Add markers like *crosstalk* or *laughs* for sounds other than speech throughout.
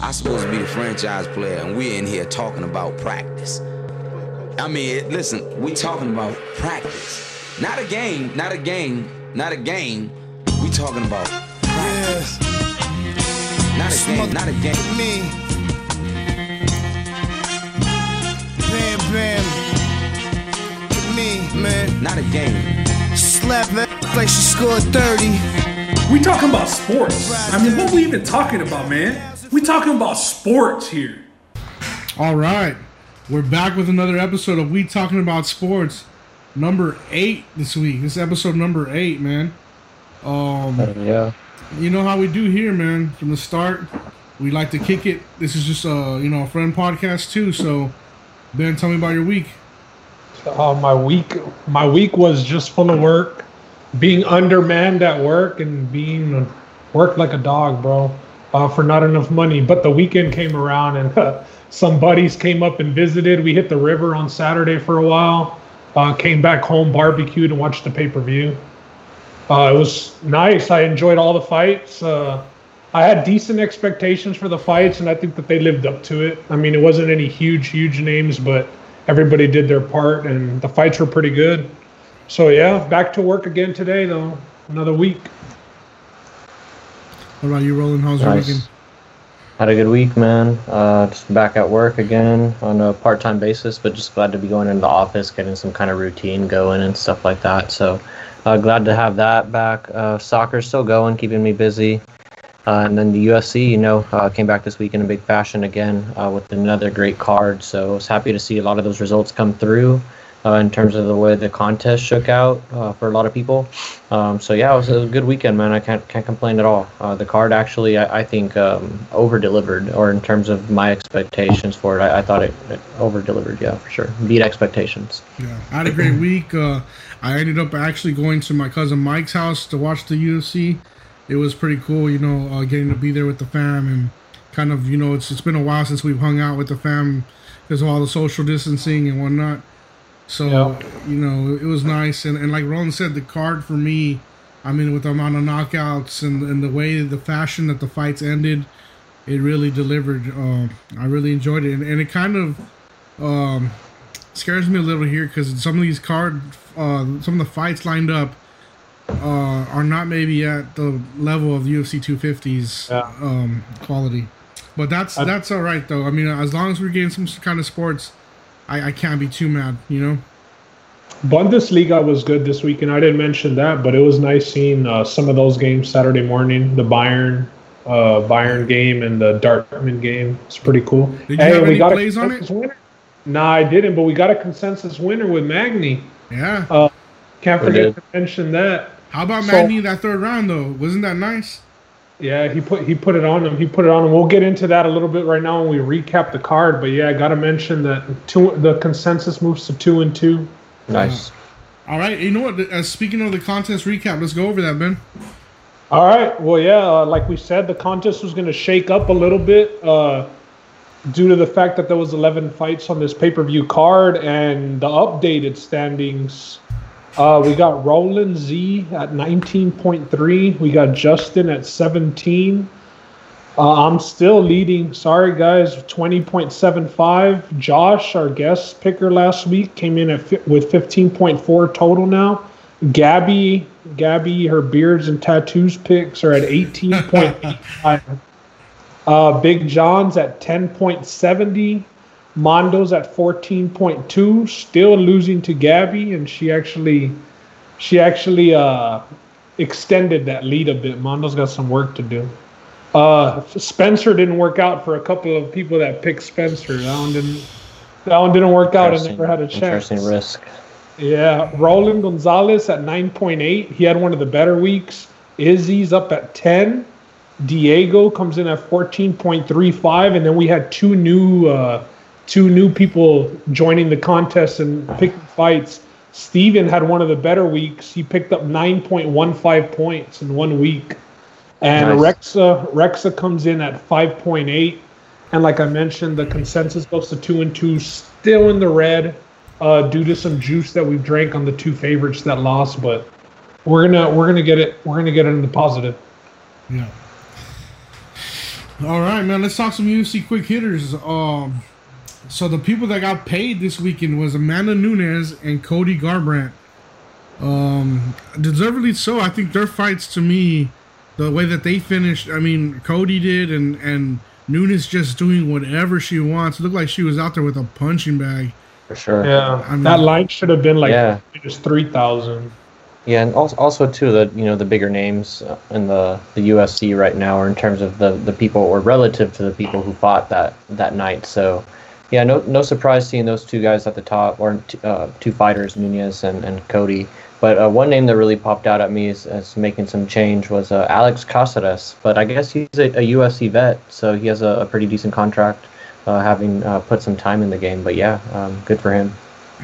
I'm supposed to be the franchise player, and we're in here talking about practice. I mean, listen, we talking about practice, not a game, not a game, not a game. We talking about practice. Yeah. Not a game, not a game. Me. Bam, bam. Me, man. Not a game. Slap that like she scored 30. We talking about sports. I mean, what we even talking about, man? We talking about sports here. All right, we're back with another episode of We Talking About Sports, number eight this week. This is episode number eight, man. Um, Yeah. you know how we do here, man. From the start, we like to kick it. This is just a you know a friend podcast too. So, Ben, tell me about your week. Uh, my week, my week was just full of work, being undermanned at work and being worked like a dog, bro, uh, for not enough money. But the weekend came around and *laughs* uh, some buddies came up and visited. We hit the river on Saturday for a while. Uh, came back home, barbecued, and watched the pay per view. Uh, it was nice. I enjoyed all the fights. Uh, I had decent expectations for the fights, and I think that they lived up to it. I mean, it wasn't any huge, huge names, but everybody did their part, and the fights were pretty good. So yeah, back to work again today, though. Another week. What about you, Roland? How's your Nice. weekend? Had a good week, man. Uh, just back at work again on a part-time basis, but just glad to be going into the office, getting some kind of routine going and stuff like that. So, uh, glad to have that back. Uh, soccer's still going, keeping me busy. Uh, and then the UFC, you know, uh, came back this week in a big fashion again uh, with another great card. So I was happy to see a lot of those results come through uh, in terms of the way the contest shook out uh, for a lot of people. Um, so yeah, it was a good weekend, man. I can't can't complain at all. Uh, the card actually, I, I think, um, over delivered, or in terms of my expectations for it, I, I thought it, it over delivered. Yeah, for sure, beat expectations. Yeah, I had a great week. Uh, I ended up actually going to my cousin Mike's house to watch the UFC. It was pretty cool, you know, uh, getting to be there with the fam and kind of, you know, it's it's been a while since we've hung out with the fam because of all the social distancing and whatnot. So Yeah. you know, it was nice. And, and like Roland said, the card for me, I mean, with the amount of knockouts and, and the way the fashion that the fights ended, it really delivered. Uh, I really enjoyed it, and, and it kind of um, scares me a little here because some of these card, uh, some of the fights lined up uh, are not maybe at the level of UFC 250's Yeah. um, quality. But that's that's all right though. I mean, as long as we're getting some kind of sports, I, I can't be too mad. You know. Bundesliga was good this weekend. I didn't mention that, but it was nice seeing uh, some of those games Saturday morning. The Bayern, uh, Bayern game and the Dortmund game. It's pretty cool. Did you have any plays on it? consensus winner. Nah, I didn't, but we got a consensus winner with Magny. Yeah. Uh, can't forget to mention that. How about so- Magny that third round though? Wasn't that nice? Yeah, he put he put it on him. He put it on him. We'll get into that a little bit right now when we recap the card. But yeah, I got to mention that two the consensus moves to two and two. Nice. All right. You know what? Uh, speaking of the contest recap, let's go over that, Ben. All right. Well, yeah, uh, like we said, the contest was going to shake up a little bit uh, due to the fact that there was 11 fights on this pay-per-view card and the updated standings. Uh, we got Roland Z at 19.3. We got Justin at 17. Uh, I'm still leading. Sorry, guys. 20.75. Josh, our guest picker last week, came in fi- with 15.4 total now. Gabby, Gabby, her beards and tattoos picks are at 18.85. uh, Big John's at 10.70. Mondo's at 14.2. Still losing to Gabby, and she actually, she actually uh, extended that lead a bit. Mondo's got some work to do. Uh, Spencer didn't work out for a couple of people that picked Spencer. That one didn't. That one didn't work out and Interesting- never had a chance. Interesting risk. Yeah, Roland Gonzalez at 9.8. He had one of the better weeks. Izzy's up at 10. Diego comes in at 14.35, and then we had two new uh, two new people joining the contest and picking fights. Steven had one of the better weeks. He picked up 9.15 points in one week. And Nice. Rexa Rexa comes in at 5.8. And like I mentioned, the consensus goes to two and two, still in the red, uh, due to some juice that we've drank on the two favorites that lost. But we're gonna we're gonna get it we're gonna get it in the positive. Yeah. All right, man. Let's talk some UFC quick hitters. Um, so the people that got paid this weekend was Amanda Nunes and Cody Garbrandt. Um, deservedly so. I think their fights, to me, the way that they finished. I mean, Cody did, and and Nunes just doing whatever she wants. It looked like she was out there with a punching bag. For sure. Yeah, I mean- that line should have been like Yeah. just three thousand. Yeah, and also, also too the you know the bigger names uh, in the the UFC right now are in terms of the the people or relative to the people who fought that that night. So, yeah, no no surprise seeing those two guys at the top or uh, two fighters, Nunes and, and Cody. But uh, one name that really popped out at me as, as making some change was uh, Alex Caceres. But I guess he's a, a UFC vet, so he has a, a pretty decent contract, uh, having uh, put some time in the game. But yeah, um, good for him.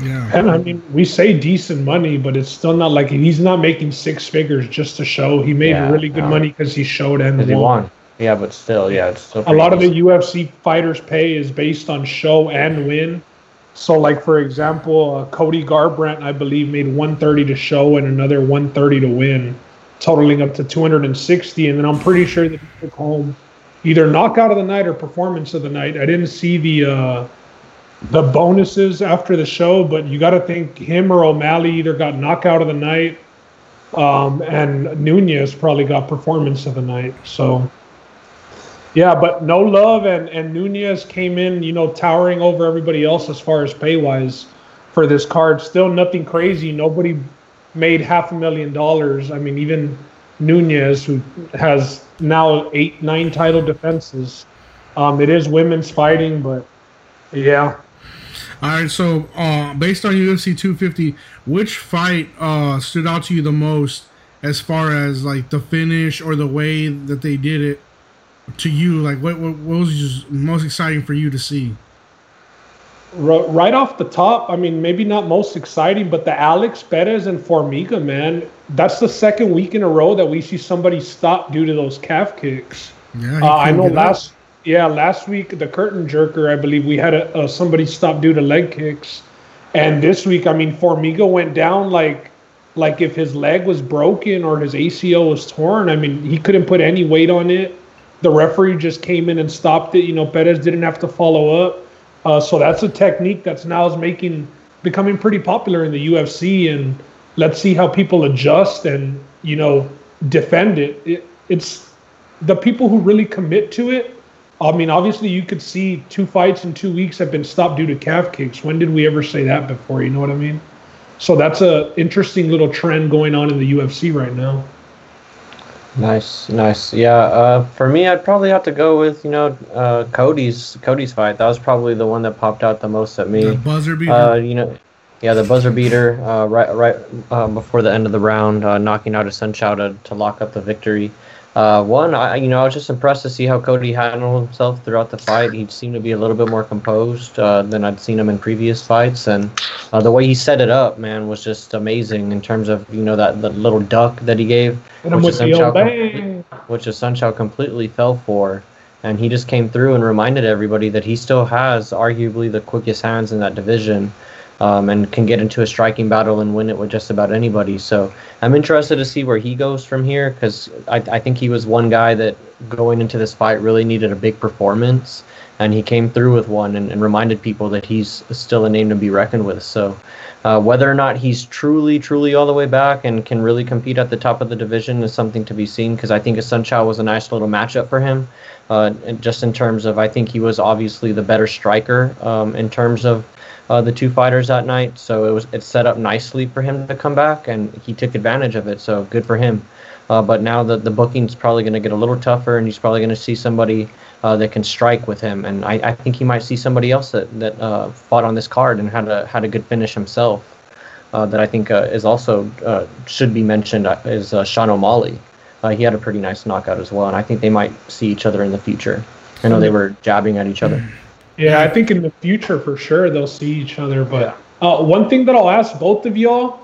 Yeah. And I mean, we say decent money, but it's still not like he's not making six figures just to show. He made Yeah, really good no. money because he showed and Because he won. Yeah, but still, yeah, it's still A lot of the UFC fighters' pay is based on show and win. So, like for example, uh, Cody Garbrandt, I believe, made 130 to show and another 130 to win, totaling up to 260. And then I'm pretty sure that he took home either knockout of the night or performance of the night. I didn't see the uh, the bonuses after the show, but you got to think him or O'Malley either got knockout of the night, um, and Nunes probably got performance of the night. So. Yeah, but no love and and Nunes came in, you know, towering over everybody else as far as pay wise for this card. Still nothing crazy. Nobody made half a million dollars. I mean, even Nunes, who has now eight, nine title defenses. Um, it is women's fighting, but yeah. All right. So, uh, based on UFC 250, which fight uh stood out to you the most as far as like the finish or the way that they did it? To you, like what what, what was just most exciting for you to see? Right off the top, I mean, maybe not most exciting, but the Alex Perez and Formiga, man, that's the second week in a row that we see somebody stop due to those calf kicks. Yeah, Uh, I know get up. last, yeah, last week the curtain jerker, I believe we had a, uh somebody stop due to leg kicks, and this week, I mean, Formiga went down like, like if his leg was broken or his ACL was torn. I mean, he couldn't put any weight on it. The referee just came in and stopped it. You know, Perez didn't have to follow up. Uh, so that's a technique that's now is making becoming pretty popular in the UFC, and let's see how people adjust and you know defend it. it it's the people who really commit to it. I mean, obviously, you could see two fights in two weeks have been stopped due to calf kicks. When did we ever say that before? You know what I mean? So that's a interesting little trend going on in the UFC right now. Nice, nice. Yeah, uh, for me, I'd probably have to go with you know uh, Cody's Cody's fight. That was probably the one that popped out the most at me. The buzzer beater. Uh, you know, yeah, the buzzer beater uh, right right uh, before the end of the round, uh, knocking out Assunção to, to lock up the victory. Uh, one, I you know I was just impressed to see how Cody handled himself throughout the fight. He seemed to be a little bit more composed uh, than I'd seen him in previous fights, and uh, the way he set it up, man, was just amazing in terms of you know that the little duck that he gave, which is old which is completely fell for. And he just came through and reminded everybody that he still has arguably the quickest hands in that division um, and can get into a striking battle and win it with just about anybody. So I'm interested to see where he goes from here because I, I think he was one guy that going into this fight really needed a big performance. And he came through with one and, and reminded people that he's still a name to be reckoned with. So uh, whether or not he's truly, truly all the way back and can really compete at the top of the division is something to be seen because I think Assunção was a nice little matchup for him. Uh, just in terms of, I think he was obviously the better striker um, in terms of uh, the two fighters that night. So it was it set up nicely for him to come back, and he took advantage of it. So good for him. Uh, but now the the booking's probably going to get a little tougher, and he's probably going to see somebody uh, that can strike with him. And I, I think he might see somebody else that that uh, fought on this card and had a had a good finish himself. Uh, that I think uh, is also uh, should be mentioned is uh, Sean O'Malley. Uh, he had a pretty nice knockout as well, and I think they might see each other in the future. I know they were jabbing at each other. *clears throat* Yeah, I think in the future for sure they'll see each other. But uh, one thing that I'll ask both of y'all,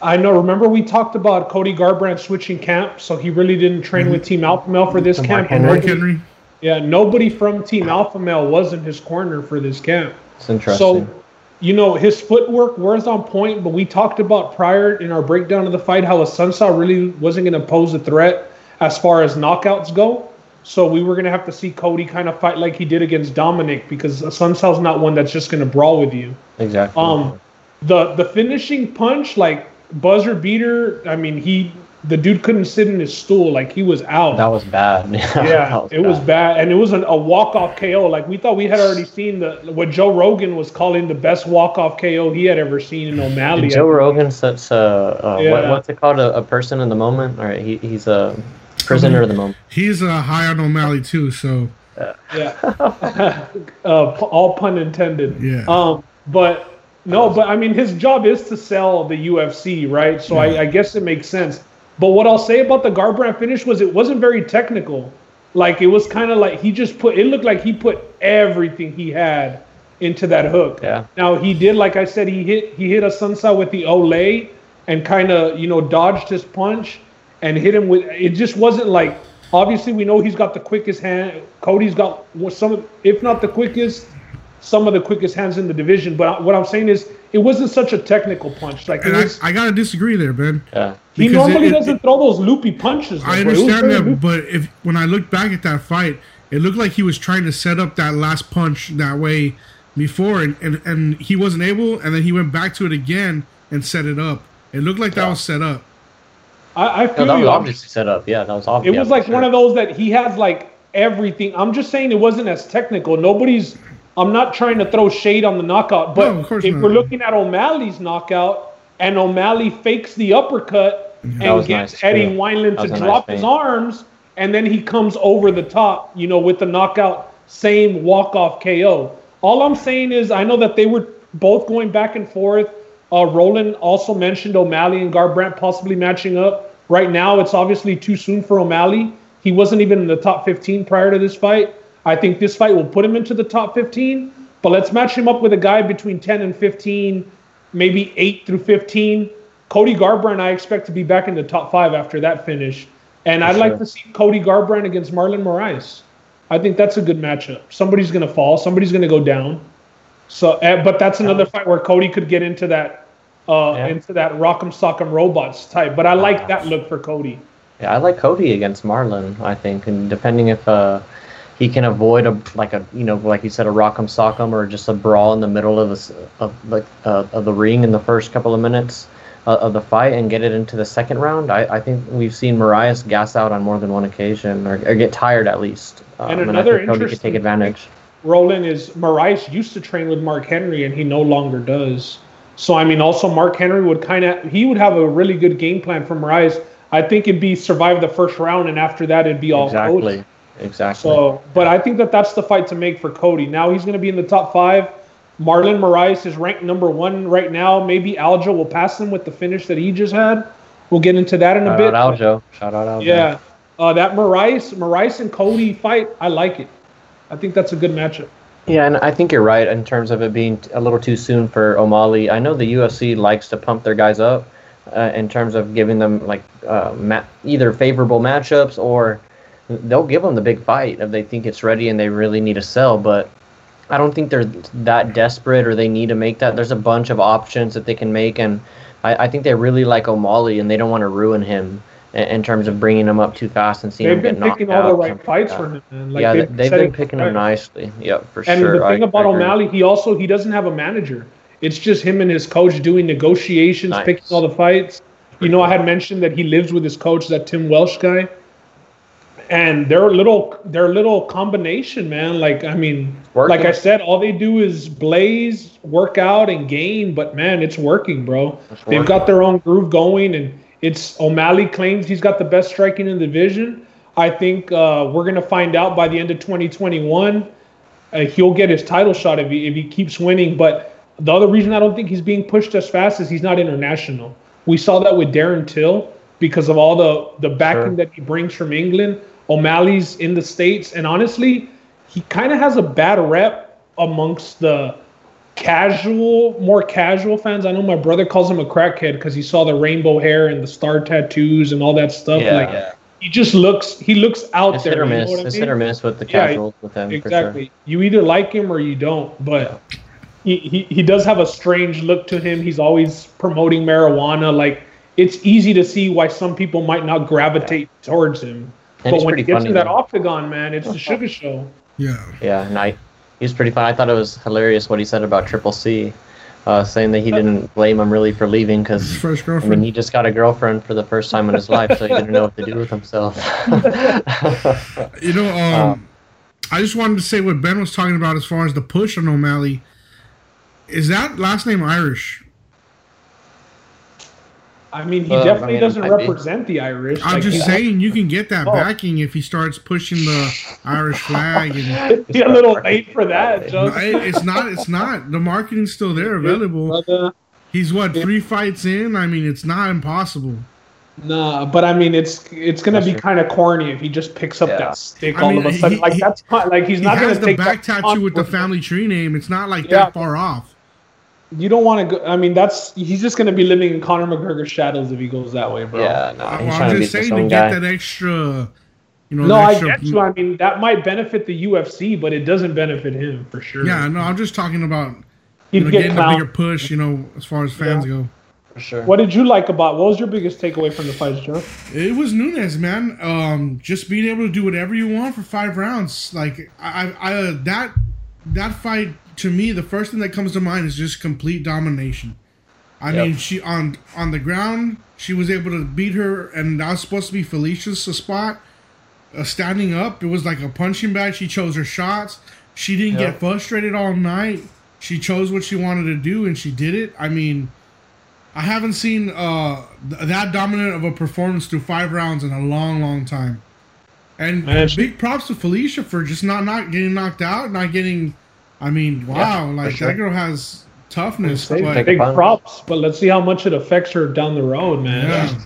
I know. Remember we talked about Cody Garbrandt switching camp, so he really didn't train with Team Alpha Male for this Mark camp. Henry. Mark Henry. Yeah, nobody from Team Alpha Male was in his corner for this camp. It's interesting. So, you know, his footwork was on point, but we talked about prior in our breakdown of the fight how Assunção really wasn't going to pose a threat as far as knockouts go. So we were gonna have to see Cody kind of fight like he did against Dominic because Sun Sal's not one that's just gonna brawl with you. Exactly. Um, the the finishing punch, like buzzer beater. I mean, he the dude couldn't sit in his stool, like he was out. that was bad. *laughs* yeah, That it was bad, and it was an, a walk off KO. Like we thought we had already seen the what Joe Rogan was calling the best walk off KO he had ever seen in O'Malley. Joe Rogan such a uh, what, what's it called a, a person in the moment? All right, he, he's a prisoner of the moment. He's uh, high on O'Malley too, so Yeah. *laughs* uh, all pun intended. Yeah. Um, but no, but I mean, his job is to sell the UFC, right? So I, I guess it makes sense. But what I'll say about the Garbrandt finish was it wasn't very technical. Like it was kind of like he just put. It looked like he put everything he had into that hook. Yeah. Now he did, like I said, he hit he hit a sunset with the Olay and kind of you know dodged his punch and hit him with. It just wasn't like. Obviously, we know he's got the quickest hand. Cody's got some, of, if not the quickest, some of the quickest hands in the division. But what I'm saying is, it wasn't such a technical punch. Like and I, was, I gotta disagree there, Ben. Yeah. he because normally it- it- doesn't throw those loopy punches. I though, bro. It was understand that, loopy. but if when I look back at that fight, it looked like he was trying to set up that last punch that way before, and and, and he wasn't able, and then he went back to it again and set it up. It looked like that was set up. I, I No, feel that was you. obviously set up. Yeah, that was obvious. It obvious. was like one of those that he has like everything. I'm just saying it wasn't as technical. Nobody's. I'm not trying to throw shade on the knockout, but No, if not. we're looking at O'Malley's knockout and O'Malley fakes the uppercut and gets nice, Eddie too. Wineland to drop nice his arms, and then he comes over the top, you know, with the knockout, same walk off KO. All I'm saying is, I know that they were both going back and forth. Uh, Roland also mentioned O'Malley and Garbrandt possibly matching up. Right now, it's obviously too soon for O'Malley. He wasn't even in the top 15 prior to this fight. I think this fight will put him into the top 15. But let's match him up with a guy between 10 and 15, maybe 8 through 15. Cody Garbrandt, I expect to be back in the top five after that finish. And I'd like to see Cody Garbrandt against Marlon Moraes. I think that's a good matchup. Somebody's going to fall, somebody's going to go down. So, uh, but that's another fight where Cody could get into that, uh, Yeah. into that Rock'em Sock'em Robots type. But I like that look for Cody. Yeah, I like Cody against Marlon. I think, and depending if uh, he can avoid a like a you know like you said a rock'em sock'em or just a brawl in the middle of the of like uh, of the ring in the first couple of minutes uh, of the fight and get it into the second round. I, I think we've seen Moraes gas out on more than one occasion or, or get tired at least. Um, And I another think Cody could take advantage. Roland is Moraes used to train with Mark Henry and he no longer does. So I mean, also Mark Henry would kind of he would have a really good game plan for Moraes. I think it'd be survive the first round and after that it'd be all Exactly, Cody. exactly. So, but I think that that's the fight to make for Cody. Now he's going to be in the top five. Marlon Moraes is ranked number one right now. Maybe Aljo will pass him with the finish that he just had. We'll get into that in a Shout bit. out Aljo. Shout out Aljo. Yeah, uh, that Moraes, Moraes and Cody fight, I like it. I think that's a good matchup. Yeah, and I think you're right in terms of it being a little too soon for O'Malley. I know the UFC likes to pump their guys up uh, in terms of giving them like uh, ma- either favorable matchups or they'll give them the big fight if they think it's ready and they really need to sell. But I don't think they're that desperate or they need to make that. There's a bunch of options that they can make, and I, I think they really like O'Malley and they don't want to ruin him in, terms of bringing him up too fast and seeing They've him get been knocked picking all the right fights like for him. Man. Like yeah, they've they, have setting been picking him nicely. Yep, for And sure. And the I- thing about I. O'Malley, he also he doesn't have a manager. It's just him and his coach doing negotiations, Nice. picking all the fights. You know, I had mentioned that he lives with his coach, that Tim Welch guy. And they're little they're little combination, man. Like I mean, Working. like I said, all they do is blaze, work out, and gain. But man, it's working, bro. It's They've got their own groove going, and it's O'Malley claims he's got the best striking in the division. I think uh, we're gonna find out by the end of 2021 uh, he'll get his title shot if he if he keeps winning. But the other reason I don't think he's being pushed as fast is he's not international. We saw that with Darren Till because of all the the backing Sure. that he brings from England. O'Malley's in the states, and honestly, he kind of has a bad rep amongst the casual, more casual fans. I know my brother calls him a crackhead because he saw the rainbow hair and the star tattoos and all that stuff. Yeah, like yeah. he just looks he looks out It's there. hit or you know miss. what I It's mean? hit or miss with the Yeah, casuals with him Exactly. for You either like him or you don't. But he, he he does have a strange look to him. He's always promoting marijuana. Like it's easy to see why some people might not gravitate towards him. And but when pretty he gets funny. in that though. octagon, man, it's the sugar show. Yeah. Yeah, and I, he's pretty fun. I thought it was hilarious what he said about Triple C, uh, saying that he didn't blame him really for leaving because first I mean he just got a girlfriend for the first time in his life, so he didn't know what to do with himself. *laughs* You know, *laughs* um, I just wanted to say what Ben was talking about as far as the push on O'Malley. Is that last name Irish? I mean, he Uh, I definitely mean, doesn't it might be. represent the Irish. I'm Like, just he- saying you can get that Oh. backing if he starts pushing the Irish flag and *laughs* It'd a little late for that, No, Joe. it's not it's not the marketing's still there available. Brother. He's what three fights in. I mean, it's not impossible. Nah, but I mean, it's it's gonna be kind of corny if he just picks up Yeah. that stick I all mean, of a sudden. he- like he- that's not, like he's He not has gonna the take back that tattoo with the family tree name. It's not like Yeah. that far off. You don't want to go. I mean, that's he's just gonna be living in Conor McGregor's shadows if he goes that way, bro. yeah, no, I'm, I'm just be saying to own get guy. that extra, you know. No, the I get you. I mean, that might benefit the UFC, but it doesn't benefit him for sure. Yeah, no, I'm just talking about you know, get getting a bigger push. You know, as far as fans Yeah. go. for sure. What did you like about? What was your biggest takeaway from the fight, Joe? It was Nunes, man. Um, just being able to do whatever you want for five rounds. Like I, I, I that that fight to me, the first thing that comes to mind is just complete domination. I Yep. mean, she on on the ground, she was able to beat her, and that was supposed to be Felicia's spot. Uh, standing up, it was like a punching bag. She chose her shots. She didn't Yep. get frustrated all night. She chose what she wanted to do, and she did it. I mean, I haven't seen uh, th- that dominant of a performance through five rounds in a long, long time. And Man, big props to Felicia for just not not getting knocked out, not getting. I mean, wow, for like sure. that girl has toughness. Big, But, big punch. props, but let's see how much it affects her down the road, man. yeah,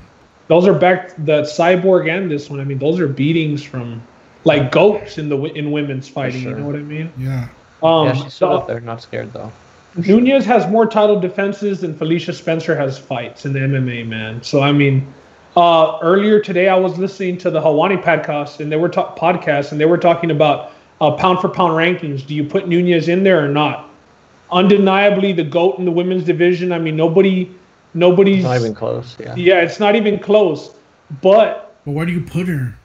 Those are back the cyborg and this one. I mean, those are beatings from like goats in the in women's fighting. You know what I mean? yeah. Um, yeah, she's still so- up there, not scared though. Nunes has more title defenses than Felicia Spencer has fights in the MMA, man. So I mean, uh, earlier today I was listening to the Helwani podcast and they were ta- podcast and they were talking about uh, pound for pound rankings. Do you put Nunes in there or not? Undeniably, the goat in the women's division. I mean, nobody, nobody's. Not even close. Yeah. yeah, it's not even close. But But where do you put her?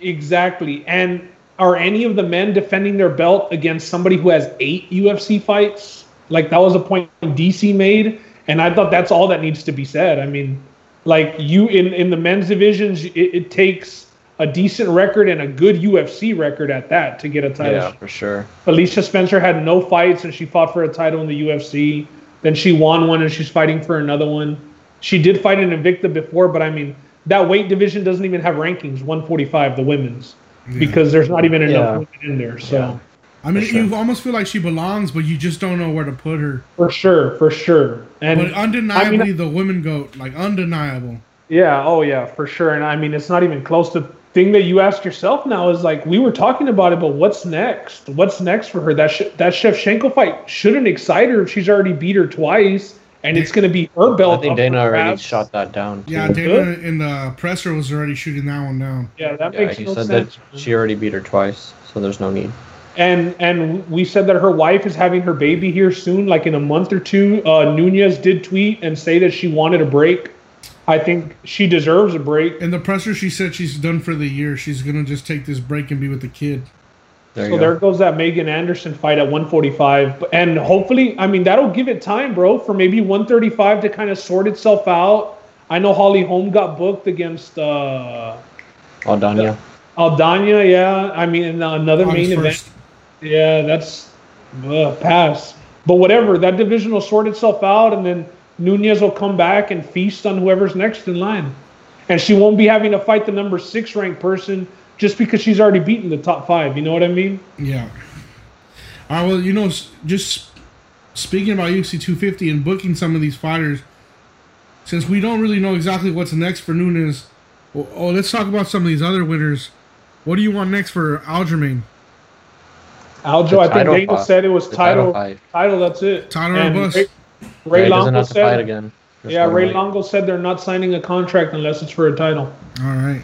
Exactly. And are any of the men defending their belt against somebody who has eight UFC fights? Like that was a point DC made, and I thought that's all that needs to be said. I mean, like you in in the men's divisions, it, it takes a decent record and a good UFC record at that to get a title. Yeah, for sure. Alicia Spencer had no fights and she fought for a title in the UFC. Then she won one and she's fighting for another one. She did fight in Invicta before, but I mean, that weight division doesn't even have rankings 145, the women's, because there's not even enough Yeah. women in there. So, Yeah. I mean, sure. you almost feel like she belongs, but you just don't know where to put her. for sure, for sure. And But undeniably, I mean, the women goat, like undeniable. Yeah, oh yeah, for sure. And I mean, it's not even close. The thing that you ask yourself now is like we were talking about it, but what's next? What's next for her? That sh- that Shevchenko fight shouldn't excite her if she's already beat her twice, and it's going to be her belt. I belt. think Dana already grabs. shot that down. Too. Yeah, Dana in the presser was already shooting that one down. Yeah, that Yeah, makes he no said sense. that she already beat her twice, so there's no need. And and we said that her wife is having her baby here soon, like in a month or two. Uh, Nunes did tweet and say that she wanted a break. I think she deserves a break. And the presser, she said she's done for the year. She's gonna just take this break and be with the kid. There So you there go. goes that Megan Anderson fight at 145, and hopefully, I mean that'll give it time, bro, for maybe 135 to kind of sort itself out. I know Holly Holm got booked against uh, Aldana. Aldana, yeah. I mean in another August main 1st. event. Yeah, that's uh, pass. But whatever, that division will sort itself out, and then Nunes will come back and feast on whoever's next in line. And she won't be having to fight the number six ranked person just because she's already beaten the top five. You know what I mean? Yeah. All right. Well, you know, just speaking about UFC 250 and booking some of these fighters, since we don't really know exactly what's next for Nunes, oh, oh, let's talk about some of these other winners. What do you want next for Aljamain? Aljo, I think title Dana said it was title title. Title, that's it. Title or And bust? Ray, Yeah, Ray he doesn't Longo have to fight said, again. Just yeah, Ray wait. Longo said they're not signing a contract unless it's for a title. All right.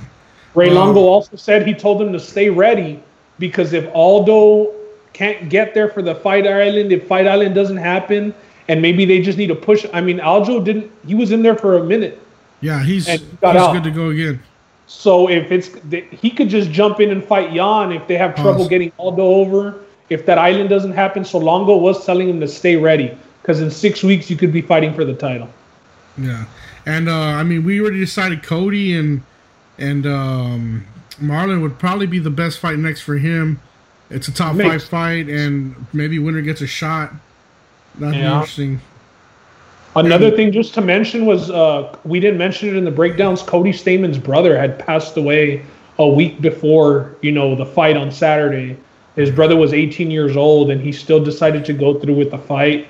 Ray Um, Longo also said he told them to stay ready because if Aldo can't get there for the fight island, if fight island doesn't happen, and maybe they just need to push. I mean, Aljo didn't. He was in there for a minute. Yeah, he's he's got out. good to go again. So if it's he could just jump in and fight Yan if they have trouble Pause. getting Aldo over. If that island doesn't happen, so Longo was telling him to stay ready because in six weeks you could be fighting for the title. Yeah, and uh, I mean, we already decided Cody and and um, Marlon would probably be the best fight next for him. It's a top Makes- five fight, and maybe winner gets a shot. That'd be interesting. Another thing just to mention was uh, we didn't mention it in the breakdowns. Cody Stamann's brother had passed away a week before you know the fight on Saturday. His brother was 18 years old, and he still decided to go through with the fight.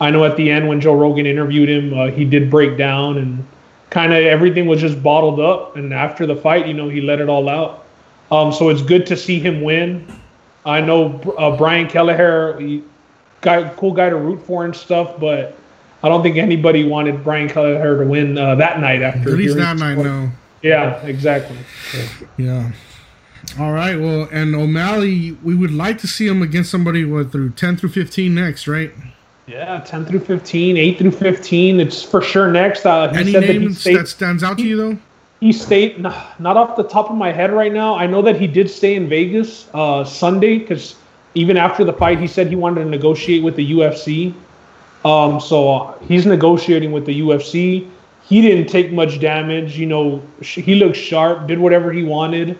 I know at the end when Joe Rogan interviewed him, uh, he did break down and kind of everything was just bottled up. And after the fight, you know, he let it all out. Um, so it's good to see him win. I know uh, Brian Kelleher, he, guy, cool guy to root for and stuff, but I don't think anybody wanted Brian Kelleher to win uh, that night after. At least that night, no. Yeah, exactly. Yeah. All right. Well, and O'Malley, we would like to see him against somebody what through ten through fifteen next, right? Yeah, 10 through 15, 8 through 15. It's for sure next. Uh, he Any said that names stayed, that stands out to you though? he stayed not off the top of my head right now. I know that he did stay in Vegas uh, Sunday because even after the fight, he said he wanted to negotiate with the UFC. Um, so uh, he's negotiating with the UFC. He didn't take much damage. You know, sh- he looked sharp, did whatever he wanted.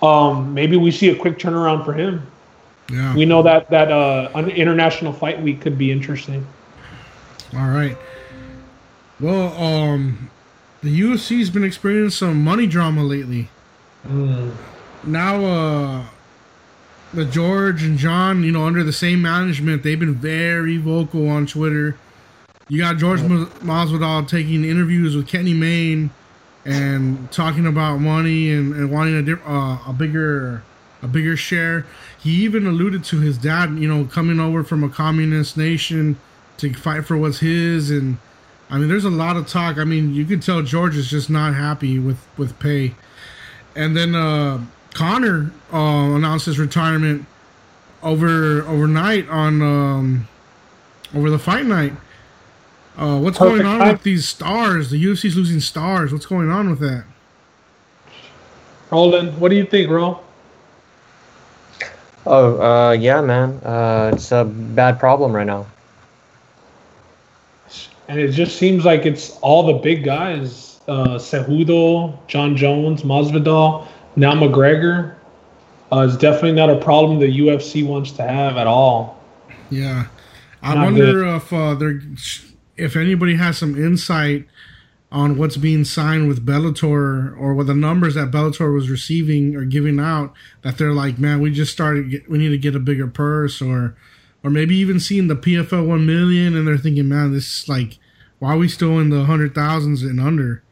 Um, maybe we see a quick turnaround for him. Yeah. We know that that uh, an international fight week could be interesting. All right. Well, um, the UFC's been experiencing some money drama lately. Now, uh, the George and John, you know, under the same management, they've been very vocal on Twitter. You got George Ma- Masvidal taking interviews with Kenny Mayne and talking about money and, and wanting a uh, a bigger a bigger share. He even alluded to his dad, you know, coming over from a communist nation to fight for what's his and I mean there's a lot of talk. I mean, you can tell George is just not happy with with pay. And then uh Conor uh announced his retirement over overnight on um over the fight night. Uh, what's Perfect going on time. with these stars? The UFC's losing stars. What's going on with that? Roland, what do you think, Ro? Oh, uh, yeah, man. Uh, it's a bad problem right now. And it just seems like it's all the big guys: uh, Cejudo, Jon Jones, Masvidal, now McGregor. Uh, it's definitely not a problem the UFC wants to have at all. Yeah, I Not wonder good. if uh, there, if anybody has some insight on what's being signed with Bellator or what the numbers that Bellator was receiving or giving out. That they're like, man, we just started. We need to get a bigger purse, or or maybe even seeing the PFL one million, and they're thinking, man, this is like, why are we still in the hundred thousands and under?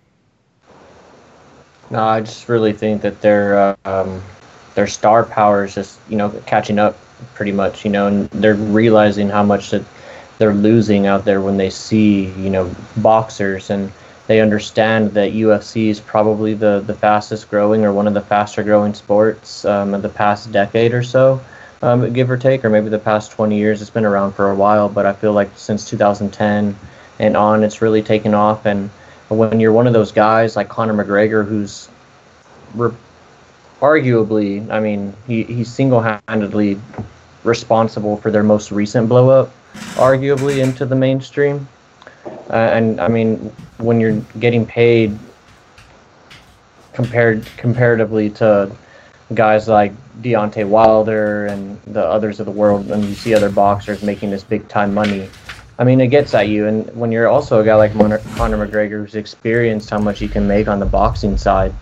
No, I just really think that their um, their star power is just you know catching up pretty much. You know, and they're realizing how much that they're losing out there when they see you know boxers and they understand that UFC is probably the the fastest growing or one of the faster growing sports um, in the past decade or so. Um, give or take, or maybe the past 20 years. It's been around for a while, but I feel like since 2010 and on, it's really taken off. And when you're one of those guys like Conor McGregor, who's re- arguably, I mean, he, he's single-handedly responsible for their most recent blow up, arguably into the mainstream. Uh, and I mean, when you're getting paid compared comparatively to guys like Deontay Wilder and the others of the world, and you see other boxers making this big time money. I mean, it gets at you. And when you're also a guy like Mon- Conor McGregor, who's experienced how much he can make on the boxing side,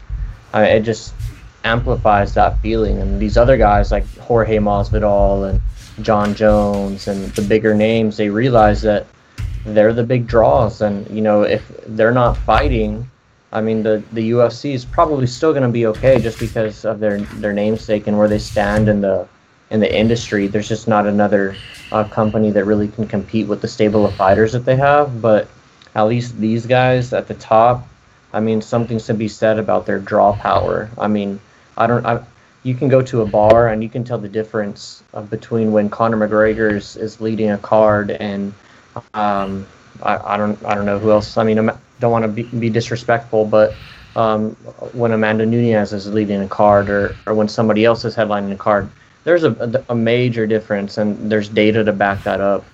uh, it just amplifies that feeling. And these other guys like Jorge Masvidal and Jon Jones and the bigger names, they realize that they're the big draws. And you know, if they're not fighting, I mean, the the UFC is probably still going to be okay just because of their their namesake and where they stand in the in the industry. There's just not another uh, company that really can compete with the stable of fighters that they have. But at least these guys at the top, I mean, something's to be said about their draw power. I mean, I don't. I, you can go to a bar and you can tell the difference between when Conor McGregor is, is leading a card and um, I, I don't I don't know who else. I mean, I don't want to be, be disrespectful, but um, when Amanda Nunes is leading a card or, or when somebody else is headlining a card. There's a, a, major difference, and there's data to back that up.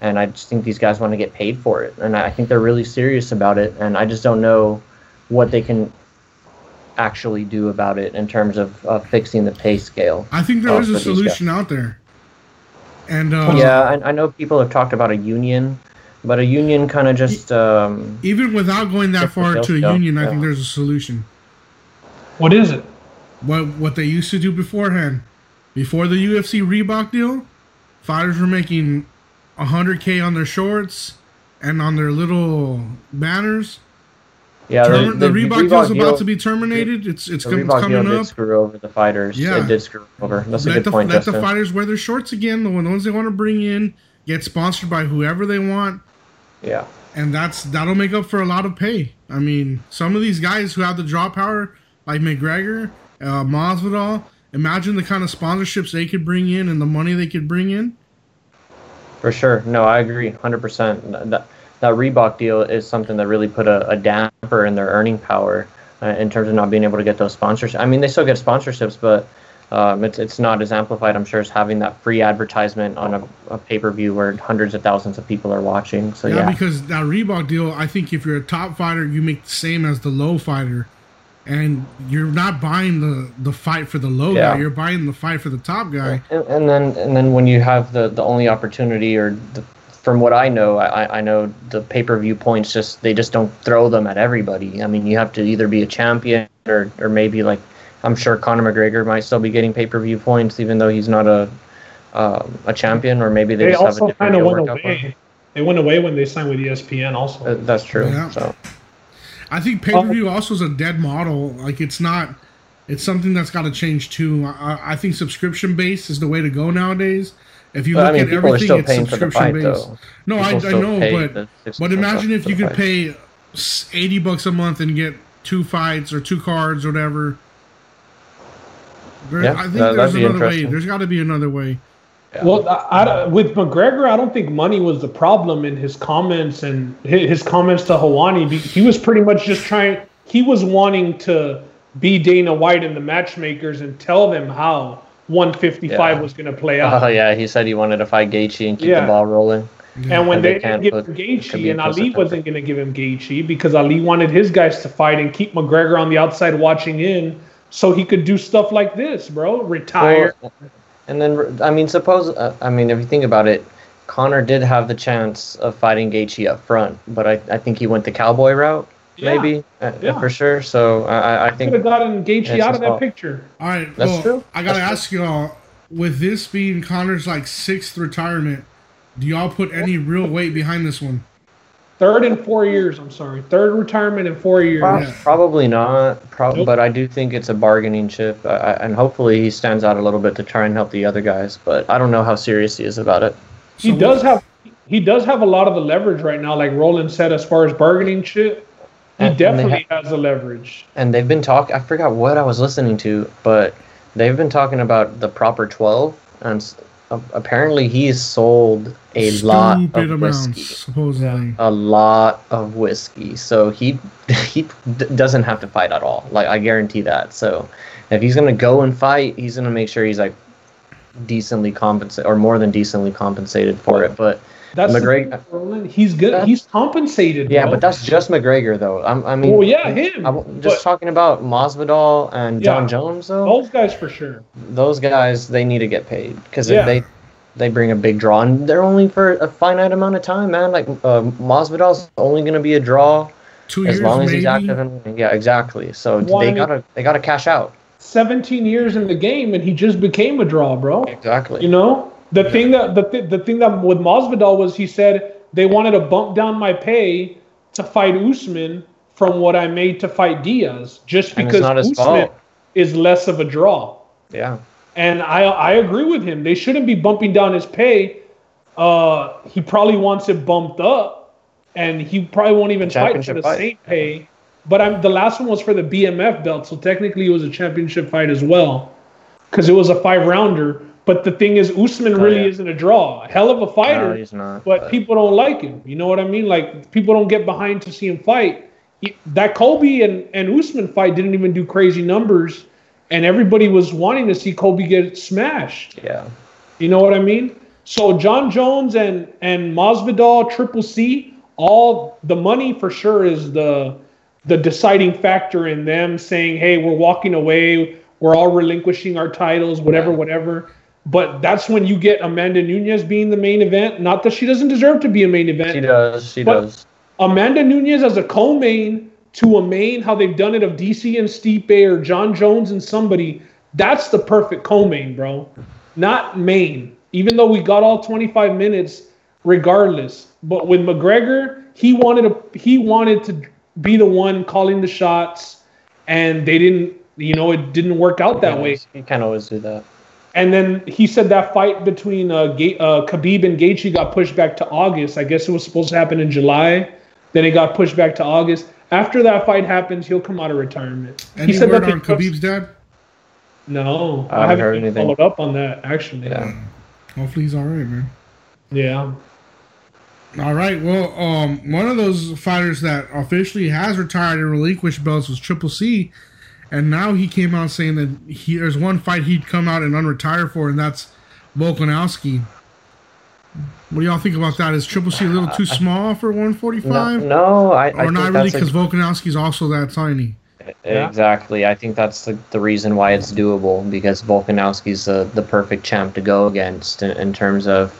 And I just think these guys want to get paid for it, and I think they're really serious about it. And I just don't know what they can actually do about it in terms of uh, fixing the pay scale. I think there uh, is a solution out there. And uh, Yeah, I, I know people have talked about a union, but a union kind of just um, even without going that far to a scale, union, I think there's a solution. What is it? What what they used to do beforehand, before the UFC Reebok deal, fighters were making 100k on their shorts and on their little banners. Yeah. Term- the, Reebok, deal's deal- about to be terminated. It's it's, The com- it's Reebok deal coming did up. screw over the fighters. Yeah. It did screw over. That's a Let good the point, let Justin. the fighters wear their shorts again. The ones they want to bring in get sponsored by whoever they want. yeah. and that's that'll make up for a lot of pay. I mean, some of these guys who have the draw power, like McGregor, uh, Masvidal, imagine the kind of sponsorships they could bring in and the money they could bring in. For sure. No, I agree 100%. That, that Reebok deal is something that really put a, a damper in their earning power uh, in terms of not being able to get those sponsorships. I mean, they still get sponsorships, but um, it's, it's not as amplified, I'm sure, as having that free advertisement on a, a pay per view where hundreds of thousands of people are watching. So, Yeah, yeah. because that Reebok deal, I think if you're a top fighter, you make the same as the low fighter, and you're not buying the the fight for the low Yeah. guy. You're buying the fight for the top guy. And, and then and then when you have the, the only opportunity or the, from what I know, I, I know the pay per view points just they just don't throw them at everybody. I mean, you have to either be a champion or, or maybe like I'm sure Conor McGregor might still be getting pay per view points even though he's not a um, a champion or maybe they, They just have a also different kind of deal went worked out away. They went away when they signed with ESPN. Also, Uh, That's true. Yeah. So I think pay per view also is a dead model. Like it's not. It's something that's got to change too. I, I think subscription based is the way to go nowadays. If you But, I look mean, at everything, it's paying for the subscription fight, based. though. No, I, I know, but but imagine if you could fight. pay eighty bucks a month and get two fights or two cards or whatever. There, yeah, I think that, there's another way. There's got to be another way. Well, I, I- with McGregor, I don't think money was the problem in his comments and his, his comments to Helwani. He was pretty much just trying. He was wanting to be Dana White and the matchmakers and tell them how 155 Yeah. was going to play out. Oh yeah, he said he wanted to fight Gaethje and keep Yeah. the ball rolling. And when And they, they didn't give put- him it Gaethje and Ali wasn't going to give him Gaethje because Ali wanted his guys to fight and keep McGregor on the outside watching in so he could do stuff like this, bro. Retire. Well, and then I mean, suppose uh, I mean, if you think about it, Conor did have the chance of fighting Gaethje up front, but I, I think he went the cowboy route, Yeah. maybe uh, Yeah. for sure. So I, I- I Could think have gotten Gaethje It's out of that fault. picture. All right, That's well, true. I gotta That's ask y'all, with this being Conor's like sixth retirement, do y'all put any real weight behind this one? Third in four years. I'm sorry. Third retirement in four years. prob- Yeah. probably not. Prob- Nope. But I do think it's a bargaining chip, I, I, and hopefully he stands out a little bit to try and help the other guys. But I don't know how serious he is about it. he So does have he does have a lot of the leverage right now, like Roland said, as far as bargaining shit. He And- and they definitely has the leverage. and they've been talking. I forgot what I was listening to, but they've been talking about the proper twelve, and s- a- apparently he's sold a lot of amounts, whiskey, supposedly. a lot of whiskey. So he *laughs* he d- doesn't have to fight at all. Like I guarantee that. So if he's gonna go and fight, he's gonna make sure he's like decently compensated or more than decently compensated for it. But That's McGregor- Roland. He's good. He's compensated. yeah, bro. but that's just McGregor though. I'm, I mean, Well, yeah, him, I'm just but- talking about Masvidal and Jon Jones though. those guys for sure. those guys they need to get paid because Yeah. they they bring a big draw and they're only for a finite amount of time man like uh, Masvidal's only going to be a draw Two as years, long as maybe. he's active and yeah exactly so Well, I they gotta they gotta cash out 17 years in the game, and he just became a draw, bro. exactly You know, the thing that the, th- the thing that with Masvidal was he said they wanted to bump down my pay to fight Usman from what I made to fight Diaz, just because Usman fault. is less of a draw. yeah And I I agree with him. They shouldn't be bumping down his pay. Uh, he probably wants it bumped up, and he probably won't even fight for the fight. same pay. But I'm the last one was for the BMF belt, so technically it was a championship fight as well, because it was a five rounder. But the thing is, Usman Oh, really yeah. isn't a draw. Hell of a fighter, no, he's not but people don't like him. You know what I mean? Like people don't get behind to see him fight. that Colby and, and Usman fight didn't even do crazy numbers, and everybody was wanting to see Colby get smashed. Yeah. You know what I mean? So Jon Jones and and Masvidal, Triple C, all the money for sure is the the deciding factor in them saying, "Hey, we're walking away. We're all relinquishing our titles, whatever, whatever." But that's when you get Amanda Nunes being the main event. Not that she doesn't deserve to be a main event. She does. She does. Amanda Nunes as a co-main to a main, how they've done it of DC and Stipe or Jon Jones and somebody, that's the perfect co-main, bro. Not main. Even though we got all 25 minutes, regardless. But with McGregor, he wanted to he wanted to be the one calling the shots, and they didn't. You know, it didn't work out that way. He can't always do that. And then he said that fight between uh, Ga- uh, Khabib and Gaethje got pushed back to August. I guess it was supposed to happen in July. Then it got pushed back to August. After that fight happens, he'll come out of retirement. Any he said word that on because- Khabib's dad? No, I I haven't haven't heard anything. followed up on that actually. Yeah. Hopefully he's all right, man. Yeah. All right. Well, um, one of those fighters that officially has retired and relinquished belts was Triple C, and now he came out saying that he there's one fight he'd come out and unretire for, and that's Volkanovski. What do y'all think about that? Is Triple C a little too small for 145? no I, I or think not really, because Volkanovski's also that tiny. Yeah. Exactly. I think that's the, the reason why it's doable because Volkanovski's the, the perfect champ to go against in, in terms of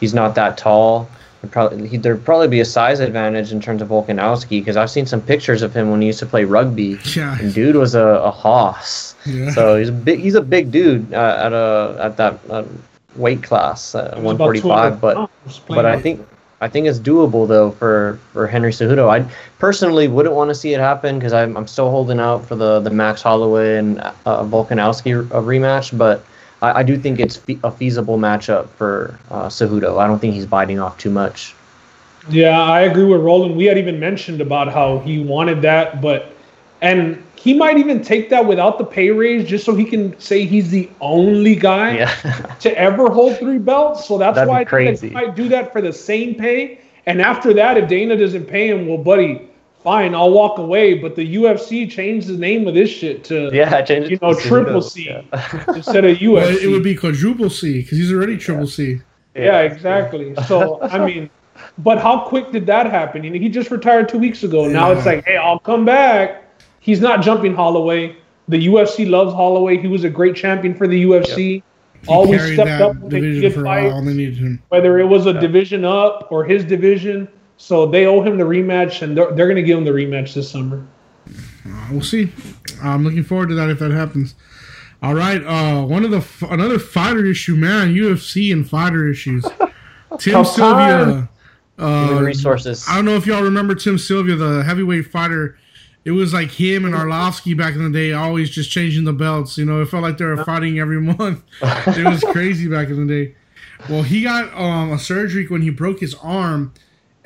he's not that tall. There'd probably, he, there'd probably be a size advantage in terms of Volkanovski because I've seen some pictures of him when he used to play rugby. Yeah. And dude was a, a hoss. Yeah. So he's a big he's a big dude uh, at a at that uh, weight class, uh, It was about 145. But pounds but I think I think it's doable though for for Henry Cejudo. I personally wouldn't want to see it happen because I'm I'm still holding out for the the Max Holloway and uh, Volkanovski r- uh, rematch, but. I, I do think it's fe- a feasible matchup for uh, Cejudo. I don't think he's biting off too much. Yeah, I agree with Roland. We had even mentioned about how he wanted that, but and he might even take that without the pay raise just so he can say he's the only guy Yeah, *laughs* to ever hold three belts. So that's That'd why I think that he might do that for the same pay. And after that, if Dana doesn't pay him, well, buddy, fine, I'll walk away. But the UFC changed the name of this shit to yeah, change you to know Cejudo. triple C Yeah. *laughs* instead of UFC. Well, it would be quadruple C because he's already triple C. Yeah, exactly. So I *laughs* mean, but how quick did that happen? You know, he just retired two weeks ago. Now it's like, hey, I'll come back. He's not jumping Holloway. The UFC loves Holloway. He was a great champion for the UFC. He Always stepped that up when they division needed for fights, while, and they needed him. whether it was a division up or his division. So they owe him the rematch, and they're, they're going to give him the rematch this summer. We'll see. I'm looking forward to that if that happens. All right, uh, one of the f- another fighter issue, man. UFC and fighter issues. *laughs* Tim Tough Sylvia. Uh, resources. I don't know if y'all remember Tim Sylvia, the heavyweight fighter. It was like him and Arlovsky back in the day, always just changing the belts. You know, it felt like they were fighting every *laughs* month. it was crazy back in the day. Well, he got um, a surgery when he broke his arm,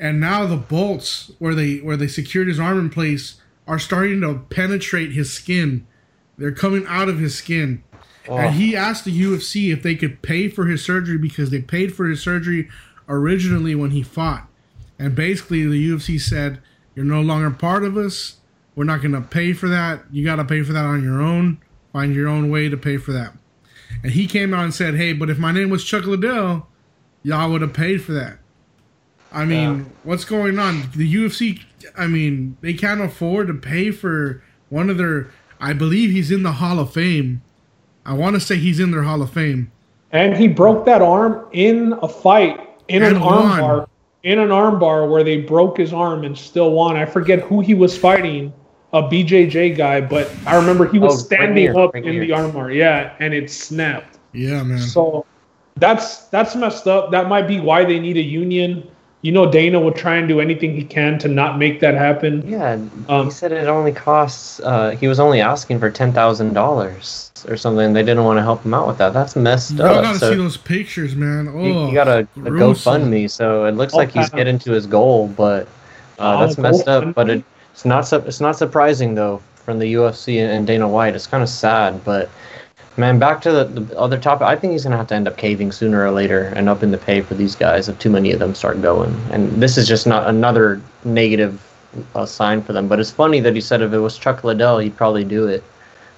and now the bolts where they where they secured his arm in place are starting to penetrate his skin. They're coming out of his skin. Oh. And he asked the UFC if they could pay for his surgery because they paid for his surgery originally when he fought. And basically, the UFC said, You're no longer part of us. We're not going to pay for that. You got to pay for that on your own. Find your own way to pay for that. And he came out and said, Hey, but if my name was Chuck Liddell, y'all would have paid for that. I mean, what's going on? The UFC, I mean, they can't afford to pay for one of their. I believe he's in the Hall of Fame. I want to say he's in their Hall of Fame. And he broke that arm in a fight in an And arm won. bar. In an arm bar where they broke his arm and still won. I forget who he was fighting, a BJJ guy, but I remember he was Oh, standing right here, up right in the arm bar. Yeah, and it snapped. Yeah, man. So that's that's messed up. That might be why they need a union. You know, Dana will try and do anything he can to not make that happen. Yeah, Um, he said it only costs. Uh, he was only asking for ten thousand dollars or something. They didn't want to help him out with that. That's messed Y'all up. gotta So see those pictures, man. Oh, he, he got a, a. GoFundMe, so it looks Oh, like he's getting to his goal. But uh, Oh, that's messed up. But it, it's not. su- It's not surprising though from the UFC and, and Dana White. It's kind of sad, but. Man, back to the, the other topic. I think he's gonna have to end up caving sooner or later and up in the pay for these guys if too many of them start going. And this is just not another negative uh, sign for them. But it's funny that he said if it was Chuck Liddell, he'd probably do it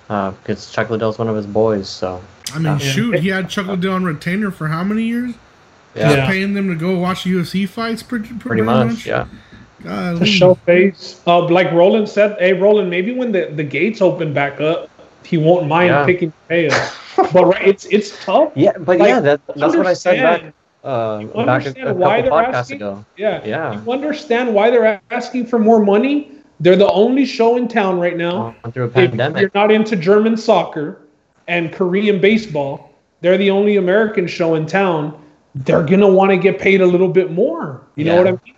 because Chuck Liddell's one of his boys. So I mean, shoot, he had Chuck Liddell on retainer for how many years? yeah, Just paying them to go watch UFC fights, pretty, pretty much, yeah. Golly. to show face. Uh, like Roland said, hey Roland, maybe when the, the gates open back up, he won't mind Yeah. picking *laughs* us. but right, it's it's tough. Yeah, but Like, yeah, that, that's what I said back uh, you back a, a couple why they're podcasts asking? ago. Yeah, Yeah. You understand why they're asking for more money? They're the only show in town right now. Going through a If you're not into German soccer and Korean baseball, they're the only American show in town. They're gonna want to get paid a little bit more. You know what I mean?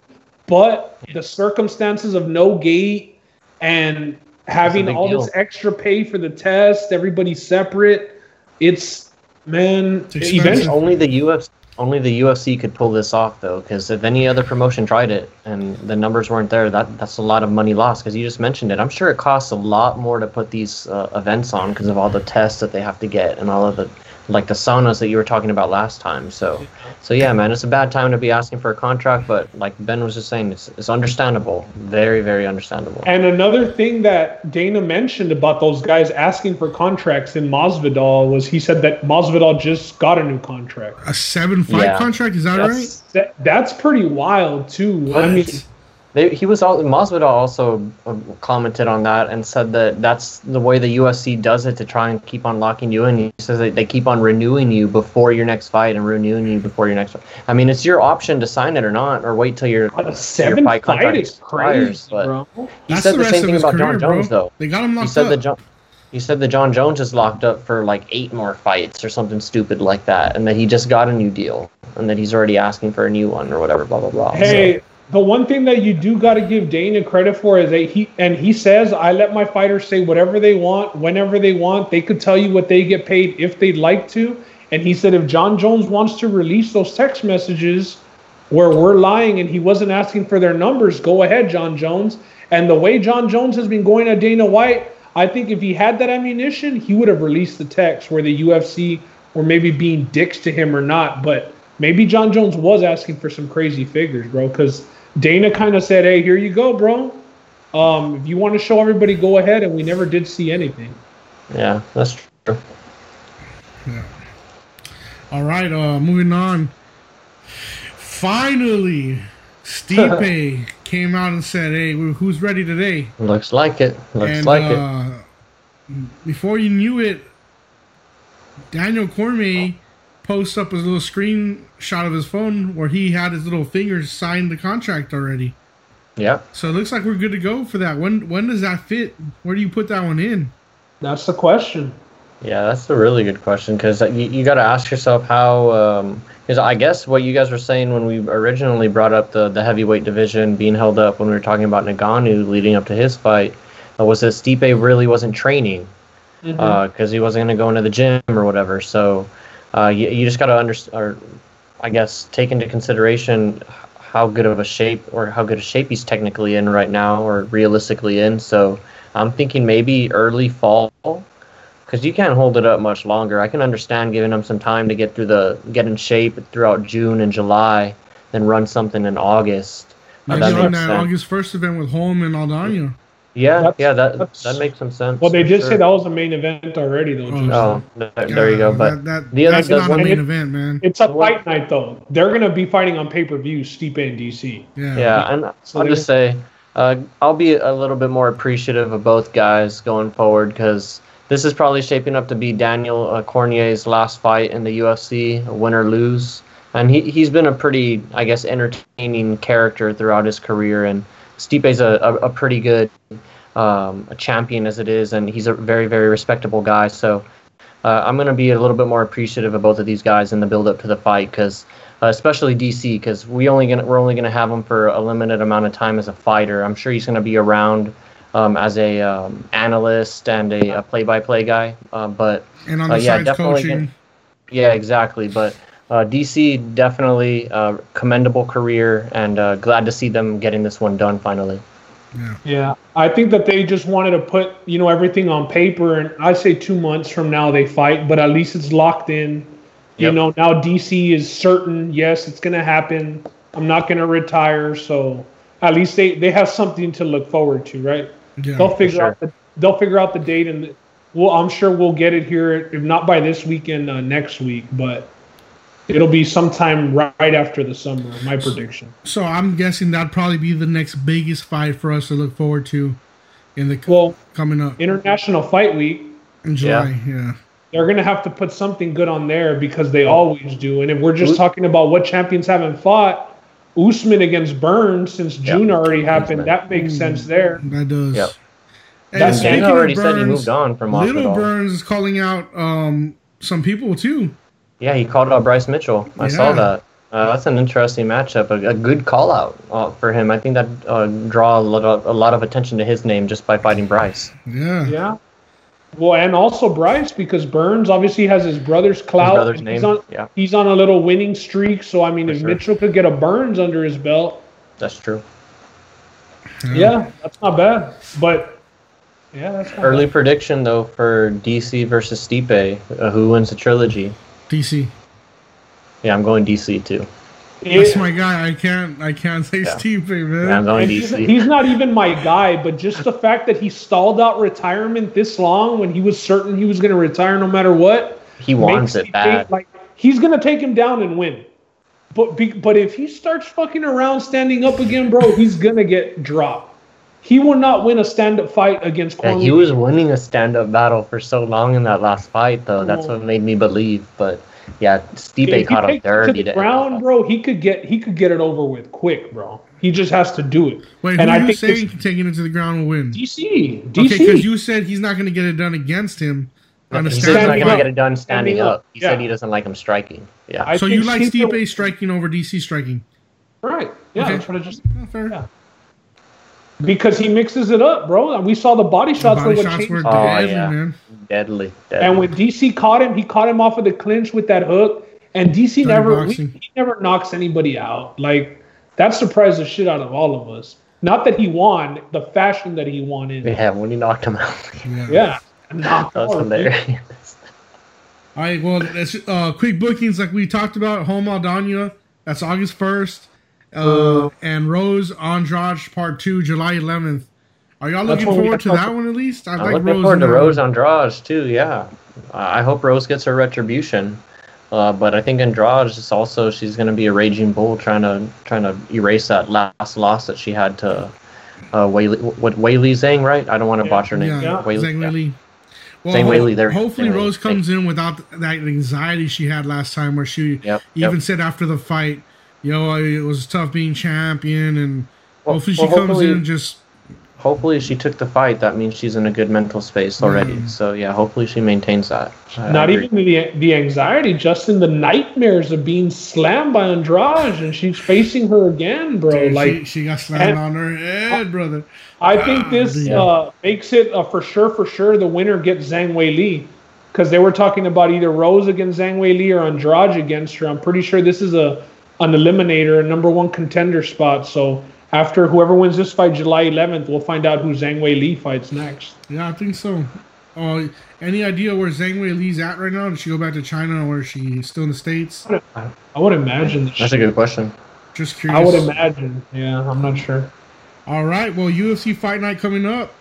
But the circumstances of no gate and having all deal. this extra pay for the test, everybody separate. It's man. It's eventually, Only the UFC, only the UFC could pull this off though, because if any other promotion tried it and the numbers weren't there, that that's a lot of money lost. Because you just mentioned it, I'm sure it costs a lot more to put these uh, events on because of all the tests that they have to get and all of the like the saunas that you were talking about last time. So, so yeah, man, it's a bad time to be asking for a contract, but like Ben was just saying, it's it's understandable, very very understandable. And another thing that Dana mentioned about those guys asking for contracts in Masvidal was he said that Masvidal just got a new contract. a seven fight Yeah. contract. Is that right? That's- That, that's pretty wild too. I mean, They, he was all Masvidal also uh, commented on that and said that that's the way the UFC does it to try and keep on locking you in. He says that they keep on renewing you before your next fight and renewing you before your next fight. I mean, it's your option to sign it or not, or wait till your, a seven fight fight contract expires. But bro. he That's said the the, same thing about career, John bro. Jones though. They got him locked He said up. that John. He said that Jon Jones is locked up for like eight more fights or something stupid like that, and that he just got a new deal, and that he's already asking for a new one or whatever. Blah blah blah. So- Hey, the one thing that you do got to give Dana credit for is that he and he says I let my fighters say whatever they want, whenever they want. They could tell you what they get paid if they'd like to. And he said if Jon Jones wants to release those text messages where we're lying and he wasn't asking for their numbers, go ahead, Jon Jones. And the way Jon Jones has been going at Dana White, I think if he had that ammunition, he would have released the text where the UFC were maybe being dicks to him or not. But maybe Jon Jones was asking for some crazy figures, bro. Because Dana kind of said, "Hey, here you go, bro. Um, if you want to show everybody, go ahead." And we never did see anything. yeah, that's true. Yeah. All right, uh, moving on. Finally, *laughs* Stipe came out and said, "Hey, who's ready today?" Looks like it. Looks and like it. uh, before you knew it, Daniel Cormier posts up his little screenshot of his phone where he had his little fingers sign the contract already. Yeah. So it looks like we're good to go for that. When when does that fit? Where do you put that one in? That's the question. Yeah, that's a really good question because uh, you, you got to ask yourself how. Um, because I guess what you guys were saying when we originally brought up the, the heavyweight division being held up when we were talking about Ngannou leading up to his fight uh, was that Stipe really wasn't training mm-hmm. uh, because he wasn't going to go into the gym or whatever. So uh, you, you just got to understand, or I guess take into consideration how good of a shape or how good a shape he's technically in right now or realistically in. So I'm thinking maybe early fall because you can't hold it up much longer. I can understand giving him some time to get through the get in shape throughout June and July, then run something in August. Maybe on that sense. August first event with Holm and Aldana. Yeah, That's- yeah, that that makes some sense. Well, they for did sure. say that was the main event already, though. Oh, Jason. Oh, th- there you go. But that, that, the other that's does not a one- main it- event, man. It's a fight night, though. They're gonna be fighting on pay per view, Stipe and DC. Yeah. Yeah, and So I'll they're- just say, uh, I'll be a little bit more appreciative of both guys going forward because this is probably shaping up to be Daniel uh, Cormier's last fight in the UFC, win or lose. And he, he's been a pretty, I guess, entertaining character throughout his career. And Stipe's a, a, a pretty good um, a champion as it is, and he's a very, very respectable guy. So uh, I'm going to be a little bit more appreciative of both of these guys in the build up to the fight because uh, especially DC because we only gonna we're only gonna have him for a limited amount of time as a fighter. I'm sure he's gonna be around um, as a um, analyst and a, a play-by-play guy. Uh, but And on Uh, the yeah, definitely coaching. yeah, exactly. But uh, DC definitely uh, commendable career and uh, glad to see them getting this one done finally. Yeah. Yeah, I think that they just wanted to put you know everything on paper, and I say two months from now they fight, but at least it's locked in. You Yep. know, now DC is certain. Yes, it's gonna happen. I'm not gonna retire, so at least they they have something to look forward to, right? Yeah. they'll figure sure. out the they'll figure out the date and well, I'm sure we'll get it here if not by this weekend, uh, next week, but it'll be sometime right after the summer. My prediction. So I'm guessing that'd probably be the next biggest fight for us to look forward to in the Well, coming up International Fight Week, in July. Yeah. they're gonna have to put something good on there because they always do. And if we're just talking about what champions haven't fought, Usman against Burns since June already happened, Usman. that makes sense there. That does. Yep. And That's- speaking Dana of said he moved on from Little Burns is calling out um, some people too. Yeah, he called out Bryce Mitchell. I saw that. Uh, that's an interesting matchup. A, a good call out uh, for him. I think that uh, draw a lot, of, a lot of attention to his name just by fighting Bryce. Yeah. Yeah. Well, and also Bryce because Burns obviously has his brother's clout. brother's He's name, on, yeah. he's on a little winning streak. So I mean, For if sure. Mitchell could get a Burns under his belt, That's true. yeah, that's not bad. But yeah, that's not Early prediction though for DC versus Stipe. Uh, who wins the trilogy? DC. Yeah, I'm going DC too. bad. That's my guy. I can't. I can't say Yeah. Stipe, man. Yeah, I'm going he's, DC. he's not even my guy, but just the fact that he stalled out retirement this long when he was certain he was going to retire no matter what. He wants it me bad. think, Like he's going to take him down and win. But be, but if he starts fucking around standing up again, bro, he's gonna get dropped. He will not win a stand-up fight against Yeah, he was winning a stand-up battle for so long in that last fight, though. That's what made me believe. But yeah, Stipe If he caught him takes it to the to- ground, bro. He could get he could get it over with quick, bro. He just has to do it. Wait, and who I are you think saying this- taking it to the ground will win? DC, Okay, DC. because you said he's not going to get it done against him on a He said he's not stand-up going to get it done standing Standing up, up. He said yeah. he doesn't like him striking. Yeah. I So you like Stipe- Stipe striking over DC striking? right? Yeah, Okay. that's what I just Oh, fair. Yeah. Because he mixes it up, bro. And we saw the body The shots body were what shots changed. were Oh, deadly, yeah. man. Deadly. deadly. And when DC caught him, he caught him off of the clinch with that hook. And DC Dirty never we, he never knocks anybody out. Like that surprised the shit out of all of us. Not that he won, the fashion that he won in. yeah, when he knocked him out. *laughs* Yeah. Yeah. Knocked that was out. hilarious. All right, well, that's, uh, quick bookings like we talked about. Holm Aldana, that's August first, uh, and Rose Andrade Part Two, July eleventh. Are y'all looking forward to that one at least? I I'm like looking Rose. forward in to Rose one. Andrade too. Yeah, I I hope Rose gets her retribution. Uh, but I think Andrade is also she's going to be a raging bull, trying to trying to erase that last loss that she had to uh, Weili, what Weili Zhang, right? I don't want to Yeah. botch her name. Yeah, Yeah. Weili, Zhang yeah. Well, Zhang ho- Weili there. Hopefully, Rose comes in without that anxiety she had last time, where she Yep, even yep. said after the fight, "Yo, it was tough being champion," and Well- hopefully she well, comes hopefully- in just Hopefully, she took the fight. That means she's in a good mental space already. Mm. So yeah, hopefully she maintains that. I Not agree. even the the anxiety, just in the nightmares of being slammed by Andrade, and she's facing her again, bro. Dude, like she, she got slammed and- on her head, brother. I think this Yeah. uh, makes it uh, for sure, for sure, the winner gets Zhang Wei Li. Because they were talking about either Rose against Zhang Wei Li or Andrade against her. I'm pretty sure this is a an eliminator, a number one contender spot. So after whoever wins this fight, July 11th, we'll find out who Zhang Wei Li fights next. Yeah, I think so. Uh, any idea where Zhang Wei Li's at right now? Did she go back to China or is she still in the States? I would imagine. that That's she- a good question. Just curious. I would imagine. Yeah, I'm not sure. All right, well, UFC Fight Night coming up.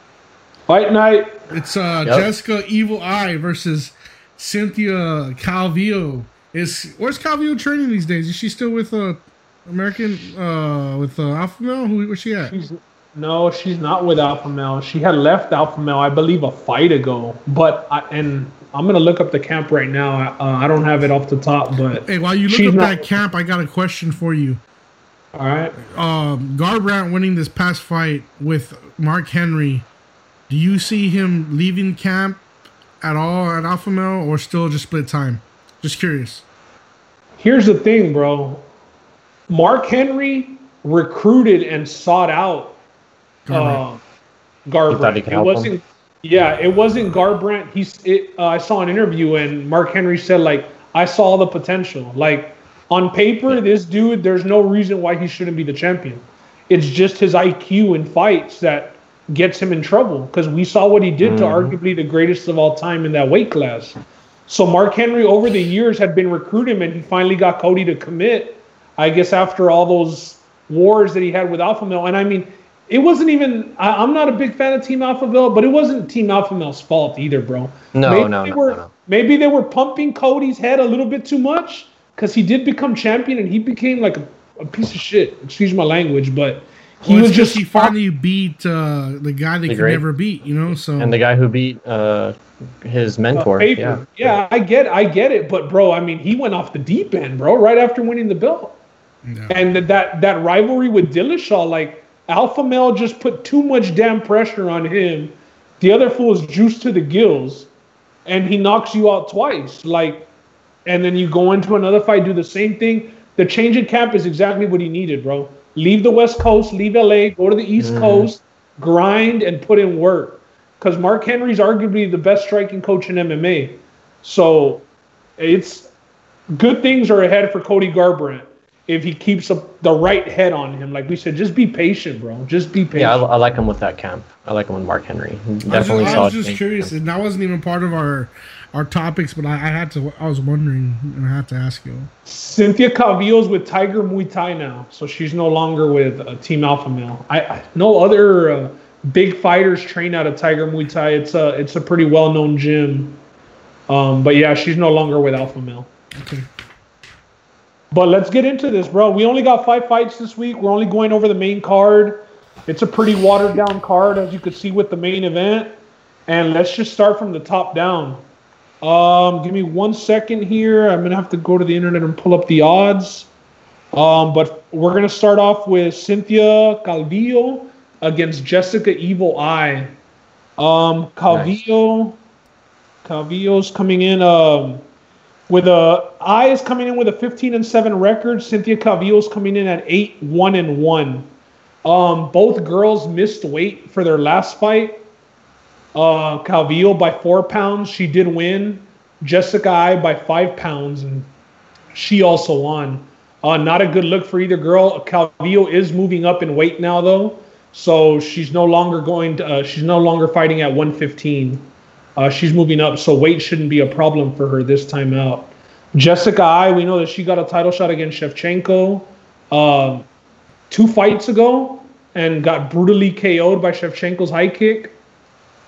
Fight night. It's uh, Yep. Jessica Evil Eye versus Cynthia Calvillo. Is where's Calvillo training these days? Is she still with uh, American uh, with uh, Alpha Male? Who where's she at? She's no, she's not with Alpha Male. She had left Alpha Male, I believe, a fight ago. But I, and I'm gonna look up the camp right now. Uh, I don't have it off the top, but Hey, while you look up not- that camp, I got a question for you. all right. um, Garbrandt winning this past fight with Mark Henry, do you see him leaving camp at all at Alpha Male or still just split time? Just curious. Here's the thing, bro. Mark Henry recruited and sought out Garbrandt. uh, You thought he Garbrandt. It wasn't. him? Yeah, it wasn't Garbrandt. He's. It, uh, I saw an interview and Mark Henry said like, I saw the potential. Like on paper, this dude, there's no reason why he shouldn't be the champion. It's just his IQ in fights that gets him in trouble because we saw what he did to arguably the greatest of all time in that weight class. So Mark Henry over the years had been recruiting him and he finally got Cody to commit. I guess after all those wars that he had with Alpha Male. And I mean, it wasn't even. I, am not a big fan of Team Alpha Male, but it wasn't Team Alpha Male's fault either, bro. No, maybe no, they no, were, no, no. Maybe they were pumping Cody's head a little bit too much because he did become champion and he became like a, a piece of shit. Excuse my language, but he Well, was just he finally beat uh, the guy that they could great. never beat. You know, so And the guy who beat uh, his mentor. paper. Yeah. yeah, I get, I get it, but bro, I mean, he went off the deep end, bro, right after winning the belt. Yeah. And that- that that rivalry with Dillashaw, like Alpha Male just put too much damn pressure on him. The other fool is juiced to the gills, and he knocks you out twice. Like, and then you go into another fight, do the same thing. The change in camp is exactly what he needed, bro. Leave the West Coast, leave LA, go to the East mm-hmm. Coast, grind and put in work. Because Mark Henry's arguably the best striking coach in MMA. So it's good things are ahead for Cody Garbrandt if he keeps up the right head on him. Like we said, just be patient, bro. Just be patient. Yeah, I, I like him with that camp. I like him with Mark Henry. I was Definitely just, I was just change. curious, and that wasn't even part of our our topics, but I, I had to. I was wondering, and I had to ask you. Cynthia Calvillo's with Tiger Muay Thai now, so she's no longer with uh, Team Alpha Male. I, I no other uh, big fighters train out of Tiger Muay Thai. It's a it's a pretty well known gym. Um, but yeah, she's no longer with Alpha Male. Okay. But let's get into this, bro. We only got five fights this week. We're only going over the main card. It's a pretty watered down card, as you could see with the main event. And let's just start from the top down. Um, give me one second here. I'm gonna have to go to the internet and pull up the odds. Um, but we're gonna start off with Cynthia Calvillo against Jessica Evil Eye. Um, Calvillo, Calvillo's coming in. Um, with a I is coming in with a 15 and 7 record. Cynthia Calvillo's coming in at 8 1 and 1. Um, both girls missed weight for their last fight. Uh, Calvillo by four pounds. She did win. Jessica Eye by five pounds, and she also won. Uh, not a good look for either girl. Calvillo is moving up in weight now, though, so she's no longer going. To, uh, she's no longer fighting at 115. Uh, she's moving up, so weight shouldn't be a problem for her this time out. Jessica Eye, we know that she got a title shot against Shevchenko um, two fights ago and got brutally KO'd by Shevchenko's high kick.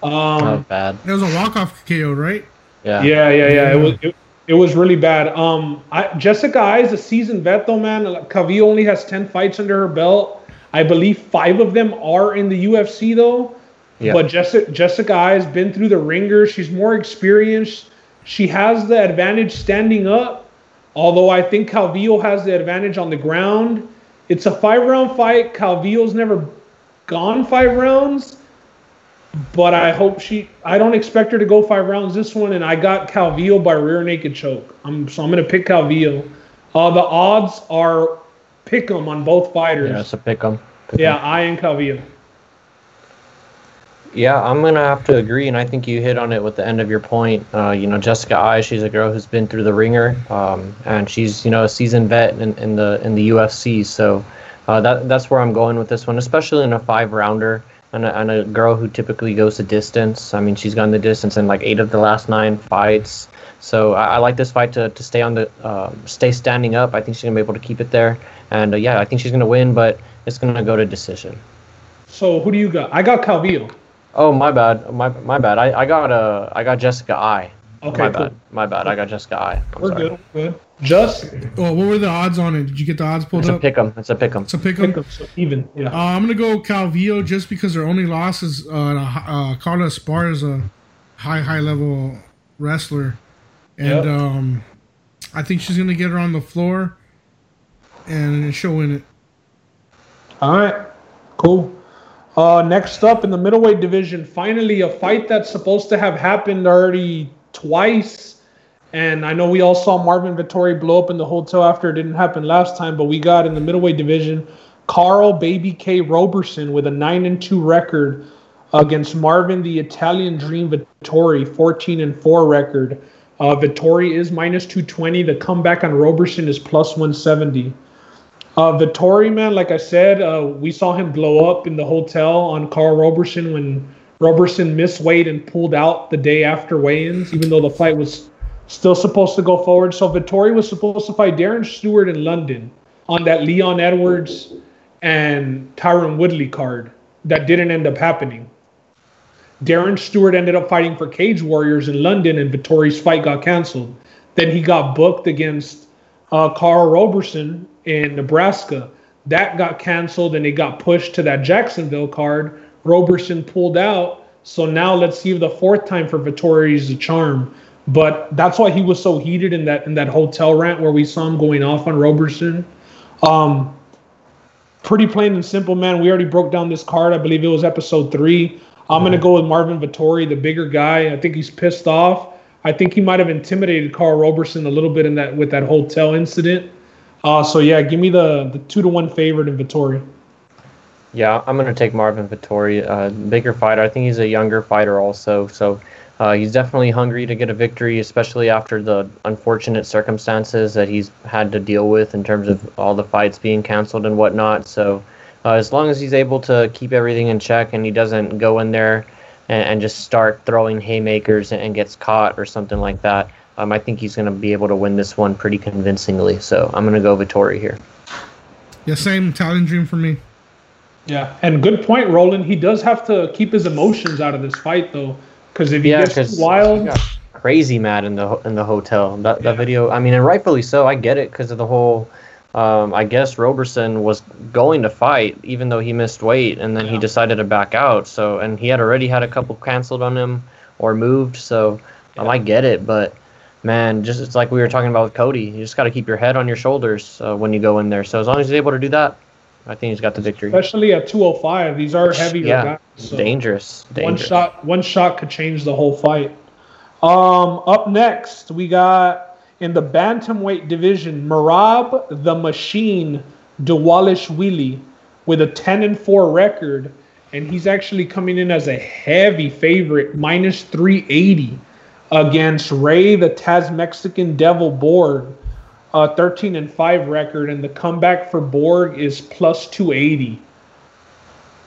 Um, Not bad. It was a walk off KO, right? Yeah. yeah, yeah, yeah. It was it, it was really bad. Um, I, Jessica Eye is a seasoned vet though, man. Calvillo only has ten fights under her belt. I believe five of them are in the UFC though. Yeah. But Jessica Jessica Eye has been through the ringer. She's more experienced. She has the advantage standing up. Although I think Calvillo has the advantage on the ground. It's a five round fight. Calvillo's never gone five rounds but I hope she. I don't expect her to go five rounds this one, and I got Calvillo by rear naked choke. I'm so I'm gonna pick Calvillo. Uh, the odds are pick 'em on both fighters. Yeah, Yeah, so pick him. Pick 'em. I and Calvillo. Yeah, I'm gonna have to agree, and I think you hit on it with the end of your point. Uh, you know, Jessica Eye, she's a girl who's been through the ringer, um, and she's you know a seasoned vet in, in the in the UFC. So uh, that that's where I'm going with this one, especially in a five rounder. And a, and a girl who typically goes the distance. I mean, she's gone the distance in like eight of the last nine fights. So I, I like this fight to, to stay on the uh, stay standing up. I think she's gonna be able to keep it there, and uh, yeah, I think she's gonna win, but it's gonna go to decision. So who do you got? I got Calvillo. Oh my bad, my my bad. I, I got uh I got Jessica Eye. Okay, my cool. bad, my bad. I got Jessica Eye. I'm We're sorry. good. We're good. Just Oh, what were the odds on it? Did you get the odds pulled It's a up? pick 'em. It's a pick 'em. It's a pick pick 'em. 'em, so even. Yeah. Uh, I'm gonna go Calvillo just because her only loss is uh, uh, Carla Esparza is a high high level wrestler, and Yep. um, I think she's gonna get her on the floor, and she'll win it. All right, cool. Uh, next up in the middleweight division, finally a fight that's supposed to have happened already twice. And I know we all saw Marvin Vettori blow up in the hotel after it didn't happen last time, but we got in the middleweight division Karl Baby K Roberson with a 9 and 2 record against Marvin the Italian Dream Vettori, 14 and 4 record. Uh, Vettori is minus 220. The comeback on Roberson is plus 170. Uh, Vettori, man, like I said, uh, we saw him blow up in the hotel on Karl Roberson when Roberson missed weight and pulled out the day after weigh-ins, even though the fight was still supposed to go forward. So Vettori was supposed to fight Darren Stewart in London on that Leon Edwards and Tyron Woodley card that didn't end up happening. Darren Stewart ended up fighting for Cage Warriors in London, and Vettori's fight got canceled. Then he got booked against uh, Karl Roberson in Nebraska. That got canceled, and it got pushed to that Jacksonville card. Roberson pulled out, so now let's see if the fourth time for Vettori is a charm. But that's why he was so heated in that in that hotel rant where we saw him going off on Roberson. Um, pretty plain and simple, man. We already broke down this card. I believe it was episode three. I'm gonna go with Marvin Vettori, the bigger guy. I think he's pissed off. I think he might have intimidated Karl Roberson a little bit in that with that hotel incident. Uh, so yeah, give me the the two to one favorite in Vettori. Yeah, I'm gonna take Marvin Vettori, uh, bigger fighter. I think he's a younger fighter also, so uh, he's definitely hungry to get a victory, especially after the unfortunate circumstances that he's had to deal with in terms of all the fights being canceled and whatnot. So, uh, as long as he's able to keep everything in check and he doesn't go in there and, and just start throwing haymakers and, and gets caught or something like that, um, I think he's going to be able to win this one pretty convincingly. So, I'm going to go Vettori here. Yeah, same Italian dream for me. Yeah, and good point, Roland. He does have to keep his emotions out of this fight, though. Because if he Yeah, gets because wild, he got crazy mad in the in the hotel. That Yeah. that video. I mean, and rightfully so. I get it because of the whole. Um, I guess Roberson was going to fight even though he missed weight, and then he decided to back out. So, and he had already had a couple canceled on him or moved. So, um, I get it, but man, just it's like we were talking about with Cody. You just got to keep your head on your shoulders uh, when you go in there. So, as long as he's able to do that, I think he's got the victory. especially at 205, these are heavier yeah, guys. so- dangerous. one shot one shot could change the whole fight um up next we got in the bantamweight division merab the machine Dvalishvili with a 10 and 4 record and he's actually coming in as a heavy favorite minus 380 against ray the taz mexican devil borg uh 13 and 5 record and the comeback for borg is plus 280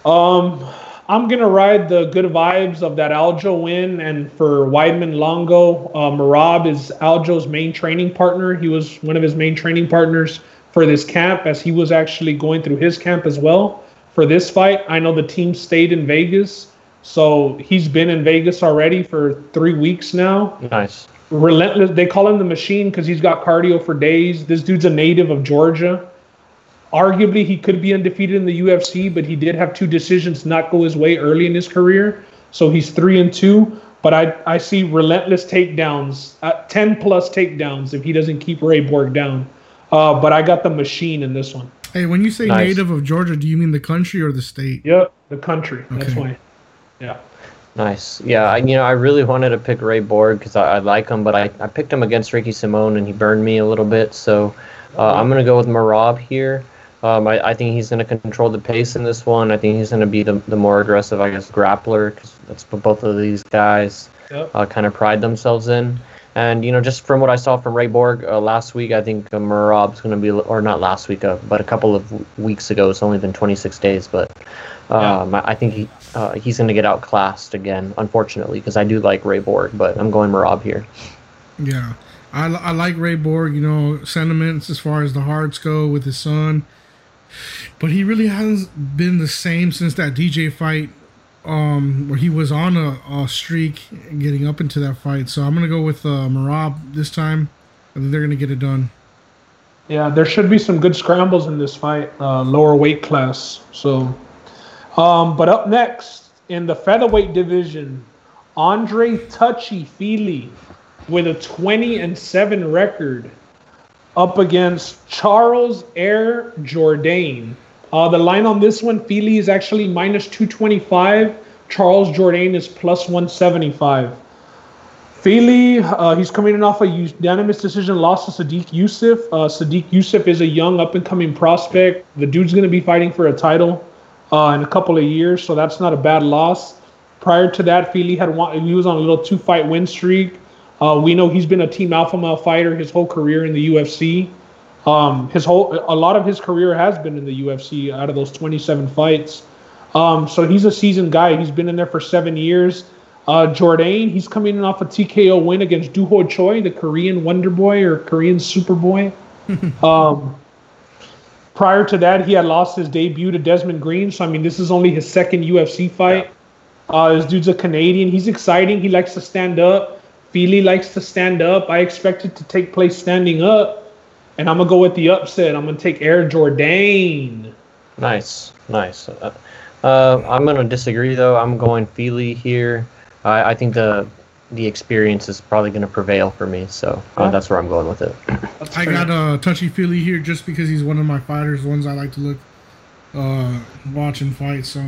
um, I'm gonna ride the good vibes of that Aljo win, and for Weidman Longo, uh, Merab is Aljo's main training partner. He was one of his main training partners for this camp, as he was actually going through his camp as well for this fight. I know the team stayed in Vegas, so he's been in Vegas already for three weeks now Nice. Relentless. They call him the machine because he's got cardio for days. This dude's a native of Georgia. Arguably, he could be undefeated in the UFC, but he did have two decisions not go his way early in his career. So he's three and two. But I, I see relentless takedowns, uh, 10 plus takedowns if he doesn't keep Ray Borg down. Uh, but I got the machine in this one. Hey, when you say Nice. native of Georgia, do you mean the country or the state? Yep, the country. That's why. Yeah. Nice. Yeah, I, you know, I really wanted to pick Ray Borg because I, I like him, but I, I picked him against Ricky Simone and he burned me a little bit. So uh, I'm going to go with Merab here. Um, I, I think he's going to control the pace in this one. I think he's going to be the, the more aggressive, I guess, grappler because that's what both of these guys Yep. uh, kind of pride themselves in. And, you know, just from what I saw from Ray Borg uh, last week, I think uh, Merab's going to be, or not last week, uh, but a couple of weeks ago. It's only been 26 days, but um, I, I think he, uh, he's going to get outclassed again, unfortunately, because I do like Ray Borg, but I'm going Merab here. Yeah, I, I like Ray Borg. You know, sentiments as far as the hearts go with his son, but he really hasn't been the same since that DJ fight, um, where he was on a, a streak getting up into that fight. So I'm gonna go with uh, Merab this time. I think they're gonna get it done. Yeah, there should be some good scrambles in this fight, uh, lower weight class. So, um, but up next in the featherweight division, Andre Touchy Fili with a 20 and 7 record up against Charles Air Jourdain. Uh, the line on this one, Fili is actually minus 225. Charles Jourdain is plus 175. Fili, uh, he's coming in off a unanimous decision loss to Sodiq Yusuff. Uh, Sodiq Yusuff is a young up and coming prospect. The dude's going to be fighting for a title uh, in a couple of years, so that's not a bad loss. Prior to that, Fili had won, he was on a little two fight win streak. Uh, we know he's been a team alpha male fighter his whole career in the UFC. Um, his whole a lot of his career has been in the UFC out of those 27 fights. Um, so he's a seasoned guy. He's been in there for seven years. Uh, Jourdain, he's coming in off a TKO win against Duho Choi, the Korean Wonder Boy or Korean Superboy. *laughs* um, Prior to that, he had lost his debut to Desmond Green. So I mean, this is only his second UFC fight. Uh, this dude's a Canadian. He's exciting. He likes to stand up. Fili likes to stand up. I expect it to take place standing up, and I'm gonna go with the upset. I'm gonna take Air Jourdain. Nice, nice. Uh, uh, I'm gonna disagree though. I'm going Fili here. I, I think the the experience is probably gonna prevail for me, so uh, that's where I'm going with it. I got a uh, touchy feely here just because he's one of my fighters, ones I like to look, uh, watch and fight. So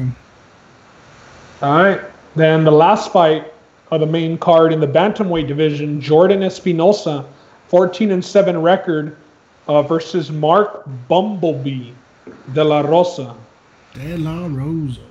All right. Then the last fight of the main card in the bantamweight division, Jordan Espinosa, 14 and 7 record uh, versus Mark Bumblebee De La Rosa. De La Rosa.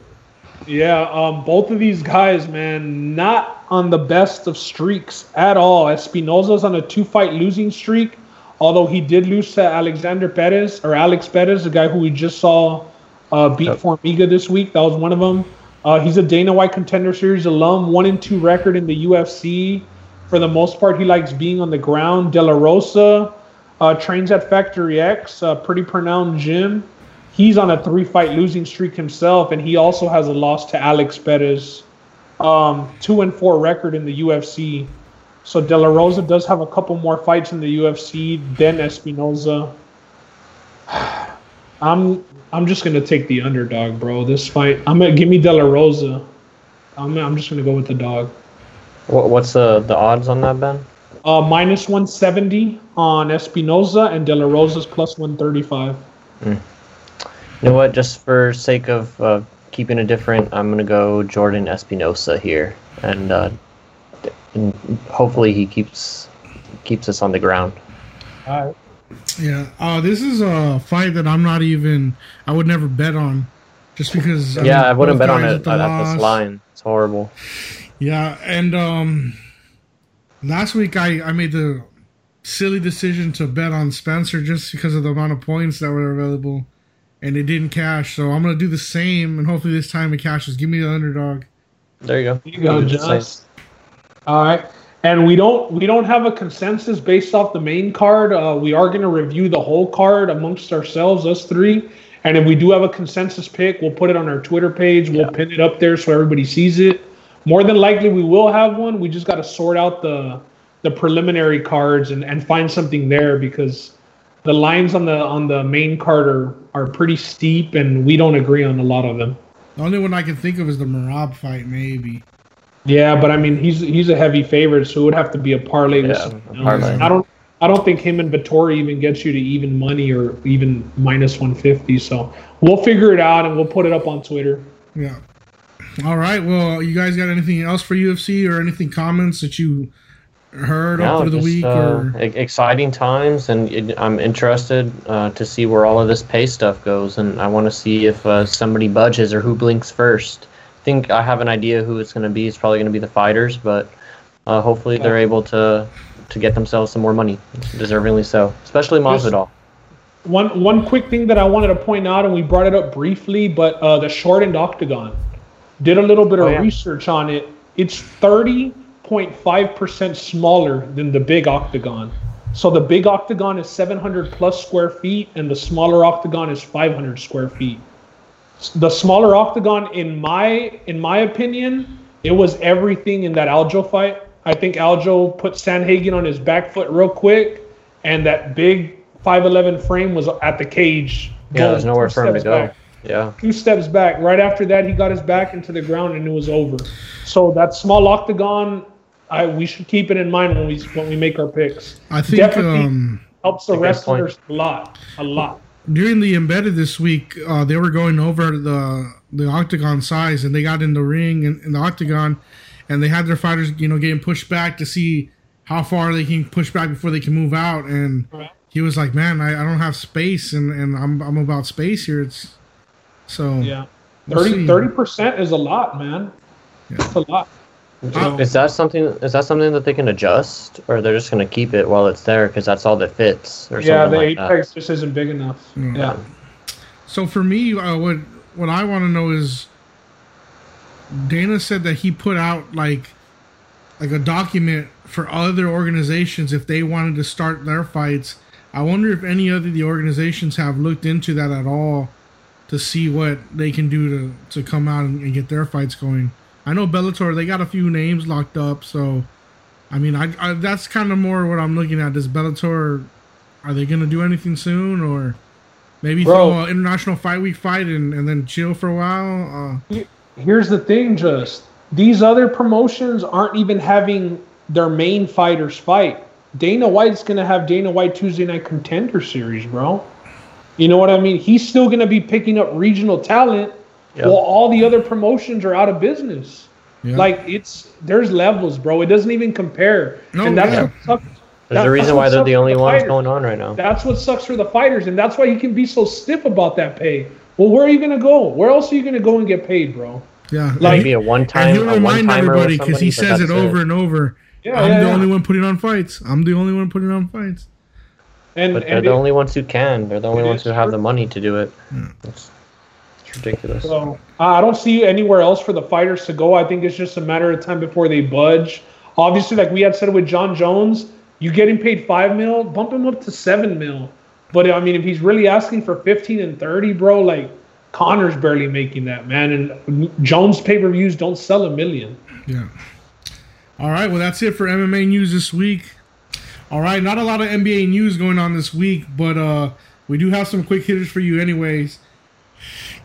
Yeah, um, both of these guys, man, not on the best of streaks at all. Espinosa's on a two-fight losing streak, although he did lose to Alexander Perez or Alex Perez, the guy who we just saw uh, beat Yep. Formiga this week. That was one of them. Uh, he's a Dana White Contender Series alum, one and two record in the UFC. For the most part, he likes being on the ground. De La Rosa uh, trains at Factory X, a pretty pronounced gym he's on a three fight losing streak himself, and he also has a loss to Alex Perez. Um, two and four record in the UFC. So De La Rosa does have a couple more fights in the UFC than Espinosa. *sighs* I'm I'm just gonna take the underdog, bro. This fight, I'm gonna give me De La Rosa. I'm I'm just gonna go with the dog. What, what's the the odds on that, Ben? Uh, minus 170 on Espinosa and De La Rosa's plus 135. You know what? Just for sake of uh, keeping it different, I'm gonna go Jordan Espinosa here, and, uh, and hopefully he keeps keeps us on the ground. All right. Yeah. Uh, this is a fight that I'm not even. I would never bet on, just because. I yeah, mean, I wouldn't both bet on it with the at, at this line. It's horrible. Yeah, and um, last week I I made the silly decision to bet on Spencer just because of the amount of points that were available, and it didn't cash. So I'm gonna do the same, and hopefully this time it cashes. Give me the underdog. There you go. There you go, Good Josh. All right. And we don't we don't have a consensus based off the main card. Uh, we are going to review the whole card amongst ourselves, us three. And if we do have a consensus pick, we'll put it on our Twitter page. We'll Yeah. pin it up there so everybody sees it. More than likely, we will have one. We just got to sort out the the preliminary cards and, and find something there because the lines on the on the main card are, are pretty steep and we don't agree on a lot of them. The only one I can think of is the Merab fight, maybe. Yeah, but I mean, he's he's a heavy favorite, so it would have to be a parlay. with Yeah, someone a parlay. I don't I don't think him and Vettori even gets you to even money or even minus one fifty. So we'll figure it out and we'll put it up on Twitter. Yeah. All right. Well, you guys got anything else for UFC or anything comments that you heard No, through the just, week uh, or? exciting times, and it, I'm interested uh, to see where all of this pay stuff goes, and I want to see if uh, somebody budges or who blinks first. I think I have an idea who it's going to be. It's probably going to be the fighters, but uh, hopefully they're able to to get themselves some more money, deservingly so, especially Masvidal. One one quick thing that I wanted to point out, and we brought it up briefly, but uh, the shortened octagon. Did a little bit of Oh, yeah. research on it. It's thirty point five percent smaller than the big octagon. So the big octagon is seven hundred plus square feet, and the smaller octagon is five hundred square feet. The smaller octagon, in my in my opinion, it was everything in that Aljo fight. I think Aljo put Sandhagen on his back foot real quick, and that big 5'11 frame was at the cage. Yeah, there's nowhere for him to go. back. Yeah, Two steps back. Right after that, he got his back into the ground, and it was over. So that small octagon, I we should keep it in mind when we when we make our picks. I think Definitely um, helps the wrestlers a lot, a lot. during the embedded this week, uh, they were going over the the octagon size, and they got in the ring and in the octagon, and they had their fighters, you know, getting pushed back to see how far they can push back before they can move out. And he was like, "Man, I, I don't have space, and, and I'm I'm about space here." It's so Yeah, We'll 30 percent is a lot, man. It's a lot. So- is that something? Is that something that they can adjust, or they're just going to keep it while it's there because that's all that fits, or yeah, something the like that? just isn't big enough. Mm. Yeah. So for me, uh, what what I want to know is, Dana said that he put out like like a document for other organizations if they wanted to start their fights I wonder if any other the organizations have looked into that at all to see what they can do to to come out and, and get their fights going. I know Bellator they got a few names locked up, so I mean, I, I that's kind of more what I'm looking at. Does Bellator are they gonna do anything soon, or maybe Bro. throw an international fight week fight and, and then chill for a while? Uh, Here's the thing, just these other promotions aren't even having their main fighters fight. Dana White's gonna have Dana White Tuesday Night Contender Series, bro. You know what I mean? He's still gonna be picking up regional talent Yep. while all the other promotions are out of business. yeah. Like it's there's levels, bro. It doesn't even compare. No, and that's yeah. what sucks. There's That's a reason why they're the for only ones fighters. going on right now. That's what sucks for the fighters, and that's why he can be so stiff about that pay. Well, where are you gonna go? Where else are you gonna go and get paid, bro? yeah, like- and Maybe a one time. and time. he'll remind everybody because he says it that's over and over. Yeah, I'm yeah, the yeah. only one putting on fights. I'm the only one putting on fights. And, But they're and the only ones who can. They're the only ones who have true. the money to do it. It's, it's ridiculous. So I don't see anywhere else for the fighters to go. I think it's just a matter of time before they budge. Obviously, like we had said with Jon Jones, you get him paid five mil, bump him up to seven mil. But I mean, if he's really asking for fifteen and thirty, bro, like Conor's barely making that, man. And Jones pay per views don't sell a million. Yeah. All right. Well, that's it for MMA news this week. All right. Not a lot of NBA news going on this week, but uh, we do have some quick hitters for you, anyways.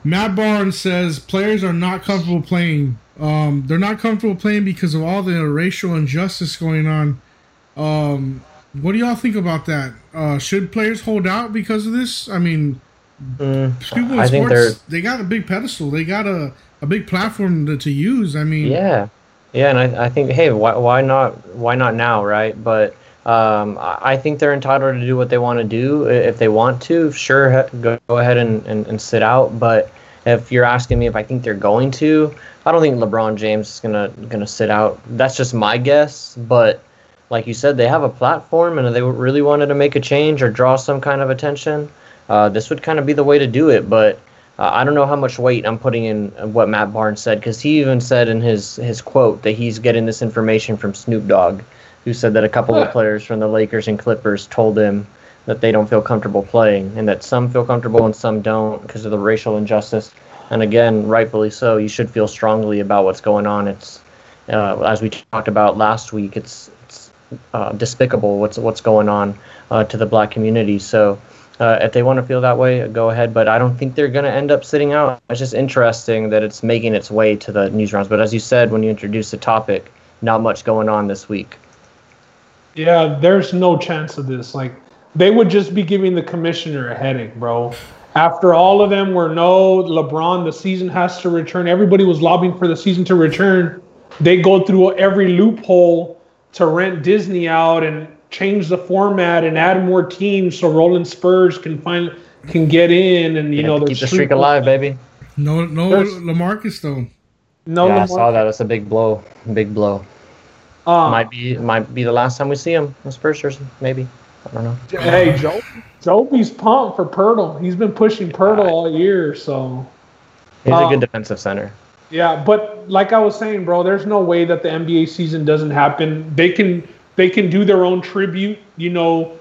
Matt Barnes says players are not comfortable playing. Um, they're not comfortable playing because of all the racial injustice going on. Um, what do y'all think about that? Uh, should players hold out because of this? I mean, people in I sports they got a big pedestal. They got a, a big platform to, to use. I mean, Yeah, yeah, and I, I think hey, why, why not why not now, right? But um, I think they're entitled to do what they want to do if they want to. Sure, go, go ahead and, and, and sit out. But if you're asking me if I think they're going to, I don't think LeBron James is gonna gonna sit out. That's just my guess. But like you said, they have a platform, and if they really wanted to make a change or draw some kind of attention, uh, this would kind of be the way to do it. But uh, I don't know how much weight I'm putting in what Matt Barnes said because he even said in his his quote that he's getting this information from Snoop Dogg, who said that a couple of players from the Lakers and Clippers told him that they don't feel comfortable playing and that some feel comfortable and some don't because of the racial injustice. And again, rightfully so, you should feel strongly about what's going on. It's uh, as we talked about last week. It's it's uh, despicable what's what's going on uh, to the black community. So uh, if they want to feel that way, go ahead. But I don't think they're going to end up sitting out. It's just interesting that it's making its way to the news rounds. But as you said when you introduced the topic, not much going on this week. Yeah, there's no chance of this. Like they would just be giving the commissioner a headache, bro. After all of them were no LeBron, the season has to return. Everybody was lobbying for the season to return. They go through every loophole to rent Disney out and change the format and add more teams so Roland Spurs can find can get in and you know keep the streak alive, baby. no, no, There's- Lamarcus though. No, yeah, I saw that. That's a big blow. Big blow. Um, Might be might be the last time we see him. The Spurs jersey, maybe. I don't know. Hey, Joe, Joby's pumped for Poeltl. He's been pushing Poeltl all year, so He's a Um, good defensive center. yeah. But like I was saying, bro, there's no way that the NBA season doesn't happen. They can they can do their own tribute. You know,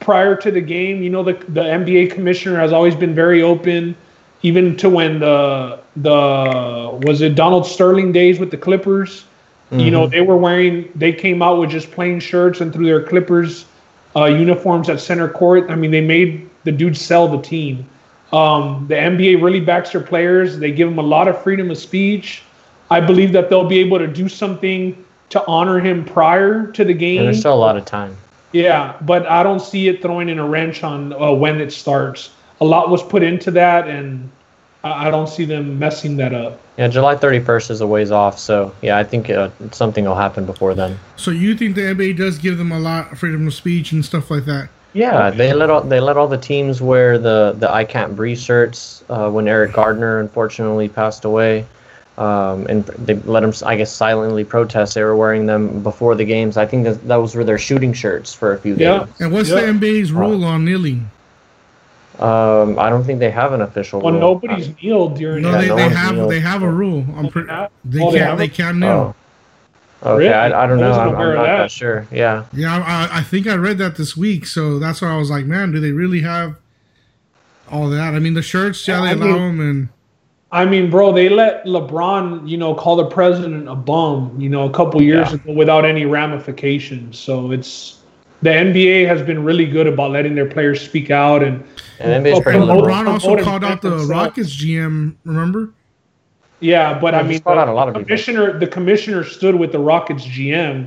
prior to the game, you know the the NBA commissioner has always been very open, even to when the the was it Donald Sterling days with the Clippers. You know, they were wearing, they came out with just plain shirts and threw their Clippers uh, uniforms at center court. I mean, they made the dudes sell the team. Um, the NBA really backs their players. They give them a lot of freedom of speech. I believe that they'll be able to do something to honor him prior to the game. And there's still a lot of time. Yeah, but I don't see it throwing in a wrench on uh, when it starts. A lot was put into that, and I, I don't see them messing that up. Yeah, July 31st is a ways off, so yeah, I think uh, something will happen before then. So you think the NBA does give them a lot of freedom of speech and stuff like that? Yeah, they let all they let all the teams wear the the I can't breathe shirts uh, when Eric Gardner unfortunately passed away, um, and they let them I guess silently protest. They were wearing them before the games. I think that those were their shooting shirts for a few Yeah. games. And what's Yeah. the NBA's rule on kneeling? Um, I don't think they have an official. Well, rule. nobody's kneeled during No, Yeah, they, no they have kneeled. they have a rule. I'm Oh, pre- they have? they Oh, can't have they can't kneel. Oh. Okay, Really? I, I don't know. I'm, I'm not that. that sure. Yeah. Yeah, I, I think I read that this week, so that's why I was like, man, do they really have all that? I mean, the shirts, yeah, Yeah, they I allow mean- them, and I mean, bro, they let LeBron, you know, call the president a bum, you know, a couple years Yeah. ago without any ramifications. So it's the NBA has been really good about letting their players speak out and And NBA's Oh, pretty promote- liberal. LeBron also promoting called out the themselves. Rockets GM. Remember? yeah, but Yeah, I mean, the, out a lot of the people. commissioner, the commissioner stood with the Rockets GM,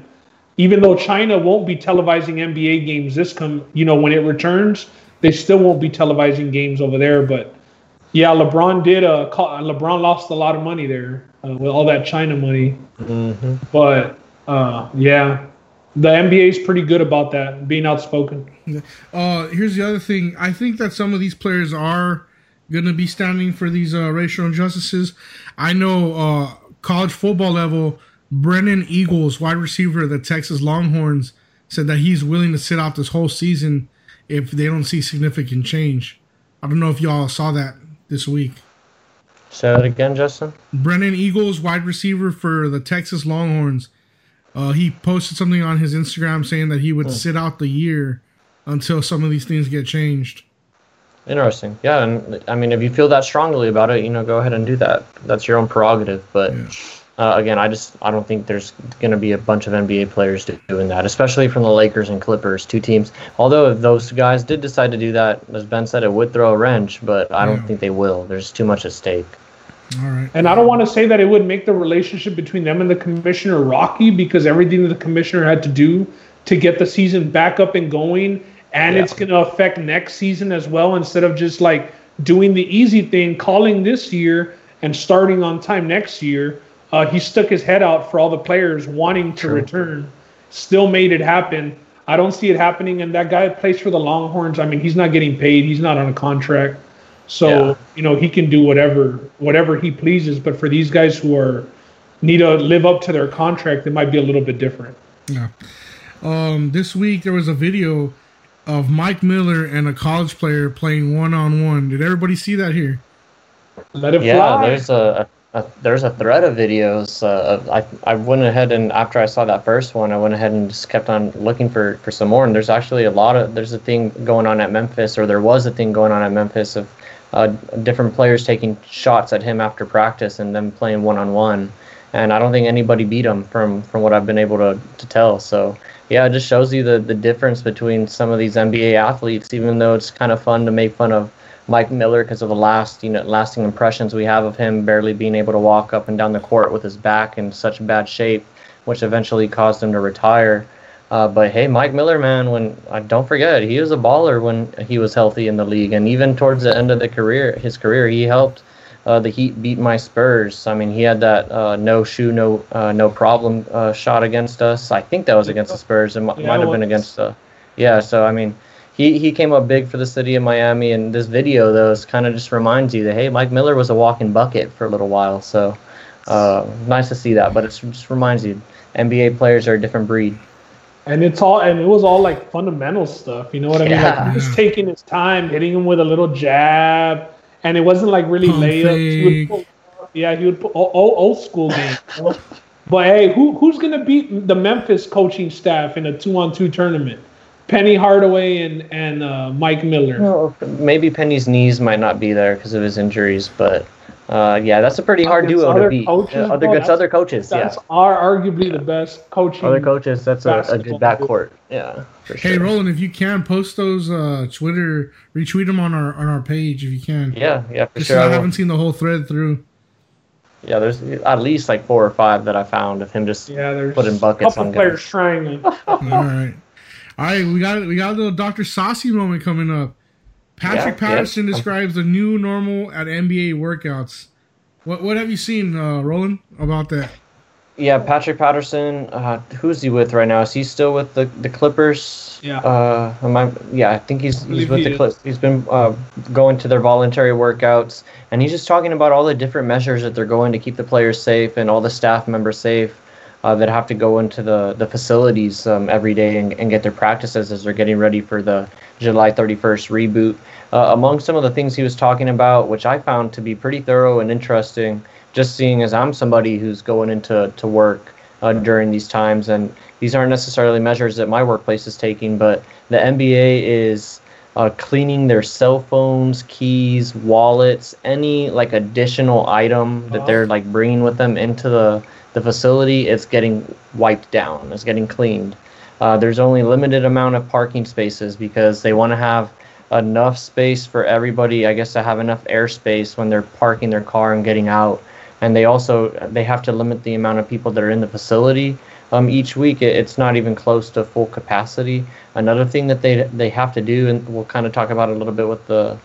even though China won't be televising NBA games this come, you know, when it returns, they still won't be televising games over there. But yeah, LeBron did. Uh, call, LeBron lost a lot of money there uh, with all that China money. hmm But uh, yeah, the NBA is pretty good about that, being outspoken. Uh, here's the other thing. I think that some of these players are going to be standing for these uh, racial injustices. I know uh, college football level, Brennan Eagles, wide receiver of the Texas Longhorns, said that he's willing to sit out this whole season if they don't see significant change. I don't know if y'all saw that this week. Say that again, Justin. Brennan Eagles, wide receiver for the Texas Longhorns, uh, he posted something on his Instagram saying that he would sit out the year until some of these things get changed. Interesting. Yeah, and I mean, if you feel that strongly about it, you know, go ahead and do that. That's your own prerogative. But uh, again, I just I don't think there's going to be a bunch of NBA players doing that, especially from the Lakers and Clippers, two teams. Although if those guys did decide to do that, as Ben said, it would throw a wrench, but I don't think they will. There's too much at stake. All right. And I don't want to say that it would make the relationship between them and the commissioner rocky because everything that the commissioner had to do to get the season back up and going, and Yeah. it's going to affect next season as well. Instead of just like doing the easy thing, calling this year and starting on time next year, uh, he stuck his head out for all the players wanting to True. return. Still made it happen. I don't see it happening. And that guy plays for the Longhorns. I mean, he's not getting paid. He's not on a contract. So Yeah. you know he can do whatever whatever he pleases. But for these guys who are need to live up to their contract, it might be a little bit different. Yeah. Um, this week there was a video of Mike Miller and a college player playing one on one. Did everybody see that here? Let it Yeah, fly. there's a, a, a there's a thread of videos. Uh, of, I I went ahead and after I saw that first one, I went ahead and just kept on looking for for some more. And there's actually a lot of there's a thing going on at Memphis, or there was a thing going on at Memphis of uh, different players taking shots at him after practice and then playing one on one. And I don't think anybody beat him from from what I've been able to to tell. So yeah, it just shows you the the difference between some of these NBA athletes. Even though it's kind of fun to make fun of Mike Miller because of the last, you know, lasting impressions we have of him barely being able to walk up and down the court with his back in such bad shape, which eventually caused him to retire. Uh, but hey, Mike Miller, man, when uh, don't forget he was a baller when he was healthy in the league, and even towards the end of the career, his career, he helped uh, the Heat beat my Spurs. I mean, he had that uh, no shoe, no uh, no problem uh, shot against us. I think that was against the Spurs. It mi- Yeah, might have been against the. Yeah, so I mean, he he came up big for the city of Miami, and this video though is kind of just reminds you that hey, Mike Miller was a walking bucket for a little while. So uh, nice to see that, but it just reminds you NBA players are a different breed. And it's all and it was all like fundamental stuff. You know what I mean? Yeah. Like he was taking his time, hitting him with a little jab, and it wasn't like really Pump layups. He would fake. pull- yeah, he would put old, old school game. you know? But hey, who who's gonna beat the Memphis coaching staff in a two-on-two tournament? Penny Hardaway and and uh, Mike Miller. Well, maybe Penny's knees might not be there because of his injuries, but uh, yeah, that's a pretty hard Against duo to beat. coaches, Uh, other bro, against that's- other coaches, yeah. Are arguably the best coaching. Other coaches, that's a, a good basketball. backcourt. Yeah, for sure. Hey, Roland, if you can post those uh, Twitter, retweet them on our on our page if you can. Yeah, yeah, for Just sure. so I I haven't seen the whole thread through. Yeah, there's at least like four or five that I found of him just Yeah, there's putting buckets on players guys. trying. *laughs* All right, all right. We got we got a little Dr. Saucy moment coming up. Patrick Yeah, Patterson yeah. describes the new normal at NBA workouts. What what have you seen, uh, Roland, about that? Yeah, Patrick Patterson. Uh, who's he with right now? Is he still with the, the Clippers? Yeah. Uh, am I, yeah, I think he's he's with he the. Clippers. He's been uh, going to their voluntary workouts, and he's just talking about all the different measures that they're going to keep the players safe and all the staff members safe uh, that have to go into the the facilities um, every day and, and get their practices as they're getting ready for the July 31st reboot. Uh, among some of the things he was talking about, which I found to be pretty thorough and interesting, just seeing as I'm somebody who's going into to work uh, during these times. And these aren't necessarily measures that my workplace is taking, but the NBA is uh, cleaning their cell phones, keys, wallets, any like additional item that they're like bringing with them into the, the facility. is getting wiped down. It's getting cleaned. Uh, there's only limited amount of parking spaces because they want to have enough space for everybody. I guess to have enough airspace when they're parking their car and getting out. And they also they have to limit the amount of people that are in the facility um, each week. It, it's not even close to full capacity. Another thing that they they have to do, and we'll kind of talk about a little bit with the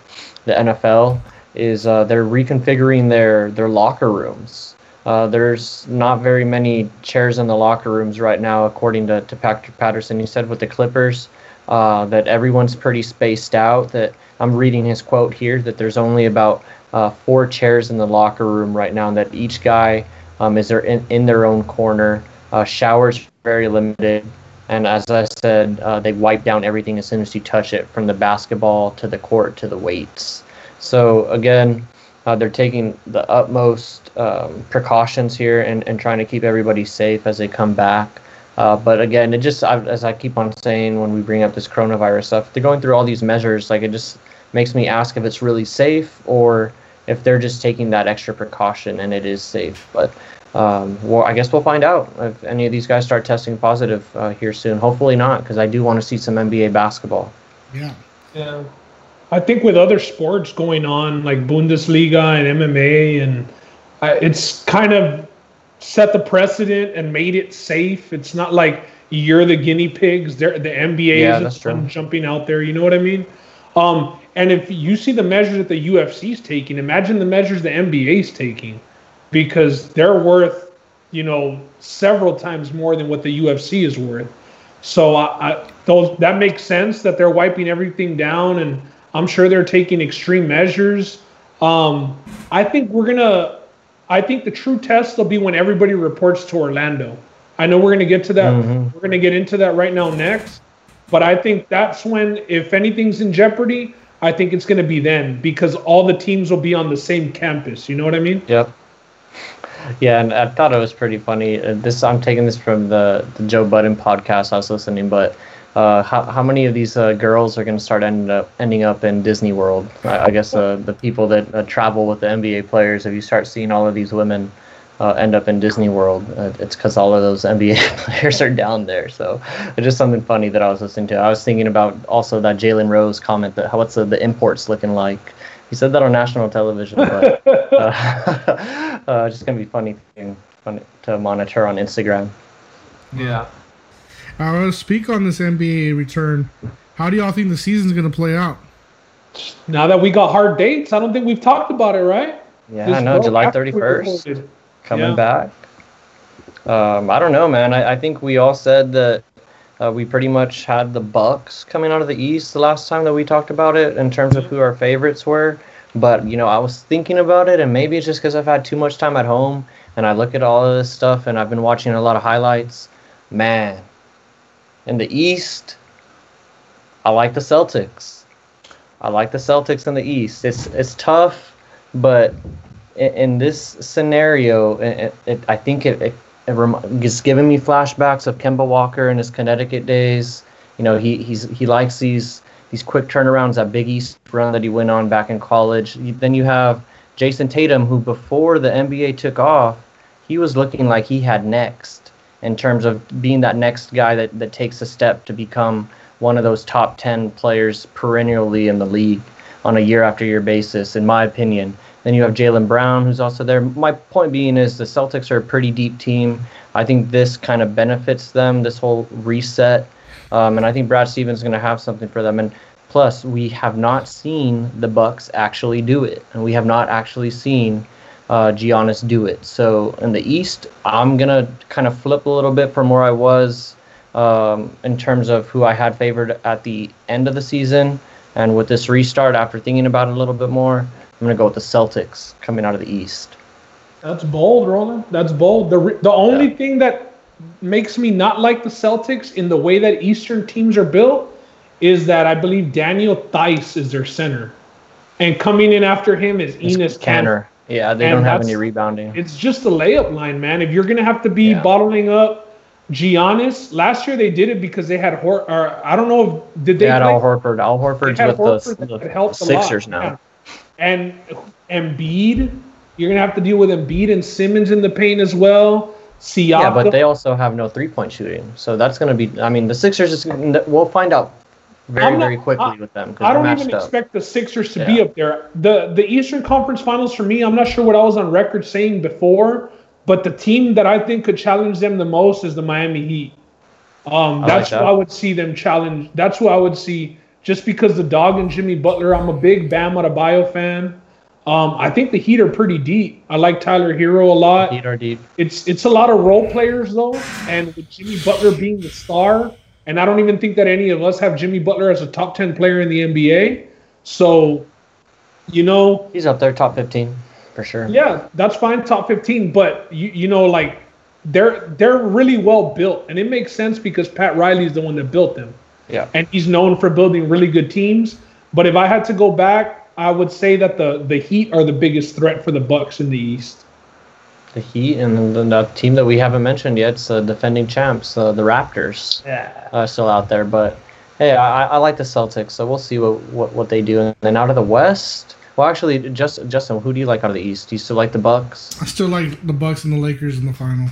the NFL, is uh, they're reconfiguring their their locker rooms. Uh, there's not very many chairs in the locker rooms right now, according to, to Patrick Patterson. He said with the Clippers uh, that everyone's pretty spaced out. That I'm reading his quote here that there's only about uh, four chairs in the locker room right now, and that each guy um, is there in, in their own corner. Uh, showers very limited, and as I said, uh, they wipe down everything as soon as you touch it, from the basketball to the court to the weights. So again, uh, they're taking the utmost um, precautions here and, and trying to keep everybody safe as they come back. Uh, but again, it just I, as I keep on saying when we bring up this coronavirus stuff, they're going through all these measures. Like it just makes me ask if it's really safe or if they're just taking that extra precaution and it is safe. But um, well, I guess we'll find out if any of these guys start testing positive uh, here soon. Hopefully not, because I do want to see some NBA basketball. Yeah. Yeah. I think with other sports going on like Bundesliga and MMA, and uh, it's kind of set the precedent and made it safe. It's not like you're the guinea pigs. They're, the NBA Yeah, is that's the one true. jumping out there. You know what I mean? Um, and if you see the measures that the UFC's taking, imagine the measures the NBA's taking, because they're worth, you know, several times more than what the UFC is worth. So I, I, those that makes sense that they're wiping everything down, and I'm sure they're taking extreme measures. Um, I think we're gonna. I think the true test will be when everybody reports to Orlando. I know we're gonna get to that. We're gonna get into that right now next, but I think that's when, if anything's in jeopardy, I think it's gonna be then because all the teams will be on the same campus. You know what I mean? Yep. Yeah, and I thought it was pretty funny. Uh, This I'm taking this from the, the Joe Budden podcast I was listening, but uh, how how many of these uh, girls are going to start ending up ending up in Disney World? I, I guess uh, the people that uh, travel with the NBA players. If you start seeing all of these women uh, end up in Disney World, uh, it's because all of those *laughs* NBA players are down there. So it's just something funny that I was listening to. I was thinking about also that Jalen Rose comment that what's the, the imports looking like. He said that on national television, but *laughs* uh, *laughs* uh, just gonna be funny thing funny to monitor on Instagram. Yeah. I want to speak on this NBA return. How do y'all think the season's going to play out? Now that we got hard dates, I don't think we've talked about it, right? Yeah, This I know July 31st coming Yeah. back. Um, I don't know, man. I, I think we all said that uh, we pretty much had the Bucks coming out of the East the last time that we talked about it in terms of who our favorites were. But you know, I was thinking about it, and maybe it's just because I've had too much time at home, and I look at all of this stuff, and I've been watching a lot of highlights. Man, in the East, I like the Celtics. I like the Celtics in the East. It's it's tough, but in, in this scenario, it, it, I think it, it, it rem- it's giving me flashbacks of Kemba Walker in his Connecticut days. You know, he he's he likes these these quick turnarounds, that Big East run that he went on back in college. Then you have Jayson Tatum, who before the NBA took off, he was looking like he had next in terms of being that next guy that, that takes a step to become one of those top 10 players perennially in the league on a year after year basis, in my opinion. Then you have Jaylen Brown, who's also there. My point being is the Celtics are a pretty deep team. I think this kind of benefits them, this whole reset. Um, and I think Brad Stevens is going to have something for them. And plus, we have not seen the Bucks actually do it, and we have not actually seen uh, Giannis do it. So in the East, I'm gonna kind of flip a little bit from where I was um, in terms of who I had favored at the end of the season. And with this restart, after thinking about it a little bit more, I'm gonna go with the Celtics coming out of the East. That's bold, Roland. That's bold. The re- the only thing that makes me not like the Celtics in the way that Eastern teams are built is that I believe Daniel Theis is their center, and coming in after him is Enes Kanter. Yeah, they And don't have any rebounding. It's just the layup line, man. If you're gonna have to be Yeah. bottling up Giannis, last year they did it because they had Hor. Or I don't know if did they They had play- Al Horford. Al Horford's with Horford the, the helped a lot, Sixers now. yeah. And Embiid, you're gonna have to deal with Embiid and Simmons in the paint as well. Siakam. Yeah, but they also have no three point shooting, so that's going to be. I mean, the Sixers is. We'll find out very not- very quickly I- with them I don't even up. expect the Sixers to be up there. The the Eastern Conference Finals for me, I'm not sure what I was on record saying before, but the team that I think could challenge them the most is the Miami Heat. Um, that's like who that. I would see them challenge. That's who I would see just because the dog and Jimmy Butler. I'm a big Bam Adebayo fan. Um, I think the Heat are pretty deep. I like Tyler Herro a lot. Heat are deep. It's it's a lot of role players though, and with Jimmy Butler being the star, and I don't even think that any of us have Jimmy Butler as a top ten player in the NBA. So, you know, He's up there, top fifteen for sure. yeah, that's fine, top fifteen. But you you know, like they're they're really well built, and it makes sense because Pat Riley's the one that built them, Yeah. and he's known for building really good teams. But if I had to go back, I would say that the the Heat are the biggest threat for the Bucks in the East. The Heat and the, the team that we haven't mentioned yet, it's the defending champs, uh, the Raptors, Yeah. uh, still out there. But hey, I, I like the Celtics, so we'll see what, what, what they do. And then out of the West, well, actually, just Justin, who do you like out of the East? Do you still like the Bucks? I still like the Bucks and the Lakers in the final.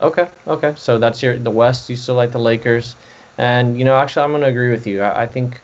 Okay, okay. So that's your the West. You still like the Lakers, and you know, actually, I'm gonna agree with you. I, I think.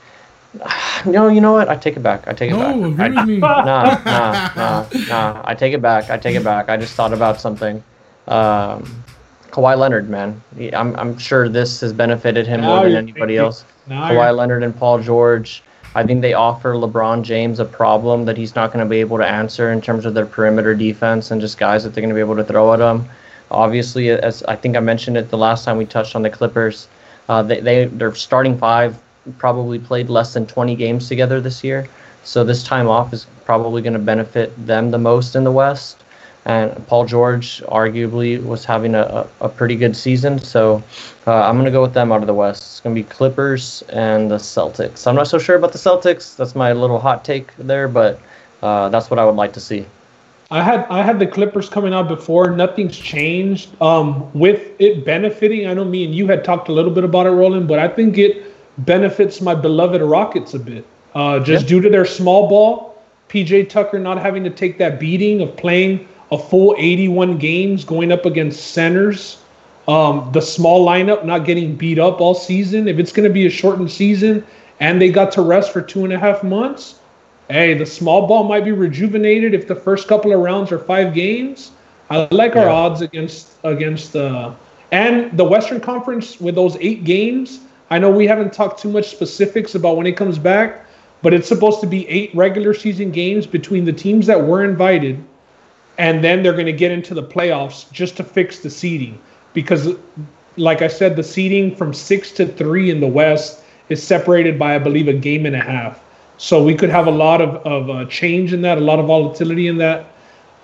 *sighs* No, you know what? I take it back. I take it No, back. agree I, with me. Nah, nah, nah, nah. I take it back. I take it back. I just thought about something. Um, Kawhi Leonard, man. I'm I'm sure this has benefited him Now more than anybody thinking. else. Kawhi Leonard and Paul George. I think they offer LeBron James a problem that he's not going to be able to answer in terms of their perimeter defense and just guys that they're going to be able to throw at him. Obviously, as I think I mentioned it the last time we touched on the Clippers, uh, they, they their starting five probably played less than 20 games together this year. So this time off is probably going to benefit them the most in the West. And Paul George arguably was having a, a, pretty good season. So uh, I'm going to go with them out of the West. It's going to be Clippers and the Celtics. I'm not so sure about the Celtics. That's my little hot take there, but uh, that's what I would like to see. I had I had the Clippers coming out before. Nothing's changed. Um, with it benefiting, I know me and you had talked a little bit about it, Roland, but I think it benefits my beloved Rockets a bit. Uh, just Yeah. due to their small ball, PJ Tucker not having to take that beating of playing a full 81 games going up against centers. Um, the small lineup not getting beat up all season. If it's going to be a shortened season and they got to rest for two and a half months, hey, the small ball might be rejuvenated if the first couple of rounds are five games. I like our odds against against uh, and the Western Conference with those eight games. I know we haven't talked too much specifics about when it comes back, but it's supposed to be eight regular season games between the teams that were invited, and then they're going to get into the playoffs just to fix the seeding because, like I said, the seeding from six to three in the West is separated by I believe a game and a half. So we could have a lot of, of uh, change in that, a lot of volatility in that.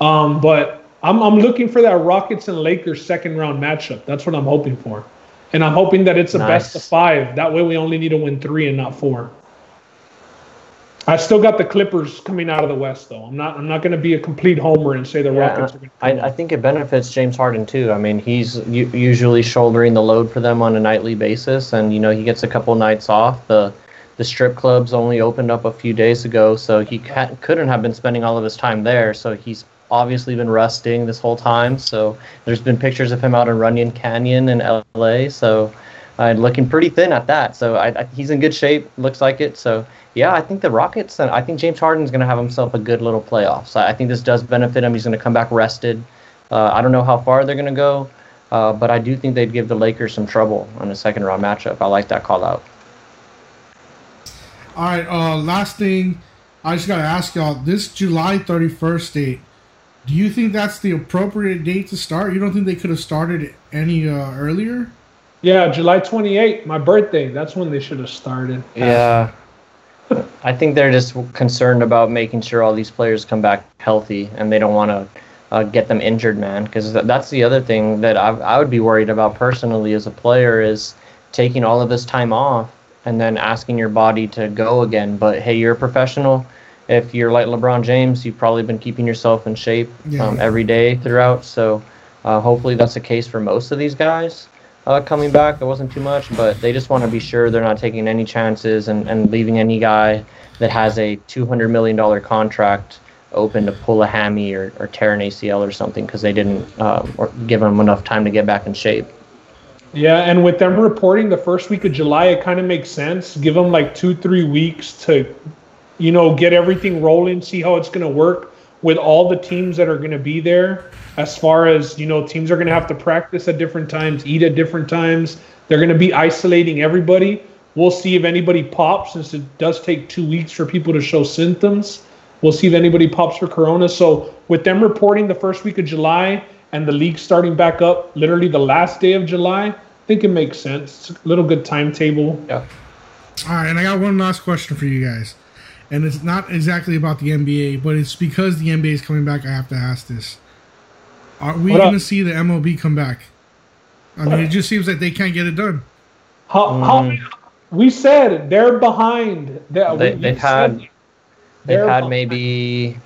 Um, but I'm, I'm looking for that Rockets and Lakers second round matchup. That's what I'm hoping for. And I'm hoping that it's a best of five. That way we only need to win three and not four. I still got the Clippers coming out of the West, though. I'm not. I'm not going to be a complete homer and say the Rockets going to. I, I think it benefits James Harden too. I mean, he's u- usually shouldering the load for them on a nightly basis, and you know he gets a couple nights off. The the strip clubs only opened up a few days ago, so he ca- couldn't have been spending all of his time there. So he's obviously been resting this whole time. So there's been pictures of him out in Runyon Canyon in L.A. So uh, looking pretty thin at that. So I, I, he's in good shape. Looks like it. So yeah, I think the Rockets and I think James Harden's going to have himself a good little playoffs. I, I think this does benefit him. He's going to come back rested. Uh, I don't know how far they're going to go, uh, but I do think they'd give the Lakers some trouble on a second round matchup. I like that call out. All right, uh, last thing, I just gotta ask y'all: this July thirty first date, do you think that's the appropriate date to start? You don't think they could have started any uh, earlier? Yeah, July 28th, my birthday. That's when they should have started. Yeah. *laughs* I think they're just concerned about making sure all these players come back healthy, and they don't want to uh, get them injured, man. Because that's the other thing that I, I would be worried about personally as a player is taking all of this time off and then asking your body to go again. But hey, you're a professional. If you're like LeBron James, you've probably been keeping yourself in shape Yeah. um, every day throughout. So uh, hopefully that's the case for most of these guys uh, coming back. It wasn't too much, but they just want to be sure they're not taking any chances and, and leaving any guy that has a $200 million contract open to pull a hammy or, or tear an ACL or something because they didn't or give them enough time to get back in shape. Yeah, and with them reporting the first week of July, it kind of makes sense. Give them like two, three weeks to, you know, get everything rolling, see how it's going to work with all the teams that are going to be there. As far as, you know, teams are going to have to practice at different times, eat at different times. They're going to be isolating everybody. We'll see if anybody pops, since it does take two weeks for people to show symptoms. We'll see if anybody pops for Corona. So, with them reporting the first week of July and the league starting back up literally the last day of July, I think it makes sense. It's a little good timetable. Yeah. All right, and I got one last question for you guys, and it's not exactly about the NBA, but it's because the NBA is coming back. I have to ask this: Are we going to see the MLB come back? I mean, it just seems like they can't get it done. How, how mm. we said they're behind. They, they, they've had they've had behind. maybe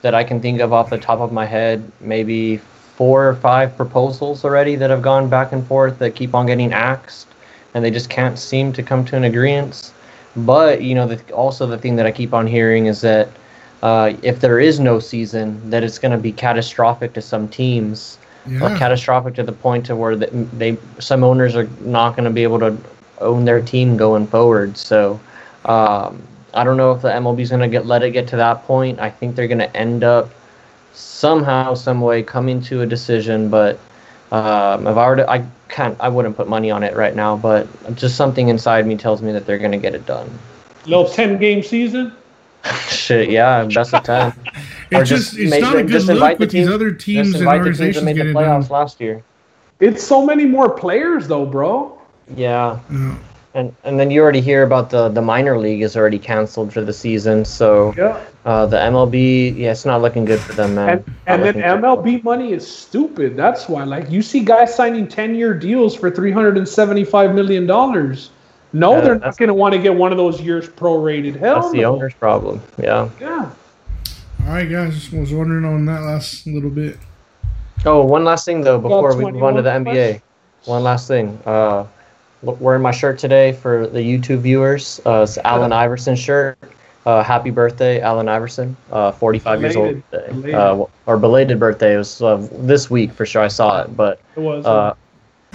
that I can think of off the top of my head, maybe four or five proposals already that have gone back and forth that keep on getting axed, and they just can't seem to come to an agreement. But you know, the, also the thing that I keep on hearing is that uh, if there is no season, that it's going to be catastrophic to some teams, or Yeah, catastrophic to the point to where they, they some owners are not going to be able to own their team going forward. So um, I don't know if the MLB is going to get let it get to that point. I think they're going to end up somehow, some way coming to a decision. But um, if I were to, I can't, I wouldn't put money on it right now. But just something inside me tells me that they're going to get it done. little ten game season. *laughs* Shit, yeah, best of ten. It's just it's make- not a good just invite look the with these other teams and invite the teams that organizations made the getting playoffs done. last year. It's so many more players though, bro. Yeah. Yeah. And and then you already hear about the the minor league is already canceled for the season. So Yeah. Uh, the MLB, yeah, it's not looking good for them, man. And and then looking good. MLB money is stupid. That's why. Like you see guys signing ten year deals for three hundred and seventy five million dollars. No, Yeah, they're not gonna want to get one of those years prorated. Hell That's the owner's problem. Yeah. Yeah. All right, guys, just was wondering on that last little bit. Oh, one last thing though before we move on to the 21 NBA. One last thing. Uh, wearing my shirt today for the YouTube viewers. Uh, it's Allen Iverson shirt. Uh, happy birthday, Allen Iverson. Uh, 45 years old. Belated. today. Belated. Uh, or belated birthday. It was uh, this week for sure. I saw it, but It was. uh,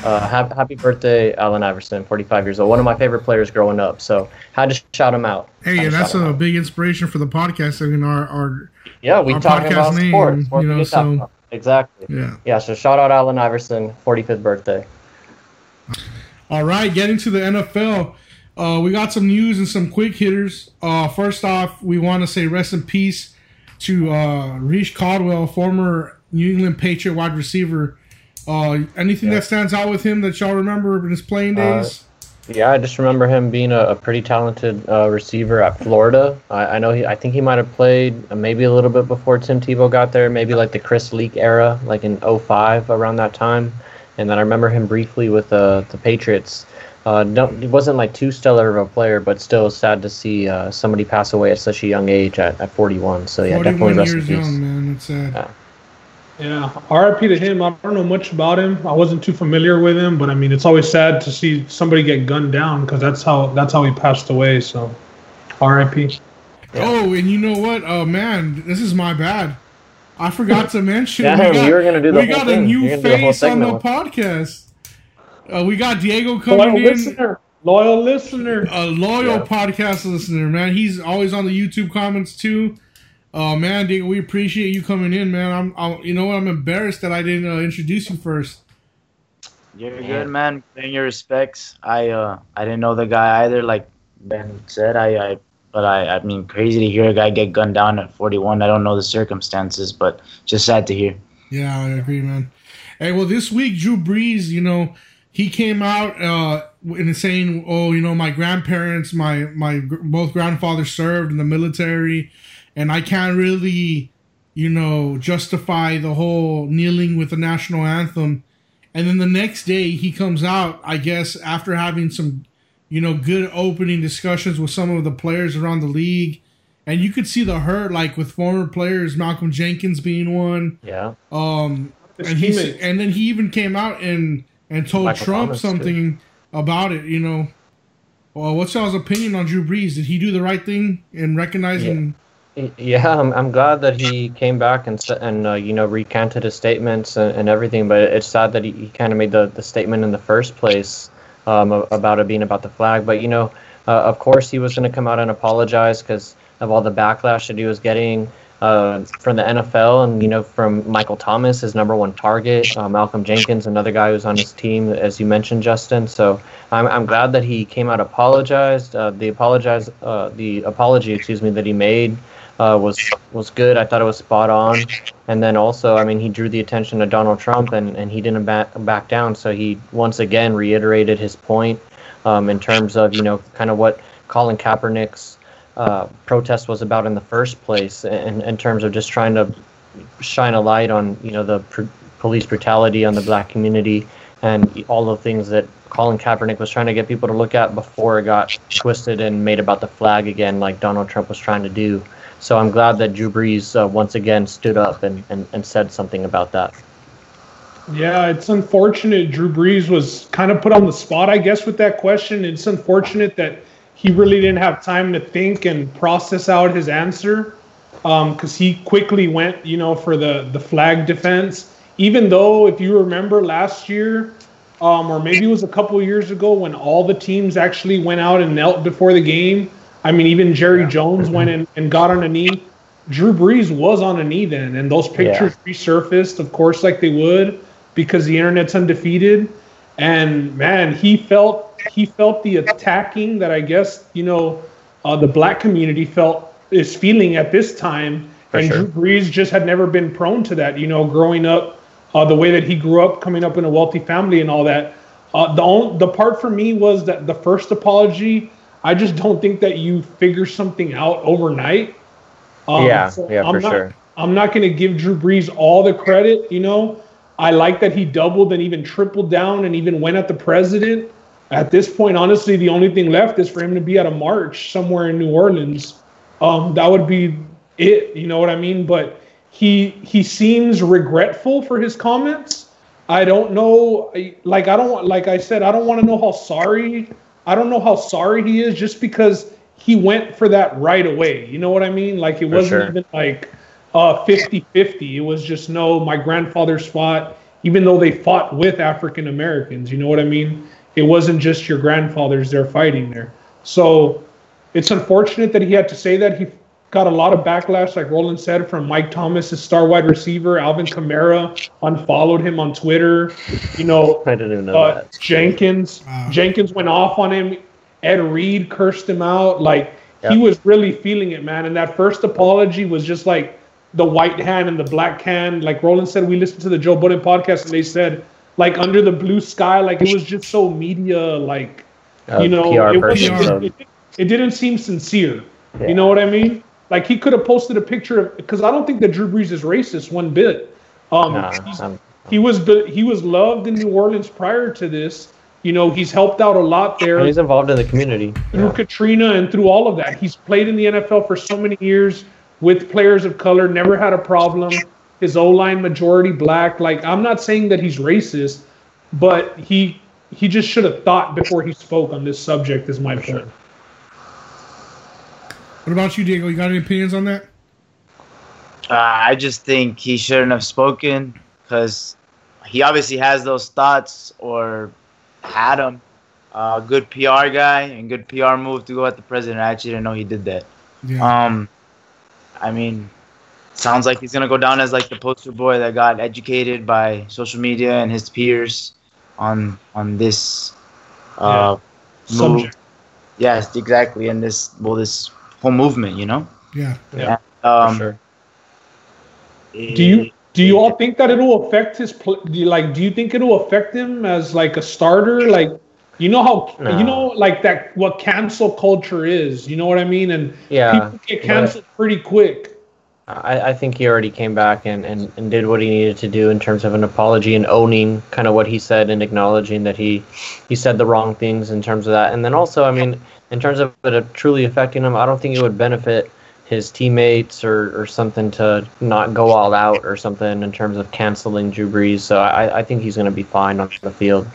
uh, happy, happy birthday, Allen Iverson, 45 years old. One of my favorite players growing up. So had to shout him out. Hey, Had to and that's a out. big inspiration for the podcast. I mean, our, our yeah. We our talking podcast about name, sports. What you know, so- about. Exactly. yeah. Yeah. So shout out Allen Iverson, 45th birthday. All right, getting to the NFL. Uh, we got some news and some quick hitters. Uh, first off, we want to say rest in peace to uh, Reche Caldwell, former New England Patriot wide receiver. Uh, anything Yeah. that stands out with him that y'all remember in his playing Uh, days? Yeah, I just remember him being a, a pretty talented uh, receiver at Florida. I, I know he, I think he might have played uh, maybe a little bit before Tim Tebow got there, maybe like the Chris Leak era, like in 05 around that time. And then I remember him briefly with uh, the Patriots. Uh, no, he wasn't like too stellar of a player, but still sad to see uh, somebody pass away at such a young age at, at 41. So yeah, definitely 41 rest in years peace. young, man. It's sad. Yeah. Yeah, RIP to him. I don't know much about him. I wasn't too familiar with him, but I mean, it's always sad to see somebody get gunned down because that's how that's how he passed away. So, RIP. Oh, and you know what? Oh man, this is my bad. I forgot to mention. *laughs* Damn, we got, you were gonna do the we whole got a new You're gonna do the whole face on the segment. podcast. Uh, we got Diego Loyal coming in. listener, loyal listener. a loyal Yeah. podcast listener, man. He's always on the YouTube comments too. Uh, man, Diego, we appreciate you coming in, man. I'm, I'm you know what? I'm embarrassed that I didn't uh, introduce you first. You're good, man. Paying your respects. I uh I didn't know the guy either. Like Ben said, I, I but I I mean crazy to hear a guy get gunned down at 41. I don't know the circumstances, but just sad to hear. Yeah, I agree, man. Hey, well, this week Drew Brees, you know, he came out uh, and saying, "Oh, you know, my grandparents, my my both grandfathers served in the military, and I can't really, you know, justify the whole kneeling with the national anthem." And then the next day, he comes out, I guess, after having some, you know, good opening discussions with some of the players around the league, and you could see the hurt, like with former players, Malcolm Jenkins being one. Yeah. Um, and he and then he even came out and and told Michael Trump Thomas, too. something about it. You know, well, what's y'all's opinion on Drew Brees? Did he do the right thing in recognizing? Yeah, I'm, I'm glad that he came back and and uh, you know recanted his statements and, and everything. But it's sad that he, he kind of made the, the statement in the first place um, about it being about the flag. But you know, uh, of course, he was going to come out and apologize because of all the backlash that he was getting uh, from the NFL and you know from Michael Thomas, his number one target, uh, Malcolm Jenkins, another guy who's on his team, as you mentioned, Justin. So I'm, I'm glad that he came out apologized. Uh, the apologize uh, the apology, excuse me, that he made uh, was was good. I thought it was spot on. And then also, I mean, he drew the attention of Donald Trump, and, and he didn't back back down. So he once again reiterated his point um, in terms of you know kind of what Colin Kaepernick's uh, protest was about in the first place, in, in terms of just trying to shine a light on you know the pr- police brutality on the black community and all the things that Colin Kaepernick was trying to get people to look at before it got twisted and made about the flag again, like Donald Trump was trying to do. So I'm glad that Drew Brees uh, once again stood up and, and, and said something about that. Yeah, it's unfortunate. Drew Brees was kind of put on the spot, I guess, with that question. It's unfortunate that he really didn't have time to think and process out his answer because he quickly went, you know, for the the flag defense. Even though, if you remember last year, um, or maybe it was a couple years ago, when all the teams actually went out and knelt before the game. I mean, even Jerry Jones went in and got on a knee. Drew Brees was on a knee then, and those pictures resurfaced, of course, like they would, because the internet's undefeated. And man, he felt he felt the attacking that I guess you know uh, the black community felt is feeling at this time. For and sure. Drew Brees just had never been prone to that. You know, growing up, uh, the way that he grew up, coming up in a wealthy family and all that. Uh, the on, the part for me was that the first apology. I just don't think that you figure something out overnight. Um, Yeah, so yeah, I'm for not, sure. I'm not going to give Drew Brees all the credit. You know, I like that he doubled and even tripled down and even went at the president. At this point, honestly, the only thing left is for him to be at a march somewhere in New Orleans. Um, that would be it. You know what I mean? But he he seems regretful for his comments. I don't know. Like I don't like I said. I don't want to know how sorry. I don't know how sorry he is just because he went for that right away. You know what I mean? Like it wasn't sure. even like uh 50-50. It was just no, my grandfather's fought, even though they fought with African Americans. You know what I mean? It wasn't just your grandfathers they're fighting there. So it's unfortunate that he had to say that. He got a lot of backlash, like Roland said, from Mike Thomas, his star wide receiver. Alvin Kamara unfollowed him on Twitter. You know, I didn't even know uh, that. Jenkins. Wow. Jenkins went off on him. Ed Reed cursed him out. Like he was really feeling it, man. And that first apology was just like the white hand and the black hand. Like Roland said, we listened to the Joe Budden podcast and they said like under the blue sky, like it was just so media, like Uh, you know, PR it, wasn't- it, it, it didn't seem sincere. Yeah. You know what I mean? Like he could have posted a picture of because I don't think that Drew Brees is racist one bit. Um, Nah, he's- I'm- he was he was loved in New Orleans prior to this. You know, he's helped out a lot there he's involved in the community. through Katrina and through all of that. He's played in the NFL for so many years with players of color, never had a problem. His O line majority black. Like I'm not saying that he's racist, but he he just should have thought before he spoke on this subject. Is my point. What about you, Diego? You got any opinions on that? Uh, I just think he shouldn't have spoken because he obviously has those thoughts or had them. Uh, good PR guy and good PR move to go at the president. I actually didn't know he did that. Yeah. Um, I mean, sounds like he's gonna go down as like the poster boy that got educated by social media and his peers on on this uh, move. Subject. Yes, exactly. And this well, this whole movement, you know. yeah. Yeah. Um, For sure. Do you do you all think that it'll affect his pl- do you, like? Do you think it'll affect him as like a starter? Like, you know how No. you know like that what cancel culture is. You know what I mean? And Yeah, people get canceled pretty quick. I, I think he already came back and, and, and did what he needed to do in terms of an apology and owning kind of what he said and acknowledging that he he said the wrong things in terms of that. And then also, I mean, in terms of it truly affecting him, I don't think it would benefit his teammates or, or something to not go all out or something in terms of canceling Drew Brees. So I, I think he's going to be fine on the field.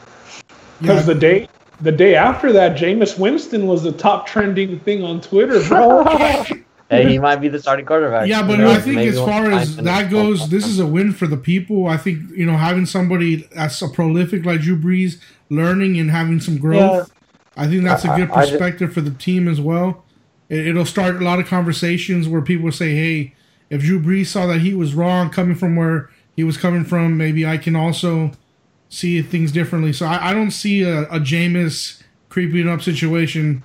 Because the day the day after that, Jameis Winston was the top trending thing on Twitter, bro. *laughs* he might be the starting quarterback. Yeah, but You know, I think as far as that goes, this is a win for the people. I think you know having somebody that's a prolific like Drew Brees, learning and having some growth. I think that's a good I- I ju- perspective for the team as well. It, it'll start a lot of conversations where people say, "Hey, if Drew Brees saw that he was wrong coming from where he was coming from, maybe I can also see things differently." So I, I don't see a, a Jameis creeping up situation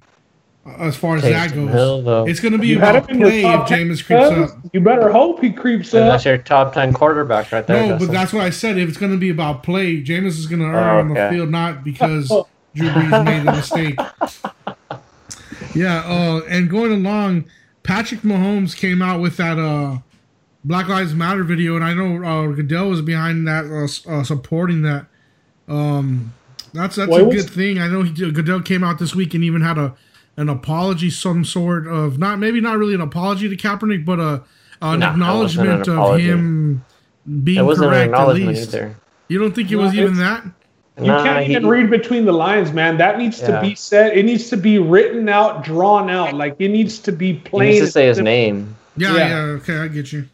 as far as that goes. Hill, though. It's going to be You had about him play if Jameis creeps up. You better hope he creeps up. that's your top 10 quarterback right there. No, but that's what I said. If it's going to be about play, Jameis is going to earn on the field, not because *laughs* Drew Brees made a mistake. Yeah, uh, and going along, Patrick Mahomes came out with that uh, Black Lives Matter video, and I know uh, Goodell was behind that, uh, uh, supporting that. Um, that's that's Well, a was- good thing. I know he, Goodell came out this week and even had a an apology, some sort of not maybe not really an apology to Kaepernick, but a an No, it wasn't an acknowledgement of him being it wasn't an correct. At least either. you don't think it No, was even that? You Nah, can't he- even read between the lines, man. That needs Yeah. to be said. It needs to be written out, drawn out. Like it needs to be He plain. needs to say his name. Yeah, Yeah. yeah, okay, I get you.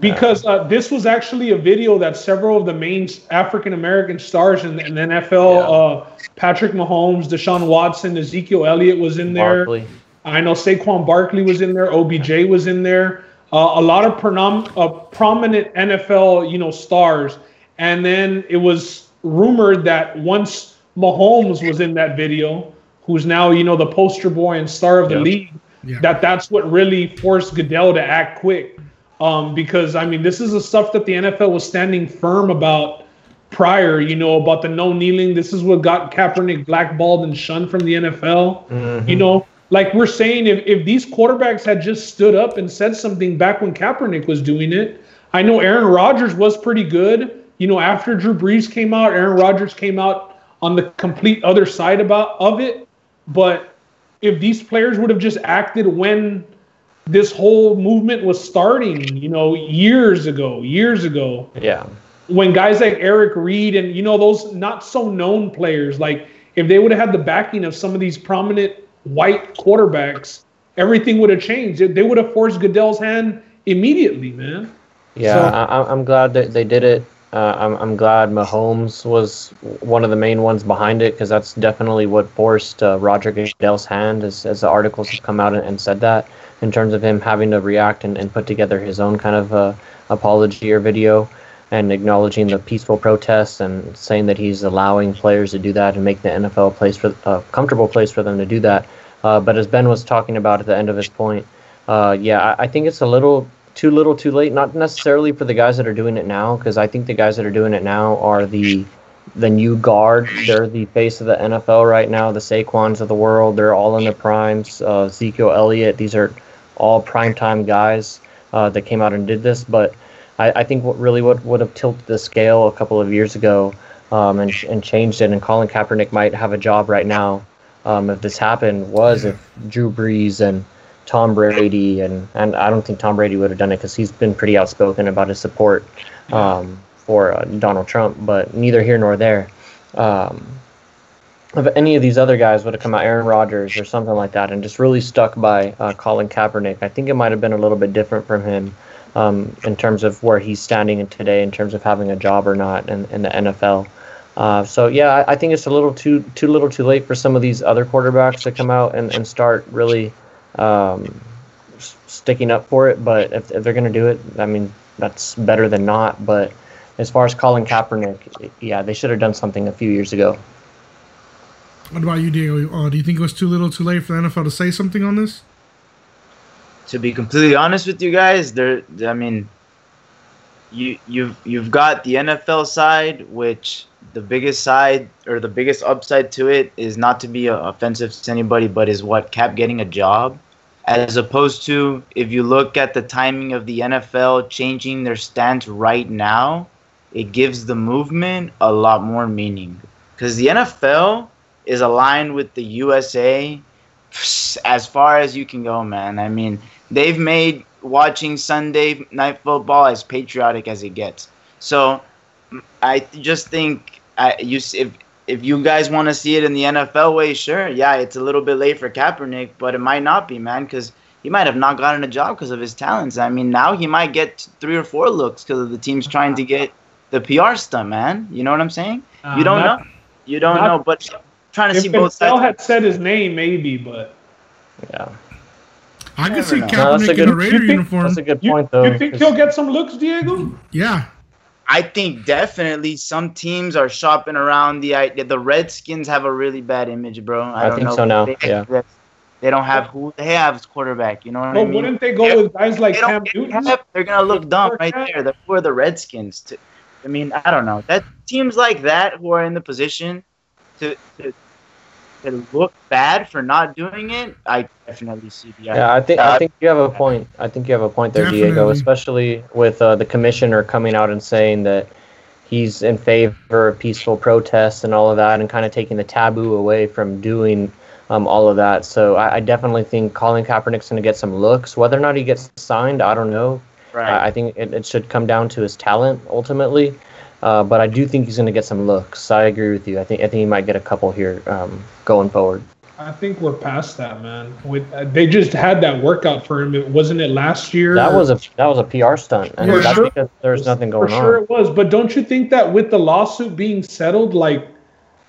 Because uh, this was actually a video that several of the main African American stars in, in the NFL, Yeah. uh, Patrick Mahomes, Deshaun Watson, Ezekiel Elliott was in there. Barkley. I know Saquon Barkley was in there. OBJ was in there. Uh, a lot of pronom- uh, prominent NFL, you know, stars. And then it was rumored that once Mahomes was in that video, who's now, you know, the poster boy and star of the Yep. league, Yeah. that that's what really forced Goodell to act quick. Um, because I mean, this is the stuff that the NFL was standing firm about prior. You know about the no kneeling. This is what got Kaepernick blackballed and shunned from the NFL. You know, like we're saying, if if these quarterbacks had just stood up and said something back when Kaepernick was doing it, I know Aaron Rodgers was pretty good. You know, after Drew Brees came out, Aaron Rodgers came out on the complete other side about of it. But if these players would have just acted when this whole movement was starting, you know, years ago, years ago, Yeah. when guys like Eric Reid and you know those not so known players, like if they would have had the backing of some of these prominent white quarterbacks, everything would have changed. They would have forced Goodell's hand immediately, man. Yeah, So- I, I'm- I'm glad that they did it. Uh, I'm, I'm glad Mahomes was one of the main ones behind it because that's definitely what forced uh, Roger Goodell's hand, as, as the articles have come out and, and said that, in terms of him having to react and, and put together his own kind of uh, apology or video and acknowledging the peaceful protests and saying that he's allowing players to do that and make the NFL a place for a comfortable place for them to do that. Uh, but as Ben was talking about at the end of his point, uh, yeah, I, I think it's a little too little, too late. Not necessarily for the guys that are doing it now, because I think the guys that are doing it now are the the new guard. They're the face of the NFL right now. The Saquons of the world. They're all in their primes. Uh, Ezekiel Elliott. These are all primetime guys uh, that came out and did this. But I, I think what really what would have tilted the scale a couple of years ago um, and and changed it. And Colin Kaepernick might have a job right now um, if this happened. Was if Drew Brees and Tom Brady and and I don't think Tom Brady would have done it because he's been pretty outspoken about his support um, for uh, Donald Trump. But neither here nor there. Um, if any of these other guys would have come out, Aaron Rodgers or something like that, and just really stuck by uh, Colin Kaepernick, I think it might have been a little bit different from him um, in terms of where he's standing in today, in terms of having a job or not in, in the NFL. Uh, so yeah, I, I think it's a little too too little too late for some of these other quarterbacks to come out and, and start really um, sticking up for it. But if, if they're going to do it, I mean that's better than not. But as far as Colin Kaepernick, yeah, they should have done something a few years ago. What about you, Diego? Uh, do you think it was too little, too late for the NFL to say something on this? to be completely honest with you guys, there I mean you you've you've got the NFL side which the biggest side or the biggest upside to it is not to be uh, offensive to anybody but is what Cap getting a job as opposed to if you look at the timing of the NFL changing their stance right now, it gives the movement a lot more meaning cuz the NFL is aligned with the USA as far as you can go, man. I mean, they've made watching Sunday night football as patriotic as it gets. So I just think I you if if you guys want to see it in the NFL way, sure, yeah, it's a little bit late for Kaepernick, but it might not be, man, because he might have not gotten a job because of his talents. I mean, now he might get three or four looks because the team's trying to get the PR stunt, man. You know what I'm saying? Uh, you don't not- know. You don't not- know, but trying to see both Bell sides. had said his name, maybe, but Yeah, I can see know. No, that's a Kaepernick in good- a Raider think- uniform. that's a good you, point though. you think he'll get some looks, Diego? Yeah, I think definitely some teams are shopping around the idea. The Redskins have a really bad image, bro. I, I don't think know. so now, They, yeah. they don't have who they have as quarterback. You know what I But mean? wouldn't they go They- with guys like they Cam Newton? Cap, they're gonna look dumb Or right Cap? there. That's where the Redskins. To, I mean, I don't know. That teams like that who are in the position to to, to look bad for not doing it, I definitely see the. Yeah, I think I think you have a point. I think you have a point there, Diego. Especially with uh, the commissioner coming out and saying that he's in favor of peaceful protests and all of that, and kind of taking the taboo away from doing um, all of that. So I, I definitely think Colin Kaepernick's going to get some looks. Whether or not he gets signed, I don't know. right. I, I think it, it should come down to his talent ultimately. Uh, but I do think he's going to get some looks. I agree with you. I think I think he might get a couple here um, going forward. I think we're past that, man. With uh, they just had that workout for him. It wasn't it last year? That was a that was a PR stunt, and For that's sure. because there's nothing going on. for on. sure it was. But don't you think that with the lawsuit being settled, like,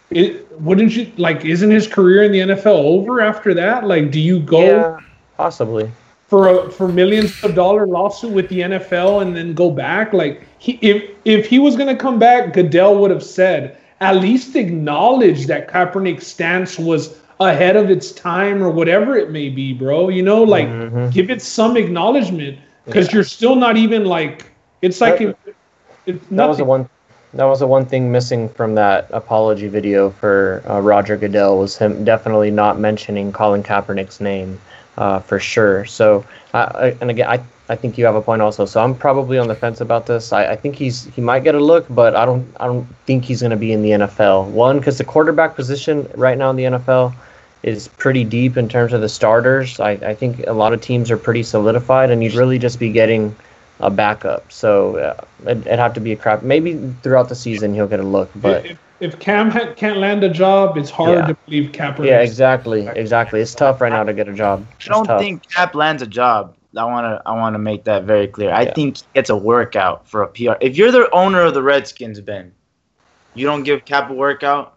it wouldn't you like? Isn't his career in the NFL over after that? Like, do you go Yeah, possibly. For a for millions of dollar lawsuit with the NFL and then go back? Like, he if if he was gonna come back, Goodell would have said at least acknowledge that Kaepernick's stance was ahead of its time or whatever it may be, bro. You know, like Mhm. give it some acknowledgement because Yeah. you're still not even like it's like That- it- it's That was the one. That was the one thing missing from that apology video for uh, Roger Goodell was him definitely not mentioning Colin Kaepernick's name uh, for sure. So, I, and again, I I think you have a point also. So I'm probably on the fence about this. I, I think he's he might get a look, but I don't I don't think he's going to be in the NFL. One, because the quarterback position right now in the NFL is pretty deep in terms of the starters. I, I think a lot of teams are pretty solidified, and you'd really just be getting a backup. So uh, it, it'd have to be a crap. Maybe throughout the season he'll get a look, but if, if Cam ha- can't land a job, it's hard Yeah. to believe Kaepernick. yeah, exactly, exactly. It's tough right now to get a job. It's I don't tough. think Cap lands a job. I want to I want to make that very clear. I Yeah. think he gets a workout for a PR. If you're the owner of the Redskins, Ben, you don't give Cap a workout.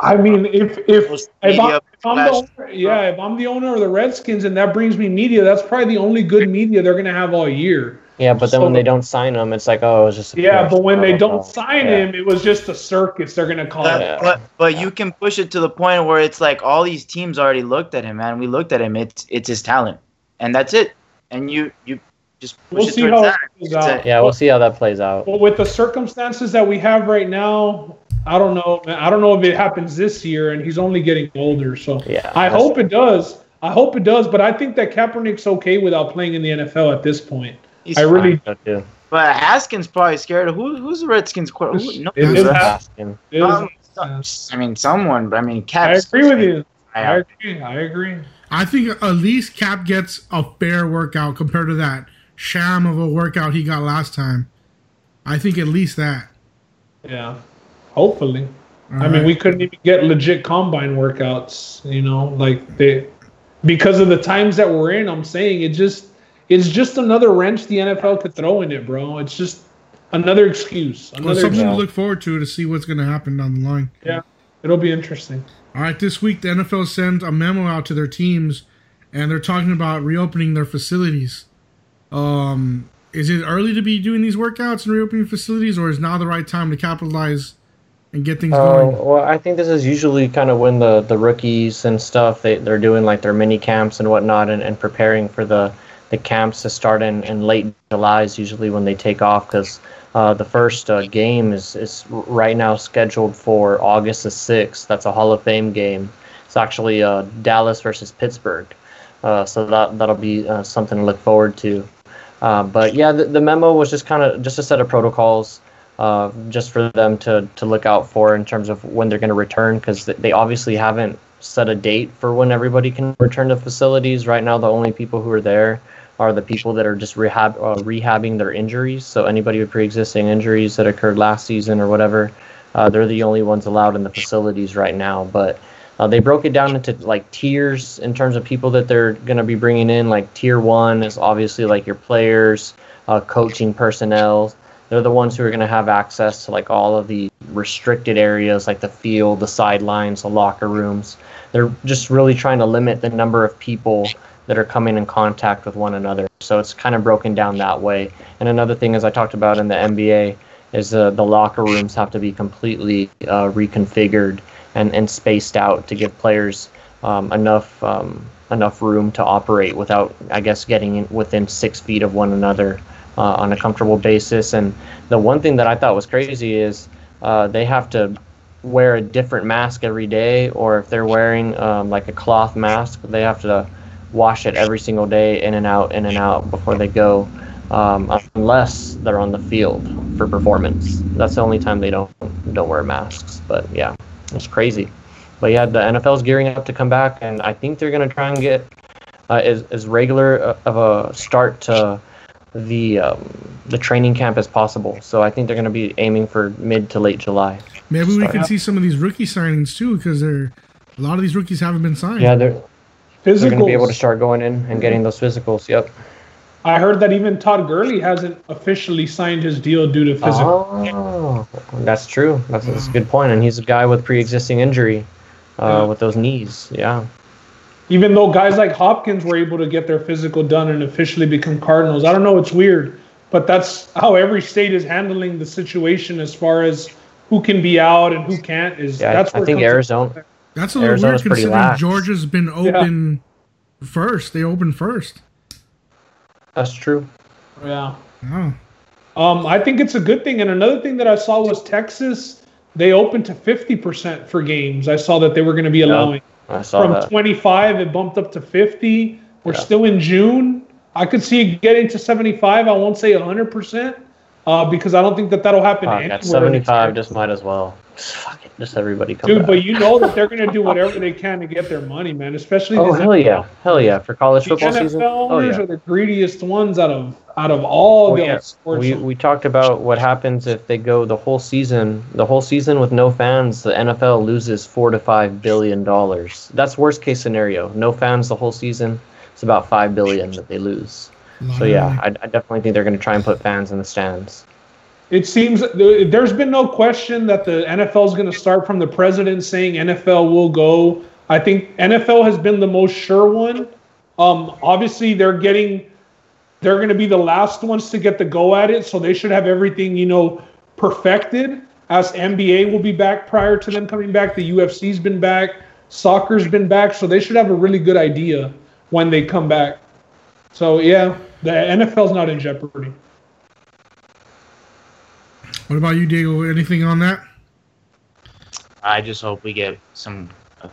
I mean, if if if I'm, if I'm the owner, yeah, if I'm the owner of the Redskins and that brings me media, that's probably the only good media they're gonna have all year. Yeah, but then when they don't sign him, it's like, oh, it was just. A Yeah, but when they don't sign yeah. him, it was just a circus. They're gonna call But, it. Yeah. but but you can push it to the point where it's like all these teams already looked at him, man. We looked at him. It's it's his talent, and that's it. And you you just push We'll it see how that. plays out. Yeah, we'll see how that plays out. But with the circumstances that we have right now, I don't know. man. I don't know if it happens this year, and he's only getting older. So Yeah, I hope it does. I hope it does. But I think that Kaepernick's okay without playing in the NFL at this point. He's I really- fine. So, too. But Haskins probably scared of who? Who's the Redskins? Qu- who, no, It is Asking. It is- um, some- I mean, someone. But I mean, Cap. I agree with you. I I, agree. I agree. I think at least Cap gets a fair workout compared to that sham of a workout he got last time. I think at least that. Yeah. Hopefully. All I mean, right. we couldn't even get legit combine workouts, you know, like they because of the times that we're in. I'm saying it just it's just another wrench the NFL could throw in it, bro. It's just another excuse. Well, Another something to look forward to to see what's going to happen down the line. Yeah, it'll be interesting. All right, this week the NFL sent a memo out to their teams, and they're talking about reopening their facilities. Um, is it early to be doing these workouts and reopening facilities, or is now the right time to capitalize and get things Uh, going? well, I think this is usually kind of when the, the rookies and stuff they they're doing like their mini camps and whatnot and, and preparing for the the camps to start in, in late July is usually when they take off because uh, the first uh, game is is right now scheduled for August the sixth. That's a Hall of Fame game. It's actually uh, Dallas versus Pittsburgh, uh, so that that'll be uh, something to look forward to. Uh, but yeah, the, the memo was just kind of just a set of protocols just for them to, to look out for in terms of when they're going to return because they obviously haven't set a date for when everybody can return to facilities. Right now, the only people who are there are the people that are just rehab uh, rehabbing their injuries. So anybody with pre-existing injuries that occurred last season or whatever, uh, they're the only ones allowed in the facilities right now. But uh, they broke it down into like tiers in terms of people that they're going to be bringing in. Like tier one is obviously like your players, uh, coaching personnel. They're the ones who are going to have access to like all of the restricted areas, like the field, the sidelines, the locker rooms. They're just really trying to limit the number of people that are coming in contact with one another. So it's kind of broken down that way. And another thing, as I talked about in the NBA, is uh, the locker rooms have to be completely uh, reconfigured and, and spaced out to give players um, enough um, enough room to operate without, I guess, getting within six feet of one another uh, on a comfortable basis. And the one thing that I thought was crazy is uh, they have to wear a different mask every day, or if they're wearing um, like a cloth mask, they have to wash it every single day, in and out, in and out, before they go. Um, unless they're on the field for performance, that's the only time they don't don't wear masks. But yeah, it's crazy. But yeah, the NFL's gearing up to come back, and I think they're going to try and get uh, as, as regular of a start to the um, the training camp as possible. So I think they're going to be aiming for mid to late July. Maybe we can see some of these rookie signings too, because they're a lot of these rookies haven't been signed. Yeah, they're physicals. they're going to be able to start going in and getting those physicals. Yep. I heard that even Todd Gurley hasn't officially signed his deal due to physical. Oh, that's true. That's, that's a good point. And he's a guy with pre-existing injury uh, yeah. with those knees. Yeah. Even though guys like Hopkins were able to get their physical done and officially become Cardinals, I don't know. It's weird, but that's how every state is handling the situation as far as who can be out and who can't. Is yeah, that's I think Arizona. That's a little Arizona's weird considering Georgia's been open yeah. first. They opened first. That's true. Yeah. Oh. Um, I think it's a good thing. And another thing that I saw was Texas. They opened to fifty percent for games. I saw that they were going to be allowing. I saw from that. twenty five. It bumped up to fifty. We're yeah. still in June. I could see it getting to seventy five. I won't say hundred percent, uh, because I don't think that that'll happen. Uh, at seventy five, just might as well. Fuck it, just everybody come. Dude, back. but you know that they're gonna do whatever they can to get their money, man. Especially. Oh hell NFL. yeah, hell yeah for college football NFL season. Oh yeah. are the greediest ones out of out of all oh, the yeah. sports. We we talked about what happens if they go the whole season, the whole season with no fans. The NFL loses four to five billion dollars. That's worst case scenario. No fans the whole season. It's about five billion that they lose. So yeah, I, I definitely think they're going to try and put fans in the stands it seems there's been no question that the NFL is going to start from the president saying NFL will go. I think NFL has been the most sure one. Um, obviously, they're getting they're going to be the last ones to get the go at it, so they should have everything you know perfected. As NBA will be back prior to them coming back, the UFC's been back, soccer's been back, so they should have a really good idea when they come back. So yeah, the NFL's not in jeopardy. What about you, Diego? Anything on that? I just hope we get some uh,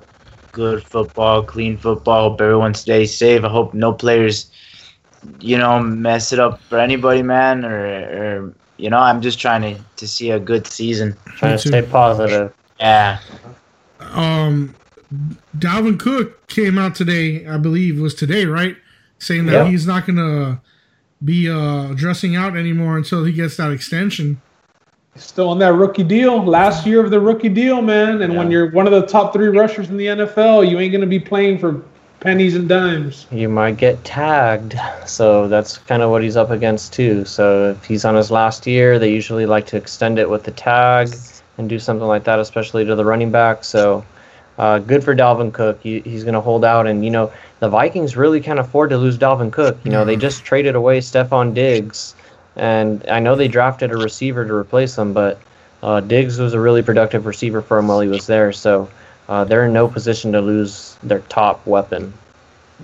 good football, clean football. Hope everyone stays safe. I hope no players, you know, mess it up for anybody, man. Or, or you know, I'm just trying to, to see a good season. Trying to stay positive. Yeah. Um, Dalvin Cook came out today. I believe was today, right? Saying that yep. he's not gonna be uh, dressing out anymore until he gets that extension. Still on that rookie deal, last year of the rookie deal, man. And yeah. when you're one of the top three rushers in the NFL, you ain't gonna be playing for pennies and dimes. You might get tagged, so that's kind of what he's up against too. So if he's on his last year, they usually like to extend it with the tag and do something like that, especially to the running back. So uh, good for Dalvin Cook. He, he's going to hold out, and you know the Vikings really can't afford to lose Dalvin Cook. You know they just traded away Stefon Diggs and I know they drafted a receiver to replace him, but uh, Diggs was a really productive receiver for him while he was there. So uh, they're in no position to lose their top weapon.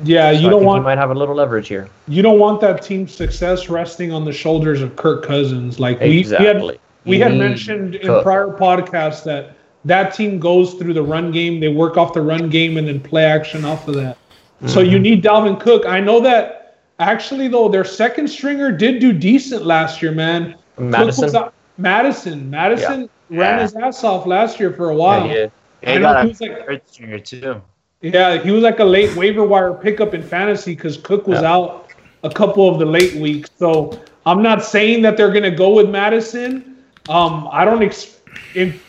Yeah, so you don't want. You might have a little leverage here. You don't want that team's success resting on the shoulders of Kirk Cousins. Like we, exactly. we had, we had mentioned in Cook. prior podcasts that that team goes through the run game. They work off the run game and then play action off of that. Mm-hmm. So you need Dalvin Cook. I know that Actually, though, their second stringer did do decent last year, man. Mattison. Out, Mattison. Mattison yeah. ran yeah. his ass off last year for a while. Yeah, he, he got a like, third stringer too. Yeah, he was like a late waiver wire pickup in fantasy because Cook was Yeah. out a couple of the late weeks. So I'm not saying that they're gonna go with Mattison. Um, I don't ex- if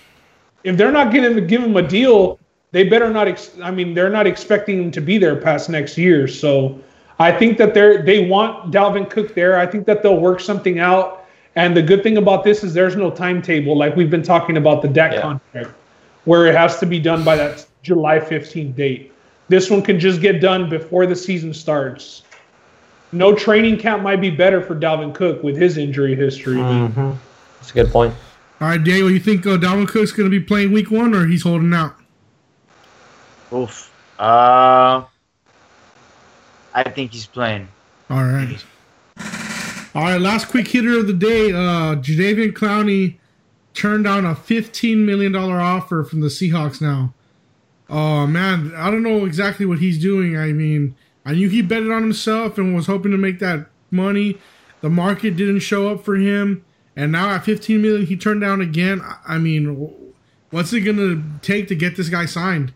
if they're not going to give him a deal, they better not. Ex- I mean, they're not expecting him to be there past next year. So I think that they're they want Dalvin Cook there. I think that they'll work something out. And the good thing about this is there's no timetable, like we've been talking about the Dak Yeah. contract, where it has to be done by that July 15th date. This one can just get done before the season starts. No training camp might be better for Dalvin Cook with his injury history. Mm-hmm. That's a good point. All right, Daniel, you think uh, Dalvin Cook's going to be playing week one or he's holding out? Oof. Uh, I think he's playing. All right. All right, last quick hitter of the day. Uh, Jadeveon Clowney turned down a $15 million offer from the Seahawks now. Oh, man, I don't know exactly what he's doing. I mean, I knew he betted on himself and was hoping to make that money. The market didn't show up for him. And now at 15 million, he turned down again. I- I mean, what's it going to take to get this guy signed?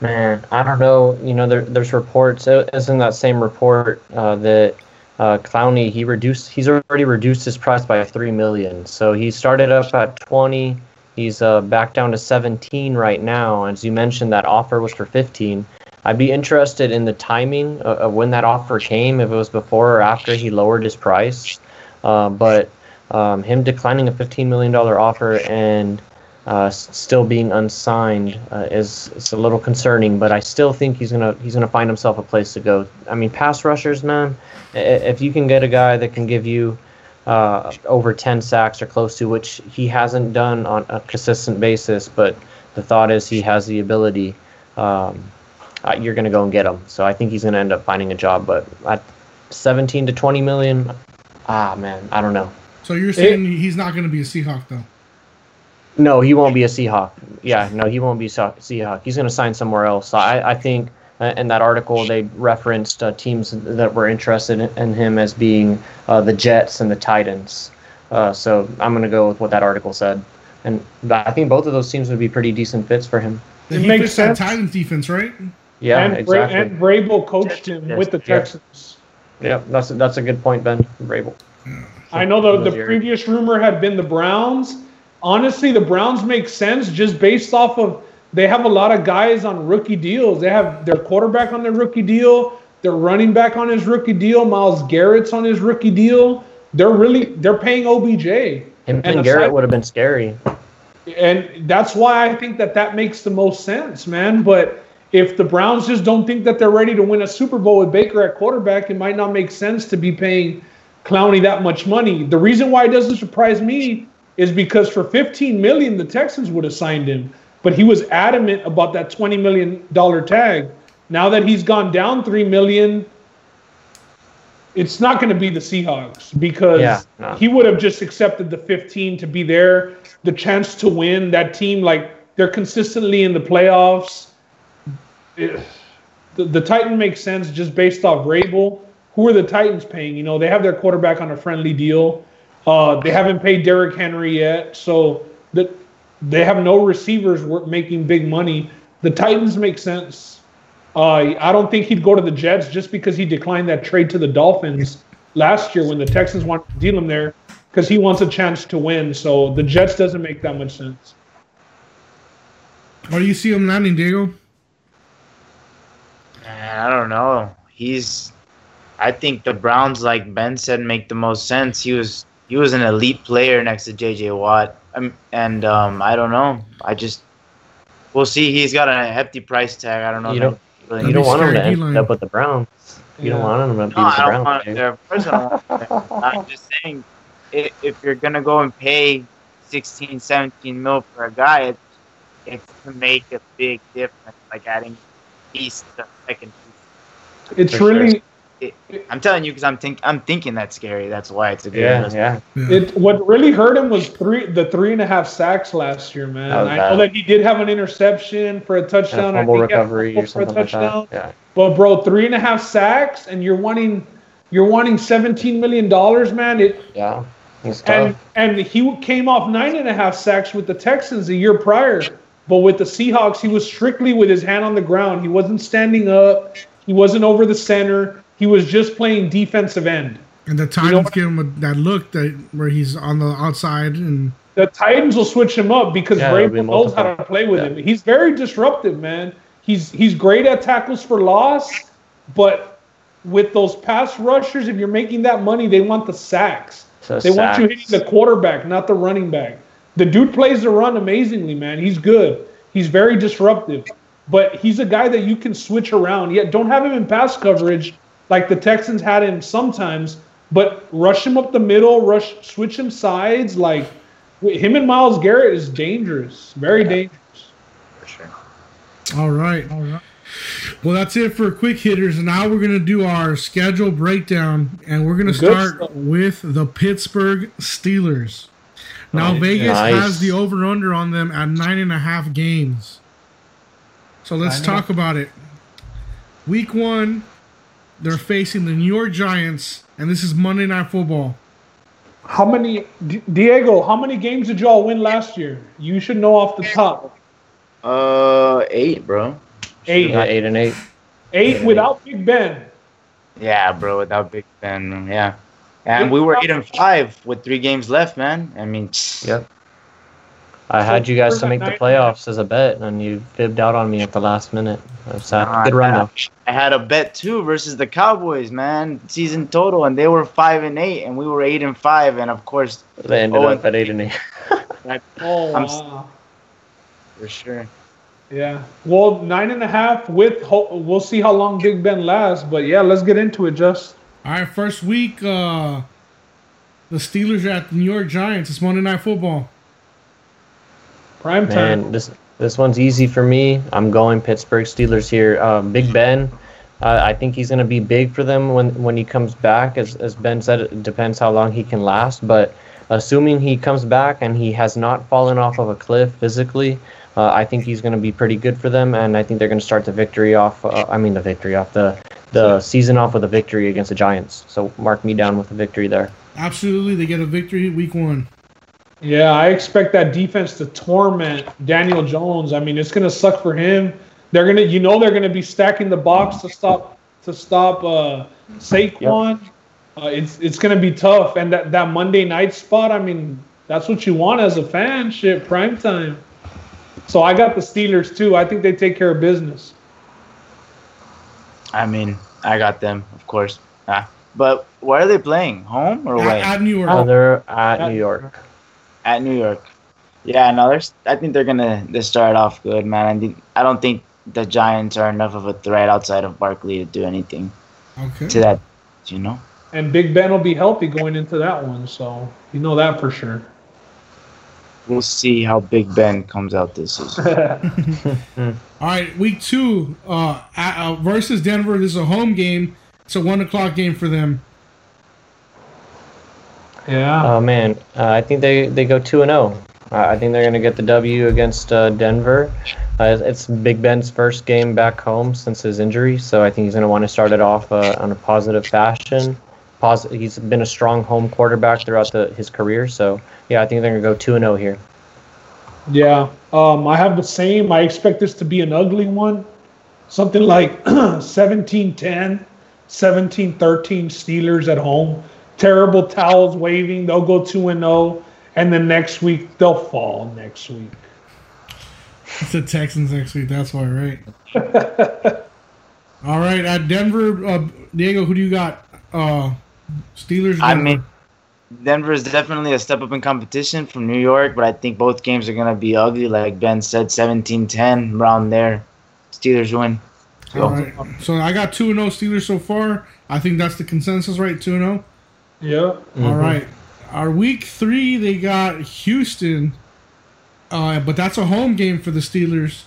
Man, I don't know. You know, there, there's reports. It was in that same report uh, that uh, Clowney he reduced. He's already reduced his price by three million. So he started up at twenty. He's uh, back down to seventeen right now. As you mentioned, that offer was for fifteen. I'd be interested in the timing of, of when that offer came. If it was before or after he lowered his price. Uh, but um, him declining a fifteen million dollar offer and uh, still being unsigned uh, is, is a little concerning, but I still think he's gonna he's gonna find himself a place to go. I mean, pass rushers, man. If you can get a guy that can give you uh, over ten sacks or close to, which he hasn't done on a consistent basis, but the thought is he has the ability. Um, you're gonna go and get him. So I think he's gonna end up finding a job. But at 17 to 20 million, ah man, I don't know. So you're saying he's not going to be a Seahawk, though? No, he won't be a Seahawk. Yeah, no, he won't be a Seahawk. He's going to sign somewhere else. I, I think uh, in that article they referenced uh, teams that were interested in, in him as being uh, the Jets and the Titans. Uh, so I'm going to go with what that article said. And I think both of those teams would be pretty decent fits for him. It he makes fits that sense. Titans defense, right? Yeah, and, Bra- exactly. and Vrabel coached him Yes, with the. Texans. yeah, that's that's a good point, Ben Vrabel. I know the, the previous rumor had been the Browns. Honestly, the Browns make sense just based off of they have a lot of guys on rookie deals. They have their quarterback on their rookie deal, their running back on his rookie deal, Myles Garrett's on his rookie deal. They're really they're paying OBJ. Him And and aside- Garrett would have been scary. and that's why I think that that makes the most sense, man. But if the Browns just don't think that they're ready to win a Super Bowl with Baker at quarterback, it might not make sense to be paying Clowney that much money. The reason why it doesn't surprise me is because for 15 million, the Texans would have signed him, but he was adamant about that 20 million dollar tag. Now that he's gone down three million, it's not going to be the Seahawks because Yeah, no. he would have just accepted the 15 to be there, the chance to win. That team, like they're consistently in the playoffs. It- the, the Titan makes sense just based off Vrabel. Who are the Titans paying? You know, they have their quarterback on a friendly deal. Uh, they haven't paid Derrick Henry yet, so that they have no receivers making big money. The Titans make sense. Uh, I don't think he'd go to the Jets just because he declined that trade to the Dolphins last year when the Texans wanted to deal him there because he wants a chance to win. So the Jets doesn't make that much sense. Where do you see him landing, Diego? I don't know. He's. I think the Browns, like Ben said, make the most sense. He was he was an elite player next to J.J. Watt, um, and um, I don't know. I just we'll see. He's got an hefty price tag. I don't know. You don't- really- You don't want him to end up with the Browns. You don't want him to be No, with the I don't Browns. want dude. their personal. I'm *laughs* just saying, if, if you're gonna go and pay 16, 17 mil for a guy, it's, it's to make a big difference, like adding piece to second piece. It's For sure. Really I'm telling you because I'm think I'm thinking that's scary. That's why it's a good Yeah, investment. yeah. Yeah. It what really hurt him was three the three and a half sacks last year, man. That was I know bad. that he did have an interception for a And a touchdown. I fumble think a recovery fumble or for a something like touchdown. that. Yeah. But bro, three and a half sacks, and you're wanting you're wanting seventeen million dollars, man. It Yeah. It's and tough. and he came off nine and a half sacks with the Texans a year prior. But with the Seahawks, he was strictly with his hand on the ground. He wasn't standing up. He wasn't over the center. He was just playing defensive end. And the Titans give him a, that look that where he's on the outside and The Titans will switch him up because Yeah, it'll be knows how to play with Yeah. him. He's very disruptive, man. He's he's great at tackles for loss, but with those pass rushers, if you're making that money, they want the sacks. So They want you hitting the quarterback, not the running back. The dude plays the run amazingly, man. He's good. He's very disruptive. But he's a guy that you can switch around. Yet don't have him in pass coverage like the Texans had him sometimes, but rush him up the middle, rush switch him sides. Like him and Myles Garrett is dangerous. Very dangerous. For sure. All right. All right. Well, that's it for quick hitters. Now we're going to do our schedule breakdown, and we're going to Good start stuff. with the Pittsburgh Steelers. Now, Nice. Vegas Nice. has the over under on them at nine and a half games. So let's Nine and a talk about it. Week one, they're facing the New York Giants, and this is Monday Night Football. How many D- Diego, how many games did y'all win last year? You should know off the top. Uh, eight, bro. Eight. Yeah, eight and eight. Eight without Big Ben. Yeah, bro. Without Big Ben, yeah. And we were eight and five with three games left, man. I mean, Yep. I had you guys to make the playoffs as a bet, and you fibbed out on me at the last minute. That's sad. Good run though. I had a bet too versus the Cowboys, man. Season total, and they were five and eight, and we were eight and five, and of course, They ended Oh, up at eight and eight. Oh, I'm- wow. for sure. Yeah. Well, nine and a half with, ho- we'll see how long Big Ben lasts. But yeah, let's get into it, just. All right, first week, uh, the Steelers are at the New York Giants. It's Monday Night Football. Prime time. Man, this this one's easy for me. I'm going Pittsburgh Steelers here. Um, Big Ben, uh, I think he's going to be big for them when when he comes back. As as Ben said, it depends how long he can last. But assuming he comes back and he has not fallen off of a cliff physically, uh, I think he's going to be pretty good for them. And I think they're going to start the victory off. Uh, I mean, the victory off the the season off with a victory against the Giants. So mark me down with a victory there. Absolutely, they get a victory week one. Yeah, I expect that defense to torment Daniel Jones. I mean, it's gonna suck for him. They're gonna, you know, they're gonna be stacking the box to stop to stop uh, Saquon. Uh, it's it's gonna be tough, and that that Monday night spot. I mean, that's what you want as a fan. Shit, prime time. So I got the Steelers too. I think they take care of business. I mean, I got them, of course. Ah. But where are they playing? Home or away? At, at New York. Uh, they're at Uh, New York. At New York. Yeah, no, there's. I think they're gonna they start off good, man. I think I don't think the Giants are enough of a threat outside of Barkley to do anything okay. to that. You know. And Big Ben will be healthy going into that one, so you know that for sure. We'll see how Big Ben comes out this season. *laughs* *laughs* All right, week two uh, at, uh, versus Denver. This is a home game. It's a one o'clock game for them. Yeah. Oh man, uh, I think they they go two and zero. I think they're gonna get the W against uh, Denver. Uh, it's Big Ben's first game back home since his injury, so I think he's gonna want to start it off uh, on a positive fashion. Posi- he's been a strong home quarterback throughout the, his career, so yeah, I think they're gonna go two and zero here. Yeah, um, I have the same. I expect this to be an ugly one. Something like *clears throat* 17 10, 17 13 Steelers at home. Terrible towels waving. They'll go 2 and 0. And then next week, they'll fall next week. It's the Texans next week. That's why, right? *laughs* All right, at Denver, uh, Diego, who do you got? Uh, Steelers. I Denver. mean, Denver is definitely a step up in competition from New York, but I think both games are gonna be ugly. Like Ben said, 17-10 around there. Steelers win. All right. So I got two and zero Steelers so far. I think that's the consensus, right? Two and zero. Yeah. All right. Our week three, they got Houston, uh, but that's a home game for the Steelers.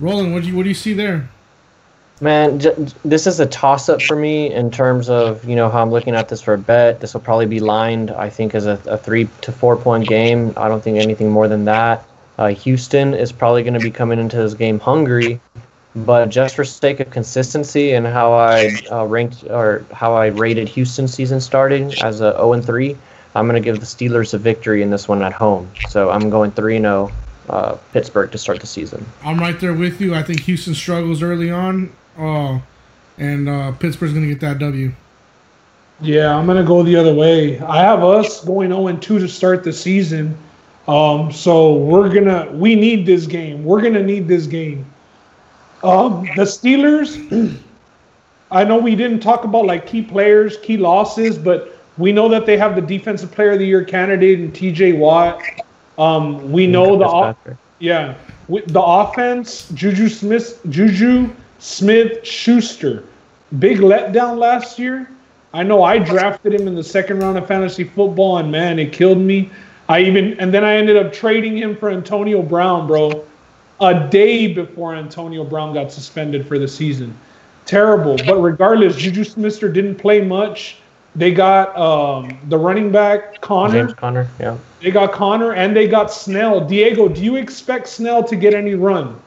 Roland, what do you what do you see there? Man, j- this is a toss up for me in terms of you know how I'm looking at this for a bet. This will probably be lined, I think, as a, a three to four point game. I don't think anything more than that. Uh, Houston is probably going to be coming into this game hungry, but just for sake of consistency and how I uh, ranked or how I rated Houston season starting as a 0 and 3, I'm going to give the Steelers a victory in this one at home. So I'm going 3 0 uh, Pittsburgh to start the season. I'm right there with you. I think Houston struggles early on, uh, and uh, Pittsburgh's going to get that W. Yeah, I'm gonna go the other way. I have us going 0 2 to start the season. Um, so we're gonna we need this game. We're gonna need this game. Um, the Steelers. *clears throat* I know we didn't talk about like key players, key losses, but we know that they have the defensive player of the year candidate in T.J. Watt. Um, we know the o- yeah with the offense. Juju Smith, Juju Smith Schuster, big letdown last year. I know I drafted him in the second round of fantasy football, and man, it killed me. I even and then I ended up trading him for Antonio Brown, bro, a day before Antonio Brown got suspended for the season. Terrible. But regardless, Juju Smith didn't play much. They got um, the running back Conner. James Conner, yeah. They got Conner and they got Snell. Diego, do you expect Snell to get any run?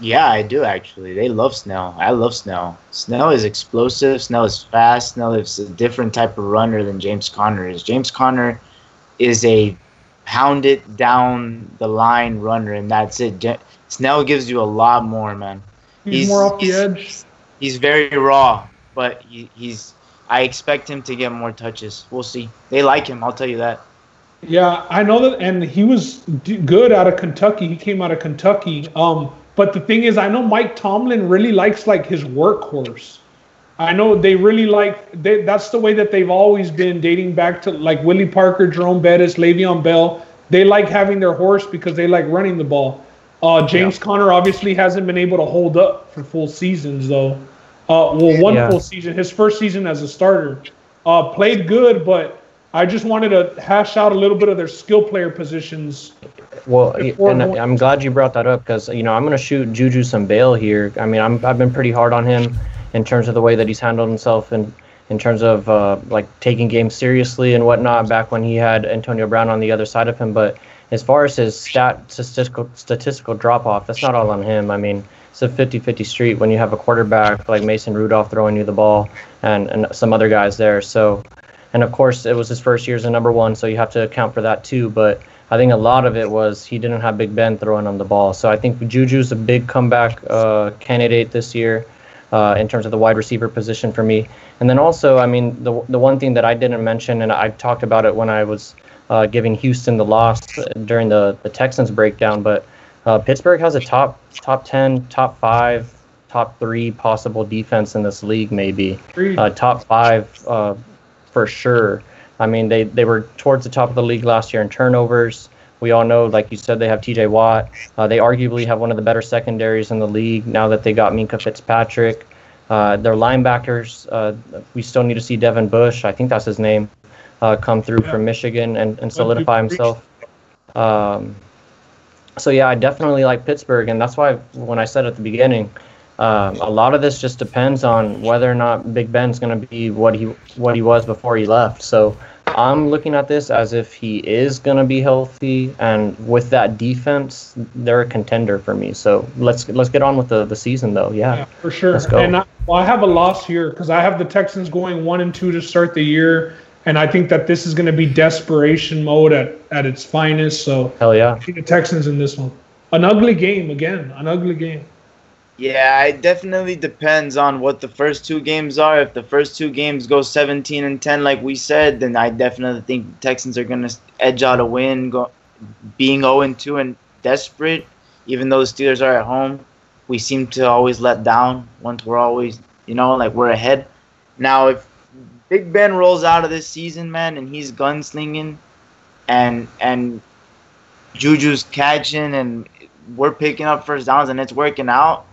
Yeah, I do actually. They love Snell. I love Snell. Snell is explosive. Snell is fast. Snell is a different type of runner than James Conner is. James Conner is a pound it down the line runner, and that's it. Je- Snell gives you a lot more, man. He's, more off the edge. He's very raw, but he, he's. I expect him to get more touches. We'll see. They like him. I'll tell you that. Yeah, I know that, and he was d- good out of Kentucky. He came out of Kentucky. Um, but the thing is, I know Mike Tomlin really likes like his workhorse. I know they really like they, that's the way that they've always been dating back to like Willie Parker, Jerome Bettis, Le'Veon Bell. They like having their horse because they like running the ball. Uh, James Yeah. Conner obviously hasn't been able to hold up for full seasons though. Uh, well, one Yeah. full season, his first season as a starter, uh, played good, but I just wanted to hash out a little bit of their skill player positions. Well, Before and I'm glad you brought that up because you know I'm going to shoot Juju some bail here. I mean, I'm I've been pretty hard on him in terms of the way that he's handled himself and in terms of uh, like taking games seriously and whatnot. Back when he had Antonio Brown on the other side of him, but as far as his stat statistical statistical drop off, that's not all on him. I mean, it's a 50-50 street when you have a quarterback like Mason Rudolph throwing you the ball and and some other guys there. So. And of course, it was his first year as a number one, so you have to account for that too. But I think a lot of it was he didn't have Big Ben throwing him the ball. So I think Juju's a big comeback uh, candidate this year uh, in terms of the wide receiver position for me. And then also, I mean, the the one thing that I didn't mention, and I talked about it when I was uh, giving Houston the loss during the the Texans breakdown, but uh, Pittsburgh has a top top ten, top five, top three possible defense in this league, maybe uh, top five uh, for sure. I mean, they, they were towards the top of the league last year in turnovers. We all know, like you said, they have T.J. Watt. Uh, they arguably have one of the better secondaries in the league now that they got Minkah Fitzpatrick. Uh, their linebackers, uh, we still need to see Devin Bush, I think that's his name, uh, come through from Michigan and, and solidify himself. Um, so yeah, I definitely like Pittsburgh, and that's why when I said at the beginning, um, a lot of this just depends on whether or not Big Ben's going to be what he what he was before he left. So I'm looking at this as if he is going to be healthy, and with that defense, they're a contender for me. So let's let's get on with the, the season, though. Yeah, Yeah, for sure. Let's go. And I, well, I have a loss here because I have the Texans going one and two to start the year, and I think that this is going to be desperation mode at, at its finest. So hell yeah. The Texans in this one. An ugly game again. An ugly game. Yeah, it definitely depends on what the first two games are. If the first two games go 17 and 10, like we said, then I definitely think the Texans are going to edge out a win, go, being 0 and 2 and desperate. Even though the Steelers are at home, we seem to always let down once we're always, you know, like we're ahead. Now, if Big Ben rolls out of this season, man, and he's gunslinging, and and Juju's catching, and we're picking up first downs, and it's working out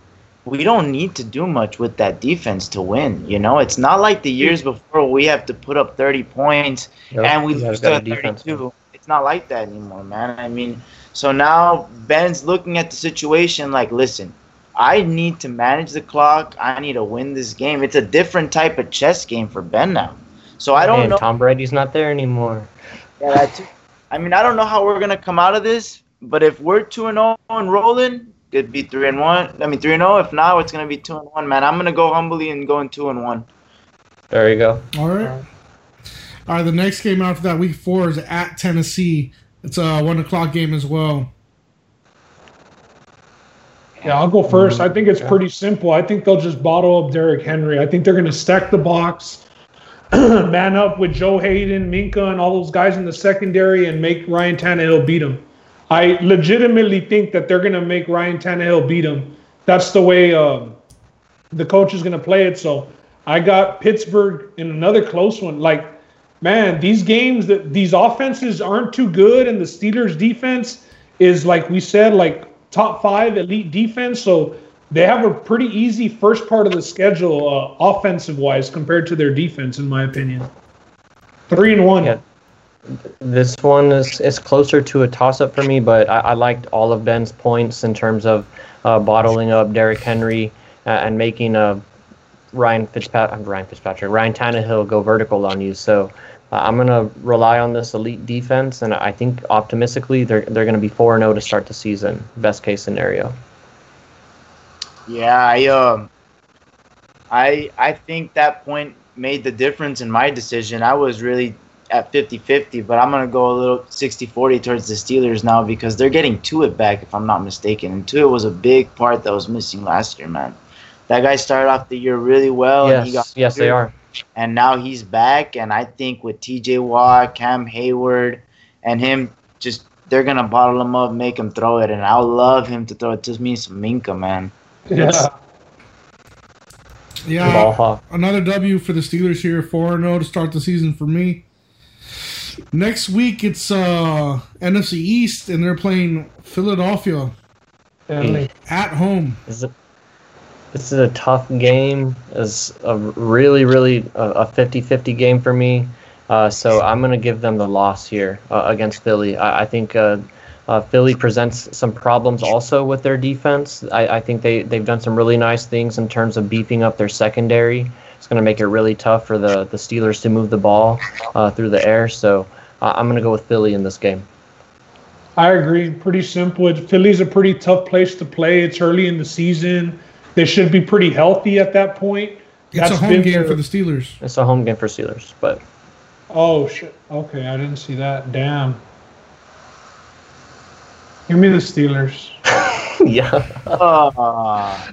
we don't need to do much with that defense to win. You know, it's not like the years before we have to put up 30 points Yep, and we lose to defense, 32. It's not like that anymore, man. I mean, so now Ben's looking at the situation like, listen, I need to manage the clock. I need to win this game. It's a different type of chess game for Ben now. So I don't and know. Tom Brady's not there anymore. *laughs* Yeah, too. I mean, I don't know how we're gonna come out of this, but if we're two and zero and rolling, could be three and one. I mean, three and zero. If not, it's gonna be two and one, man. I'm gonna go humbly and go in two and one. There you go. All right. All right. The next game after that, week four, is at Tennessee. It's a one o'clock game as well. Yeah, I'll go first. I think it's pretty simple. I think they'll just bottle up Derrick Henry. I think they're going to stack the box, *clears throat* man up with Joe Haden, Minkah, and all those guys in the secondary and make Ryan Tannehill beat him. I legitimately think that they're going to make Ryan Tannehill beat him. That's the way um, the coach is going to play it. So I got Pittsburgh in another close one. Like, man, these games that these offenses aren't too good, and the Steelers' defense is like we said, like top five elite defense. So they have a pretty easy first part of the schedule, uh, offensive wise, compared to their defense, in my opinion. Three and one. Yeah. This one is, is closer to a toss up for me, but I, I liked all of Ben's points in terms of uh, bottling up Derrick Henry uh, and making a Ryan Fitzpatrick, Ryan Fitzpatrick, Ryan Tannehill go vertical on you. So uh, I'm gonna rely on this elite defense, and I think optimistically they're they're gonna be four and zero to start the season. Best case scenario. Yeah, I um, I I think that point made the difference in my decision. I was really at 50-50, but I'm gonna go a little 60-40 towards the Steelers now because they're getting Tuitt back, if I'm not mistaken. And Tuitt was a big part that was missing last year, man. That guy started off the year really well. and he Yes, got yes, they are. and now he's back. And I think with T.J. Watt, Cam Hayward, and him, just they're gonna bottle him up, make him throw it, and I'll love him to throw it to me some Minkah, man. Yeah. Yeah, Ball hawk. another W for the Steelers here, four and zero to start the season for me. Next week it's uh NFC East, and they're playing Philadelphia Stanley. at home. This is a, this is a tough game. It's a really, really a, a 50-50 game for me. Uh, so I'm going to give them the loss here uh, against Philly. I, I think uh, uh, Philly presents some problems also with their defense. I, I think they, they've done some really nice things in terms of beefing up their secondary. It's going to make it really tough for the, the Steelers to move the ball uh, through the air. So uh, I'm going to go with Philly in this game. I agree. Pretty simple. Philly's a pretty tough place to play. It's early in the season. They should be pretty healthy at that point. It's That's a home game their- for the Steelers. It's a home game for Steelers, but Oh shit. Okay, I didn't see that. Damn. Give me the Steelers. *laughs* yeah. Uh,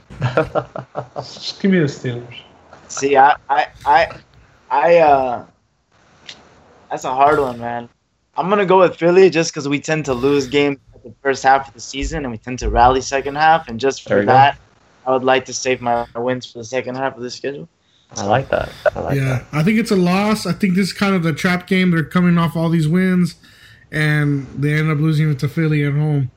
*laughs* Just give me the Steelers. See, I, I, I, I, uh, that's a hard one, man. I'm gonna go with Philly just because we tend to lose games at the first half of the season and we tend to rally second half, and just for you go. that, I would like to save my wins for the second half of the schedule. I like that. I like yeah, that. I think it's a loss. I think this is kind of the trap game. They're coming off all these wins, and they end up losing it to Philly at home.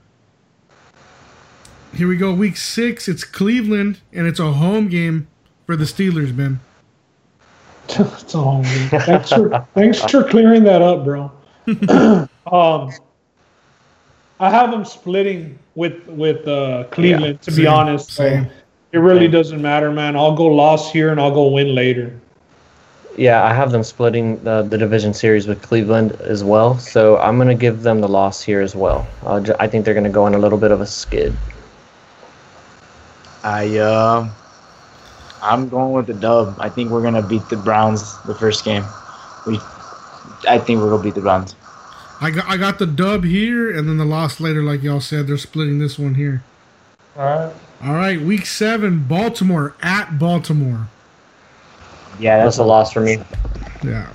Here we go, week six. It's Cleveland, and it's a home game for the Steelers, man. *laughs* it's a home game. Thanks for thanks for clearing that up, bro. *clears throat* um, I have them splitting with with uh, Cleveland. to be same, honest, so it really doesn't matter, man. I'll go loss here and I'll go win later. Yeah, I have them splitting the, the division series with Cleveland as well. So I'm going to give them the loss here as well. Uh, j- I think they're going to go on a little bit of a skid. I, uh, I'm going with the dub. I think we're gonna beat the Browns the first game. We, I think we're gonna beat the Browns. I got I got the dub here, and then the loss later, like y'all said. They're splitting this one here. All right. All right, week seven, Baltimore at Baltimore. Yeah, That's a loss for me. Yeah,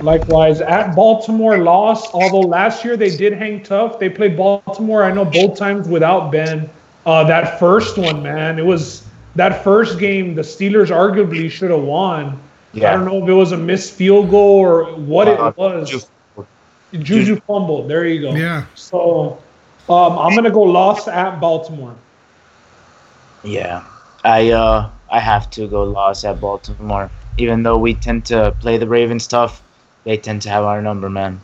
Likewise, at Baltimore lost, although last year they did hang tough. They played Baltimore, I know, both times without Ben. Uh, that first one, man, it was that first game the Steelers arguably should have won. I don't know if it was a missed field goal or what Uh, it was. Juju. Juju fumbled. There you go. yeah. So um, I'm gonna go lost at Baltimore. Yeah, I uh I have to go lost at Baltimore. Even though we tend to play the Ravens tough, they tend to have our number, man.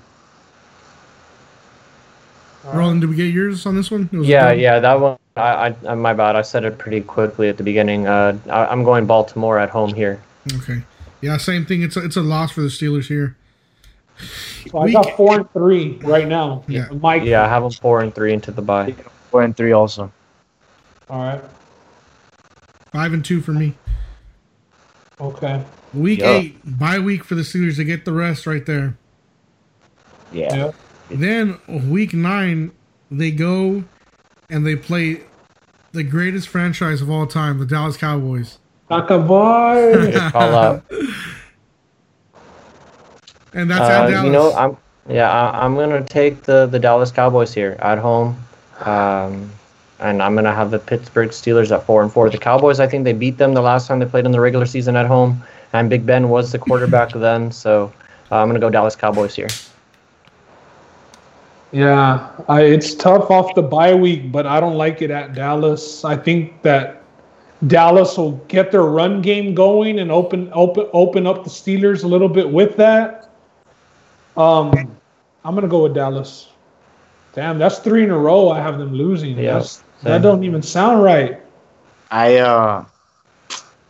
Roland, did we get yours on this one? It was a Yeah, yeah, that one. I, I, my bad. I said it pretty quickly at the beginning. Uh, I, I'm going Baltimore at home here. Okay. Yeah, same thing. It's a, it's a loss for the Steelers here. So I got four and three right now. Yeah. Mike. Yeah, I have them four and three into the bye. Four and three also. All right. Five and two for me. Okay. Week Yeah. eight, bye week for the Steelers. to get the rest right there. Yeah. Yeah. Then week nine, they go and they play the greatest franchise of all time, the Dallas Cowboys. Taka boy. Call out. *laughs* And that's at Uh, Dallas. you know, I'm yeah, I, I'm gonna take the the Dallas Cowboys here at home, um, and I'm gonna have the Pittsburgh Steelers at four and four. The Cowboys, I think they beat them the last time they played in the regular season at home, and Big Ben was the quarterback *laughs* then, so uh, I'm gonna go Dallas Cowboys here. Yeah, I, it's tough off the bye week, but I don't like it at Dallas. I think that Dallas will get their run game going and open open open up the Steelers a little bit with that. Um, I'm gonna go with Dallas. Damn, that's three in a row. I have them losing. Yeah, that don't even sound right. I uh,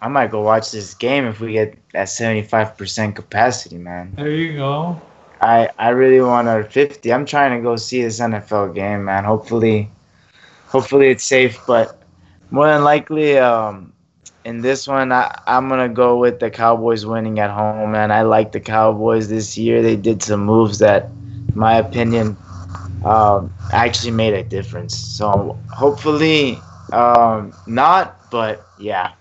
I might go watch this game if we get that seventy five percent capacity, man. There you go. I I really want a fifty. I'm trying to go see this NFL game, man. Hopefully, hopefully it's safe, but more than likely, um, in this one, I, I'm gonna go with the Cowboys winning at home, man. I like the Cowboys this year. They did some moves that, in my opinion, um, actually made a difference. So hopefully, um, not, but yeah,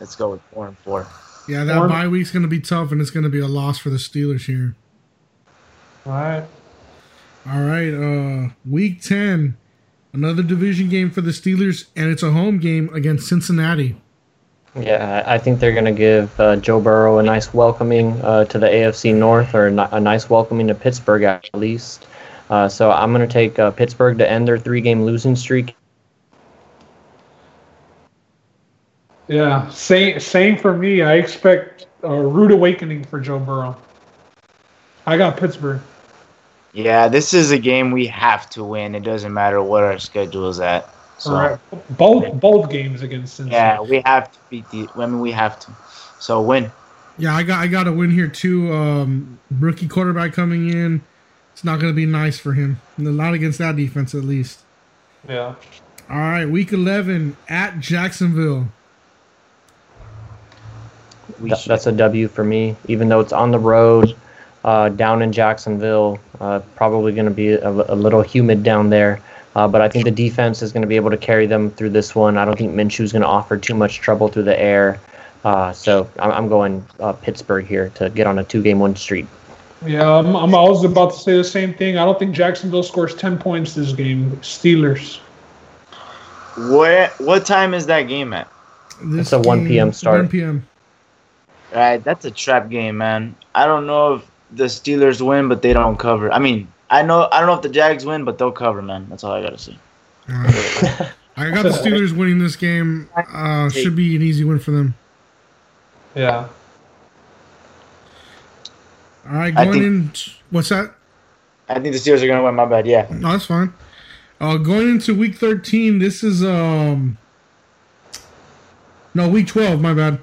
let's go with four and four. yeah, that Or- bye week's going to be tough, and it's going to be a loss for the Steelers here. All right. All right, uh, week 10, another division game for the Steelers, and it's a home game against Cincinnati. Yeah, I I think they're gonna give uh, Joe Burrow a nice welcoming uh, to the AFC North, or a a nice welcoming to Pittsburgh at least. Uh, so I'm gonna take uh, Pittsburgh to end their three-game losing streak. Yeah, same same for me. I expect a rude awakening for Joe Burrow. I got Pittsburgh. Yeah, this is a game we have to win. It doesn't matter what our schedule is at. So. Correct. Both both games against Cincinnati. Yeah, we have to beat the. I mean, we have to. So win. Yeah, I got I got a win here too. Um, rookie quarterback coming in. It's not going to be nice for him. Not against that defense, at least. Yeah. All right, week 11 at Jacksonville. We Th- should- that's a W for me, even though it's on the road, uh, down in Jacksonville. Uh, probably going to be a, a little humid down there, uh, but I think the defense is going to be able to carry them through this one. I don't think Minshew's going to offer too much trouble through the air, uh, so I'm, I'm going uh, Pittsburgh here to get on a two-game win streak. Yeah, I'm, I'm I was about to say the same thing. I don't think Jacksonville scores 10 points this game. Steelers. Where? What time is that game at? This It's a 1 p.m. start. 1 p.m. Right, that's a trap game, man. I don't know if the Steelers win, but they don't cover. I mean, I know I don't know if the Jags win, but they'll cover, man. That's all I gotta say. All right. *laughs* I got the Steelers winning this game. Uh, should be an easy win for them. Yeah. All right, going think- in. What's that? I think the Steelers are gonna win. My bad. Yeah. No, that's fine. Uh, going into week 13, this is um. No, week 12. My bad.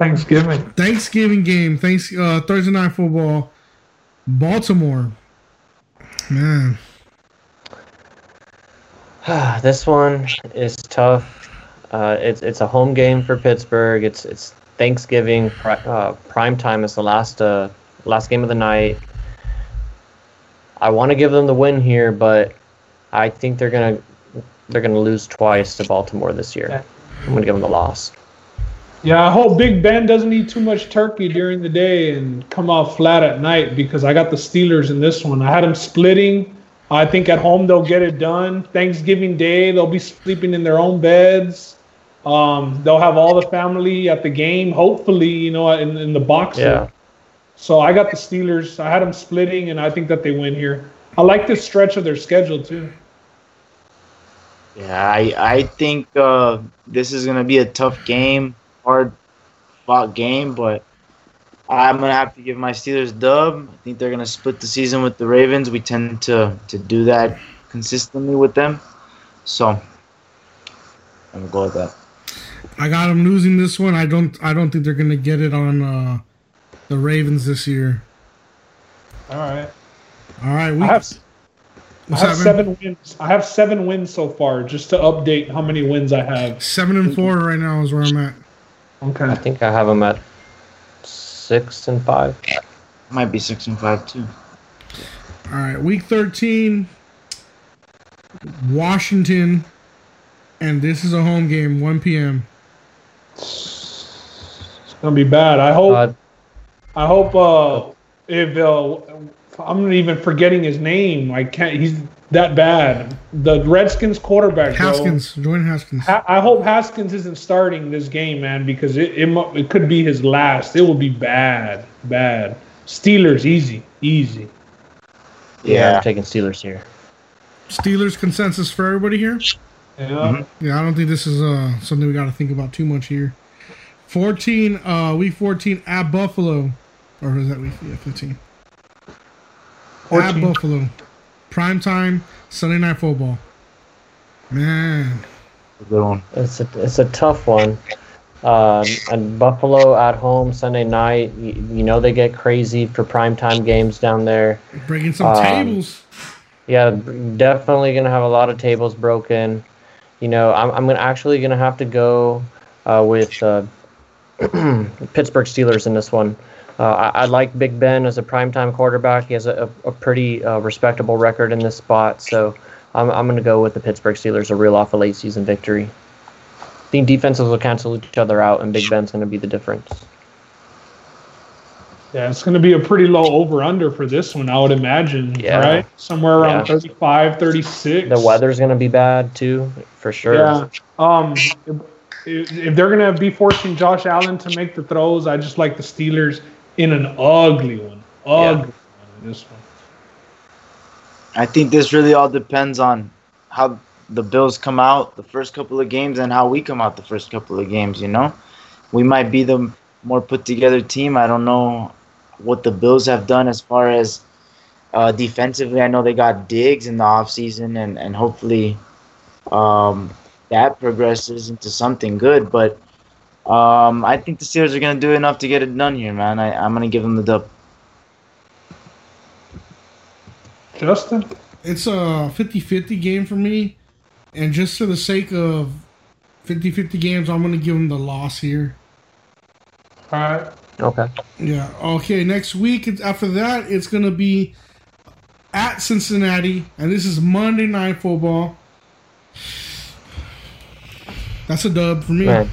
Thanksgiving. Thanksgiving game. Thanks. Uh, Thursday night football. Baltimore. Man, *sighs* this one is tough. Uh, it's it's a home game for Pittsburgh. It's it's Thanksgiving pri- uh, prime time. It's the last uh, last game of the night. I want to give them the win here, but I think they're gonna they're gonna lose twice to Baltimore this year. Yeah. I'm gonna give them the loss. Yeah, I hope Big Ben doesn't eat too much turkey during the day and come off flat at night because I got the Steelers in this one. I had them splitting. I think at home they'll get it done. Thanksgiving Day they'll be sleeping in their own beds. Um, they'll have all the family at the game. Hopefully, you know, in, in the box. Yeah. So I got the Steelers. I had them splitting, and I think that they win here. I like this stretch of their schedule too. Yeah, I I think uh, this is gonna be a tough game, hard fought game, but I'm gonna have to give my Steelers dub. I think they're gonna split the season with the Ravens. We tend to to do that consistently with them, so I'm gonna go with that. I got them losing this one. I don't. I don't think they're gonna get it on uh, the Ravens this year. All right. All right, we, I have I have seven wins. I have seven wins so far. Just to update how many wins I have. Seven and four right now is where I'm at. I think I have them at six and five. Might be six and five too. All right, week 13, Washington and this is a home game, 1 p.m. It's gonna be bad. I hope. Uh, I hope. Uh, if uh, I'm not even forgetting his name. I can't. He's that bad. The Redskins quarterback. bro. Haskins, Dwayne Haskins. Ha- I hope Haskins isn't starting this game, man, because it, it mu- it could be his last. It will be bad, bad. Steelers, easy, easy. yeah, I'm taking Steelers here. Steelers consensus for everybody here. Yeah. Yeah, I don't think this is uh, something we got to think about too much here. 14, uh, week 14 at Buffalo. Or is that week yeah, 15? At Buffalo. Prime time, Sunday night football. Man. Good one. It's a it's a tough one. Um, and Buffalo at home Sunday night. You, you know they get crazy for primetime games down there. Breaking some Um, tables. Yeah, definitely gonna have a lot of tables broken. You know, I'm I'm gonna actually gonna have to go uh, with uh, *clears throat* Pittsburgh Steelers in this one. Uh, I, I like Big Ben as a primetime quarterback. He has a, a, pretty uh, respectable record in this spot, so I'm I'm gonna go with the Pittsburgh Steelers, a real off a late season victory. I think defenses will cancel each other out, and Big Ben's gonna be the difference. Yeah, it's going to be a pretty low over under for this one, I would imagine. Yeah. Right? Somewhere around Yeah. 35, 36. The weather's gonna be bad too, for sure. Yeah. Um, if, if they're going to be forcing Josh Allen to make the throws, I just like the Steelers in an ugly one. Ugly one in this one. I think this really all depends on how the Bills come out the first couple of games and how we come out the first couple of games. You know, we might be the more put together team. I don't know what the Bills have done as far as uh, defensively. I know they got Diggs in the offseason and and hopefully um, that progresses into something good. But um, I think the Steelers are gonna do enough to get it done here, man. I, I'm gonna give them the dub. Justin? It's a 50-50 game for me. And just for the sake of 50-50 games, I'm going to give them the loss here. All right. Okay. Yeah. Okay. Next week, after that, it's going to be at Cincinnati, and this is Monday Night Football. *sighs* That's a dub for me. Man.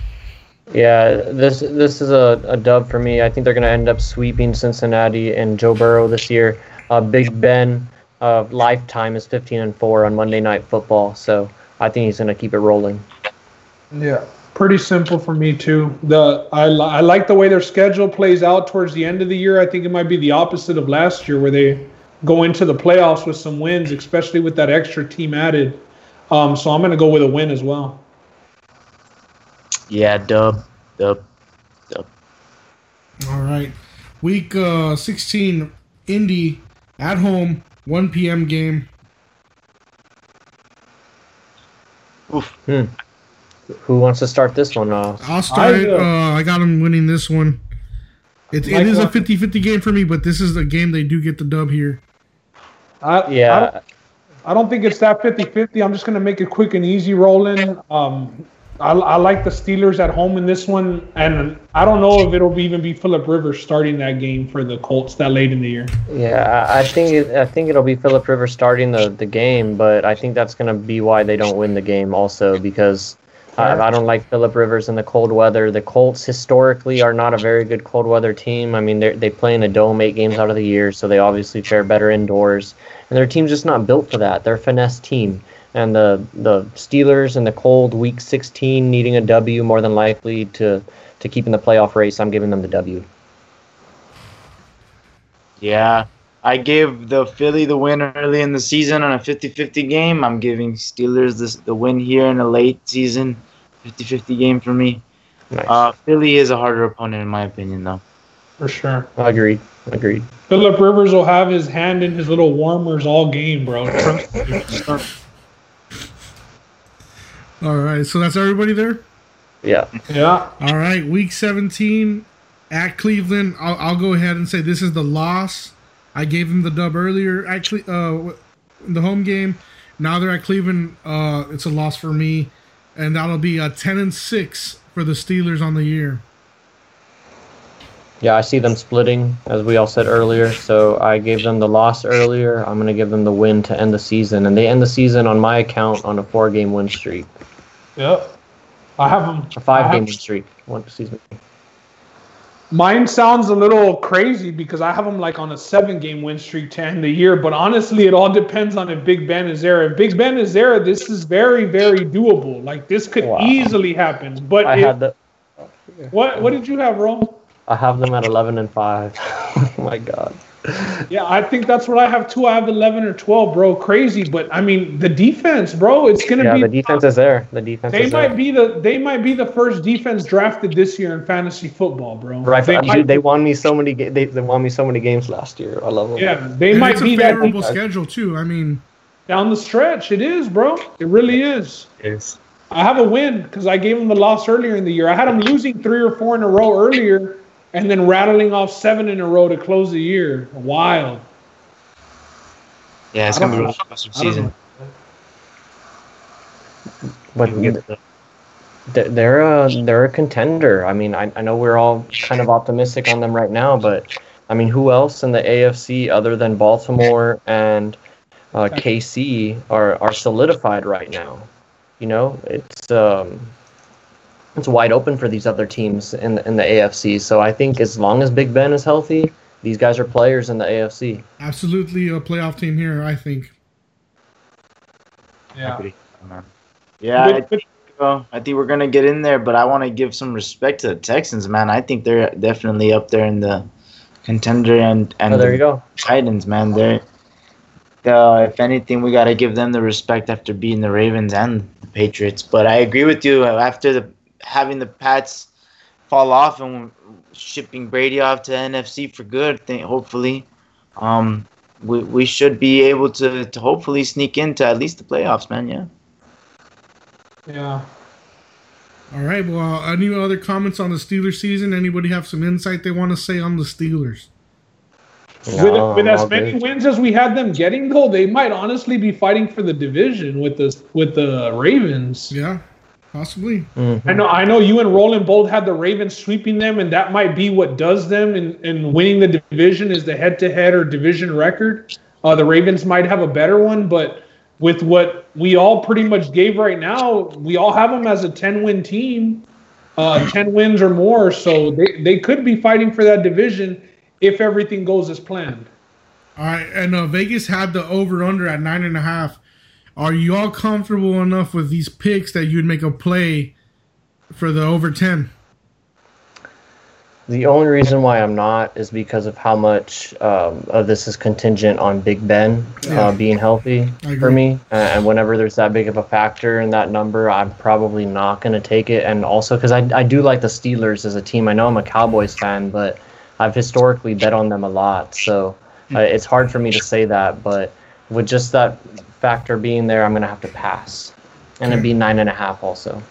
Yeah, this this is a, a dub for me. I think they're going to end up sweeping Cincinnati and Joe Burrow this year. Uh, Big Ben, uh, lifetime is 15 and four on Monday Night Football, so I think he's going to keep it rolling. Yeah, pretty simple for me too. The I li- I like the way their schedule plays out towards the end of the year. I think it might be the opposite of last year, where they go into the playoffs with some wins, especially with that extra team added. Um, so I'm going to go with a win as well. Yeah, dub, dub. dub. All right. Week uh, 16, Indy at home, 1 p.m. game. Who wants to start this one off? I'll start. I, uh, Uh, I got them winning this one. It, it is a Likewise. 50 50 game for me, but this is a game they do get the dub here. I, I don't, Yeah, I don't think it's that 50-50. I'm just going to make it quick and easy rolling. Um, I, I like the Steelers at home in this one, and I don't know if it'll even be Philip Rivers starting that game for the Colts that late in the year. yeah. I I think it, I think it'll be Philip Rivers starting the, the game, but I think that's going to be why they don't win the game also because I, I don't like Philip Rivers in the cold weather. The Colts historically are not a very good cold weather team. I mean, they they play in a dome eight games out of the year, so they obviously fare better indoors. And their team's just not built for that. They're a finesse team. And the the Steelers in the cold week 16 needing a W more than likely to to keep in the playoff race. I'm giving them the W. Yeah, I gave the Philly the win early in the season on a 50-50 game. I'm giving Steelers this, the win here in a late season 50-50 game for me. Nice. Uh, Philly is a harder opponent in my opinion, though. For sure. Agreed. Agreed. Philip Rivers will have his hand in his little warmers all game, bro. *laughs* Trust me. All right. So that's everybody there? Yeah. yeah. All right. Week 17 at Cleveland. I'll, I'll go ahead and say this is the loss. I gave them the dub earlier. Actually, uh, in the home game. Now they're at Cleveland. Uh, it's a loss for me, and that'll be a 10 and 6 for the Steelers on the year. Yeah, I see them splitting, as we all said earlier. So I gave them the loss earlier. I'm going to give them the win to end the season. And they end the season on my account on a four game win streak. Yep. I have them. A five have, game win streak. One, excuse me. Mine sounds a little crazy because I have them like on a seven game win streak to end the year. But honestly, it all depends on if Big Ben is there. If Big Ben is there, this is very, very doable. Like this could Wow. easily happen. But I if- had the what what did you have, Rome? I have them at eleven and five. *laughs* oh my god. Yeah, I think that's what I have too. I have eleven or twelve, bro. Crazy, but I mean the defense, bro. It's gonna Yeah, be the defense is there. The defense They is might there. be the they might be the first defense drafted this year in fantasy football, bro. Right, They dude, they won me so many. Ga- they, they won me so many games last year. I love them. yeah, they And might it's a be that favorable deep schedule too. I mean, down the stretch. It is, bro. It really is. Yes. I have a win because I gave them the loss earlier in the year. I had them losing three or four in a row earlier, and then rattling off seven in a row to close the year. Wild. Yeah, it's gonna be a know. roller coaster I don't season. but You can get the- th- they're a they're a contender. I mean, I, I know we're all kind of optimistic on them right now, but I mean, who else in the AFC other than Baltimore and uh, KC are are solidified right now? You know, it's um, it's wide open for these other teams in the, in the AFC. So I think as long as Big Ben is healthy, these guys are players in the AFC. absolutely a playoff team here. I think. Yeah. Yeah, I But- but- think, uh, I think we're gonna get in there, but I want to give some respect to the Texans, man. I think they're definitely up there in the contender and and Oh, there you the go. Titans, man. They're uh, if anything, we gotta give them the respect after beating the Ravens and the Patriots. But I agree with you. uh, After the having the Pats fall off and shipping Brady off to NFC for good, think hopefully, um, we we should be able to to hopefully sneak into at least the playoffs, man. Yeah. Yeah. All right. Well, any other comments on the Steelers season? Anybody have some insight they want to say on the Steelers? No, with with as many good. wins as we had them getting, though, they might honestly be fighting for the division with the with the Ravens. Yeah, possibly. Mhm. I know, I know. You and Roland both had the Ravens sweeping them, and that might be what does them in, in winning the division is the head-to-head or division record. Uh, the Ravens might have a better one, but with what we all pretty much gave right now, we all have them as a ten-win team, uh, ten wins or more. So they they could be fighting for that division if everything goes as planned. All right, and uh, Vegas had the over under at nine and a half. Are you all comfortable enough with these picks that you'd make a play for the over ten? The only reason why I'm not is because of how much um, of this is contingent on Big Ben Yeah. uh, being healthy for me. Uh, and whenever there's that big of a factor in that number, I'm probably not going to take it. And also because I, I do like the Steelers as a team. I know I'm a Cowboys fan, but I've historically bet on them a lot. So uh, it's hard for me to say that. But with just that factor being there, I'm going to have to pass. And it'd be nine and a half also.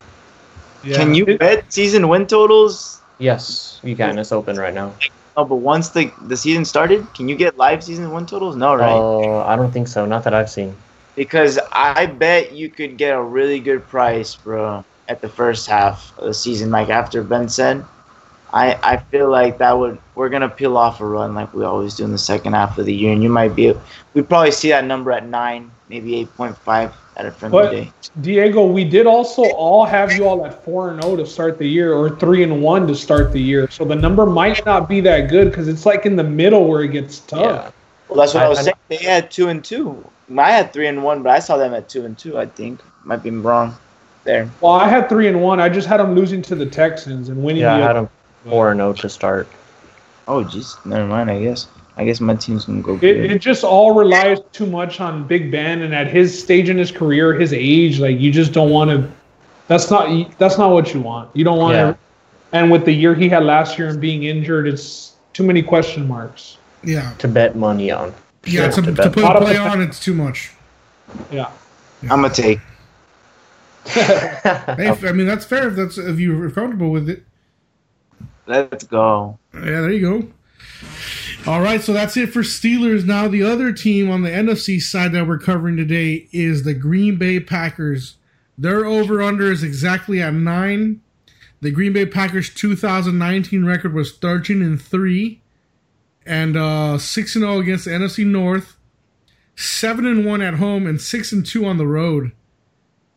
Can you bet season win totals? Yes, you can. It's open right now. Oh, but once the the season started, can you get live season win totals? No, right? Uh, I don't think so. Not that I've seen. Because I bet you could get a really good price, bro, at the first half of the season. Like after Ben said, I I feel like that would we're gonna peel off a run like we always do in the second half of the year, and you might be we probably see that number at nine, maybe eight point five at a friendly But day. Diego, we did also all have you all at four and zero to start the year, or three and one to start the year. So the number might not be that good because it's like in the middle where it gets tough. Yeah. Well, that's what I, I- was I- saying. They had two and two. I had three and one, but I saw them at two and two. I think might be wrong there. Well, I had three and one. I just had them losing to the Texans and winning. Yeah, I had them four and zero to start. Oh, jeez, never mind. I guess I guess my team's gonna go It, it just all relies too much on Big Ben, and at his stage in his career, his age, like you just don't want to. That's not that's not what you want. You don't want Yeah. to. And with the year he had last year and being injured, it's too many question marks. Yeah, to bet money on. yeah. To, to to put Lot a play on, it's too much. Yeah. I'm gonna take. *laughs* Hey, I mean that's fair if that's if you're comfortable with it. Let's go. Yeah, there you go. All right, so that's it for Steelers. Now the other team on the NFC side that we're covering today is the Green Bay Packers. Their over under is exactly at nine. The Green Bay Packers 2019 record was 13 and three, and uh, six and zero against the NFC North, seven and one at home, and six and two on the road.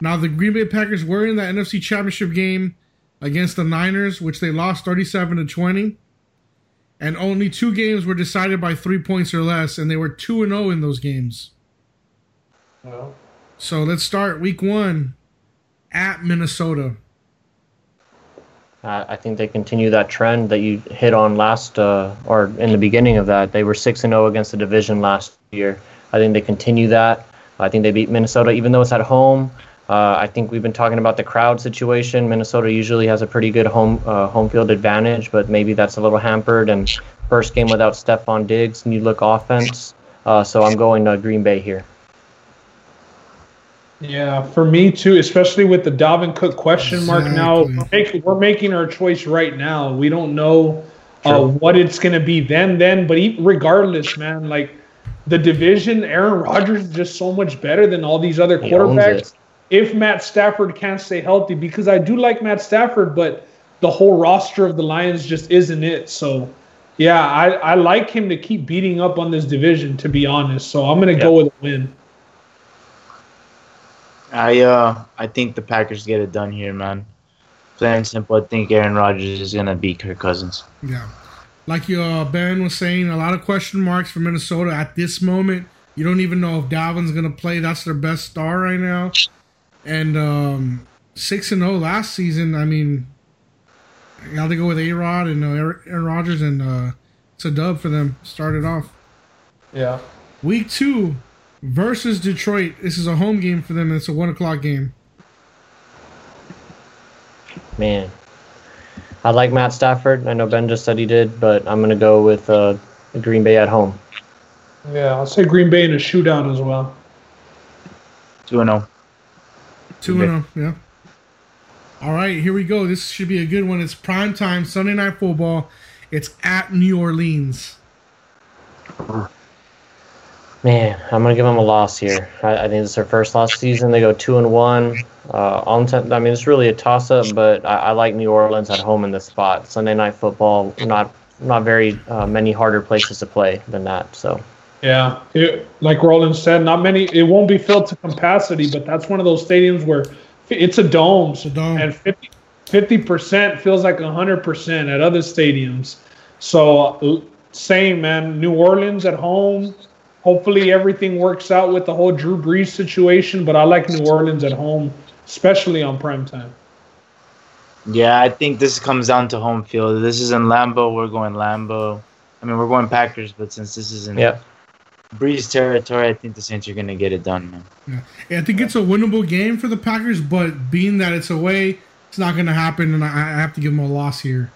Now the Green Bay Packers were in the NFC Championship game against the Niners, which they lost 37 to 20. And only two games were decided by three points or less, and they were 2 and 0 in those games. Well, So let's start week one at Minnesota. Uh, I think they continue that trend that you hit on last, uh, or in the beginning of that. They were six and zero against the division last year. I think they continue that. I think they beat Minnesota, even though it's at home. Uh, I think we've been talking about the crowd situation. Minnesota usually has a pretty good home uh, home field advantage, but maybe that's a little hampered. And first game without Stefon Diggs, new look offense. Uh, so I'm going to Green Bay here. Yeah, for me too, especially with the Dalvin Cook question mark now. We're making, we're making our choice right now. We don't know uh, what it's going to be then, then, but e- regardless, man, like the division, Aaron Rodgers is just so much better than all these other He owns quarterbacks. It. If Matt Stafford can't stay healthy, because I do like Matt Stafford, but the whole roster of the Lions just isn't it. So, yeah, I, I like him to keep beating up on this division, to be honest. So I'm going to go with a win. I uh I think the Packers get it done here, man. Plain and simple, I think Aaron Rodgers is gonna beat Kirk Cousins. Yeah. Like you, uh, Ben was saying, a lot of question marks for Minnesota at this moment. You don't even know if Dalvin's going to play. That's their best star right now. And um, 6 and 0 last season, I mean, I got to go with A Rod and uh, Aaron Aaron Rodgers, and uh, it's a dub for them. Started off. Yeah. Week two versus Detroit. This is a home game for them. and It's a 1 o'clock game. Man, I like Matt Stafford. I know Ben just said he did, but I'm going to go with uh, Green Bay at home. Yeah, I'll say Green Bay in a shootout as well. Two and oh. 2 and 0, yeah. All right, here we go. This should be a good one. It's prime time, Sunday night football. It's at New Orleans. Man, I'm gonna give them a loss here. I, I think it's their first loss season. They go two and one. Uh, on t- I mean, it's really a toss-up, but I, I like New Orleans at home in this spot. Sunday night football, not not very uh, many harder places to play than that. So Yeah, it, like Roland said, not many. It won't be filled to capacity, but that's one of those stadiums where it's a dome, a dome. and 50 percent feels like hundred percent at other stadiums. So uh, same man, New Orleans at home. Hopefully everything works out with the whole Drew Brees situation, but I like New Orleans at home, especially on prime time. Yeah, I think this comes down to home field. This is in Lambeau. We're going Lambeau. I mean, we're going Packers, but since this is in yeah, Brees territory, I think the Saints are gonna get it done, man. Yeah, I think it's a winnable game for the Packers, but being that it's away, it's not going to happen, and I, I have to give them a loss here.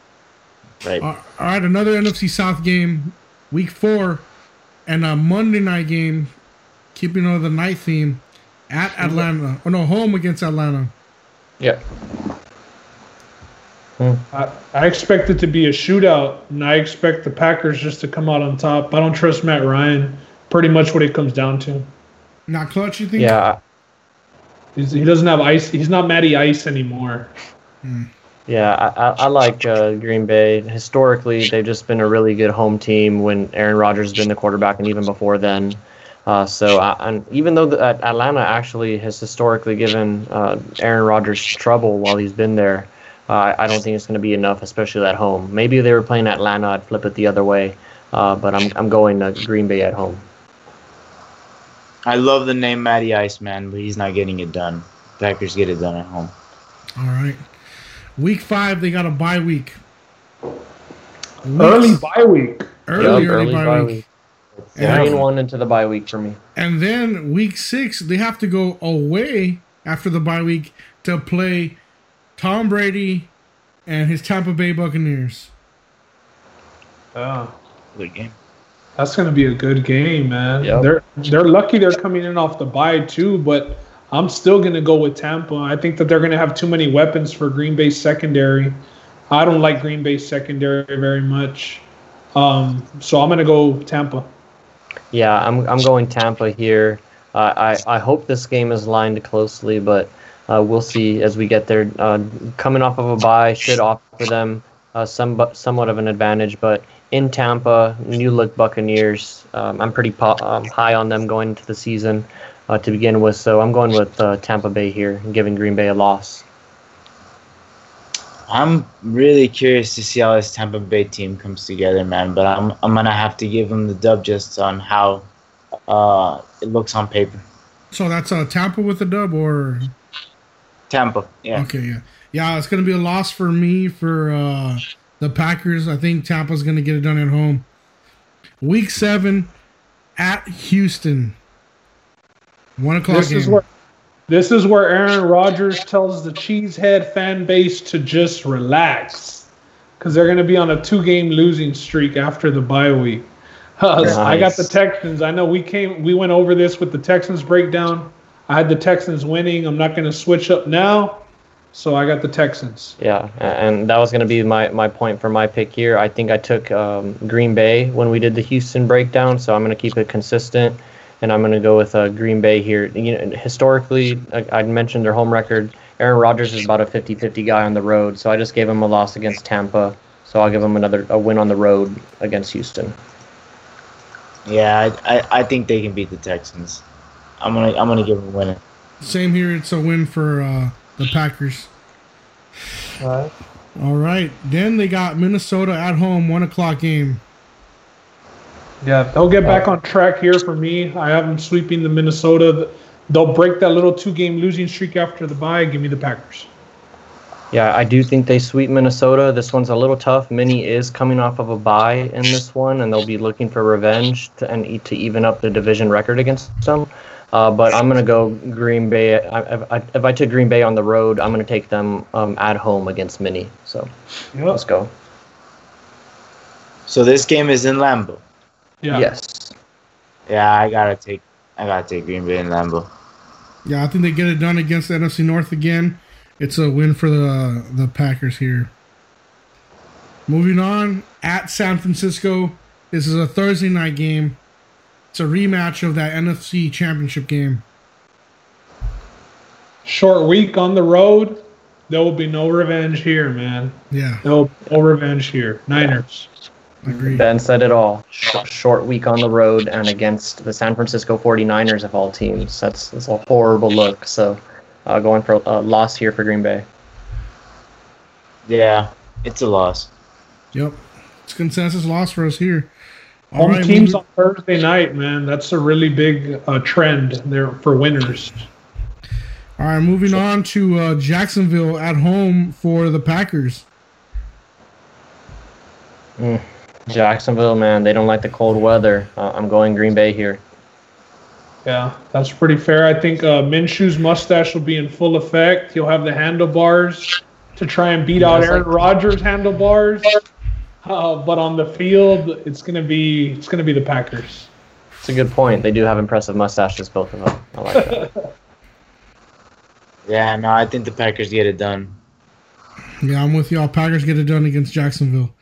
Right. Uh, all right, another NFC South game, week four, and a Monday night game, keeping on the night theme, at Atlanta. Oh, no, home against Atlanta. yeah. I, I expect it to be a shootout, and I expect the Packers just to come out on top. I don't trust Matt Ryan. Pretty much what it comes down to. Not clutch, you think? Yeah, He's, he doesn't have ice. He's not Matty Ice anymore. Yeah, I, I, I like uh, Green Bay. Historically, they've just been a really good home team when Aaron Rodgers has been the quarterback, and even before then. Uh, so, I, and even though the, uh, Atlanta actually has historically given uh, Aaron Rodgers trouble while he's been there, uh, I don't think it's going to be enough, especially at home. Maybe if they were playing Atlanta, I'd flip it the other way. Uh, but I'm I'm going to Green Bay at home. I love the name Matty Ice, man, but he's not getting it done. Packers get it done at home. All right. Week five, they got a bye week. Early bye week. Early, Yup, early, bye, bye week. week. Three and one into the bye week for me. And then week six, they have to go away after the bye week to play Tom Brady and his Tampa Bay Buccaneers. Yeah. Good game. That's gonna be a good game, man. Yep. They're they're lucky they're coming in off the bye too, but I'm still gonna go with Tampa. I think that they're gonna have too many weapons for Green Bay secondary. I don't like Green Bay secondary very much, um, so I'm gonna go Tampa. Yeah, I'm I'm going Tampa here. Uh, I I hope this game is lined closely, but uh, we'll see as we get there. Uh, coming off of a bye should offer them uh, some somewhat of an advantage, but in Tampa, new look Buccaneers. Um, I'm pretty po- um, high on them going into the season. uh, to begin with. So I'm going with uh, Tampa Bay here, and giving Green Bay a loss. I'm really curious to see how this Tampa Bay team comes together, man. But I'm I'm gonna have to give them the dub just on how uh, it looks on paper. So that's uh, Tampa with the dub, or Tampa, yeah. okay, yeah, yeah. It's gonna be a loss for me for uh, the Packers. I think Tampa's gonna get it done at home. Week seven at Houston. One o'clock This game. is where this is where Aaron Rodgers tells the Cheesehead fan base to just relax, because they're going to be on a two-game losing streak after the bye week. Uh, *laughs* I got the Texans. I know we came, we went over this with the Texans breakdown. I had the Texans winning. I'm not going to switch up now, so I got the Texans. Yeah, and that was going to be my, my point for my pick here. I think I took um, Green Bay when we did the Houston breakdown, so I'm going to keep it consistent, and I'm going to go with uh, Green Bay here. You know, historically, I, I mentioned their home record. Aaron Rodgers is about a 50-50 guy on the road, so I just gave him a loss against Tampa. So I'll give him another a win on the road against Houston. Yeah, I, I, I think they can beat the Texans. I'm gonna I'm gonna give them a win. Same here. It's a win for uh, the Packers. All right. All right. Then they got Minnesota at home, one o'clock game. Yeah, they'll get back on track here for me. I have them sweeping the Minnesota. They'll break that little two-game losing streak after the bye. Give me the Packers. Yeah, I do think they sweep Minnesota. This one's a little tough. Minnie is coming off of a bye in this one, and they'll be looking for revenge to, and to even up the division record against them. Uh, but I'm going to go Green Bay. I, I, I- if I took Green Bay on the road, I'm going to take them um, at home against Minnie. So Yep. let's go. So this game is in Lambeau. Yeah. Yes. Yeah, I gotta take I gotta take Green Bay in Lambeau. Yeah, I think they get it done against the NFC North again. It's a win for the the Packers here. Moving on at San Francisco. This is a Thursday night game. It's a rematch of that NFC Championship game. Short week on the road. There will be no revenge here, man. Yeah, No, no revenge here. Niners. agreed. Ben said it all. Short week on the road and against the San Francisco 49ers of all teams. That's, that's a horrible look. So uh, going for a loss here for Green Bay. Yeah, it's a loss. Yep, it's consensus loss for us here. All Home right, teams moving- on Thursday night, man. That's a really big uh, trend there for winners. All right, moving on to uh, Jacksonville at home for the Packers. Jacksonville, man, they don't like the cold weather. Uh, I'm going Green Bay here. Yeah, that's pretty fair. I think uh, Minshew's mustache will be in full effect. He'll have the handlebars to try and beat out Just Aaron like- Rodgers' handlebars. Uh, but on the field, it's gonna be it's gonna be the Packers. It's a good point. They do have impressive mustaches, both of them. I like that. *laughs* Yeah, no, I think the Packers get it done. Yeah, I'm with y'all. Packers get it done against Jacksonville.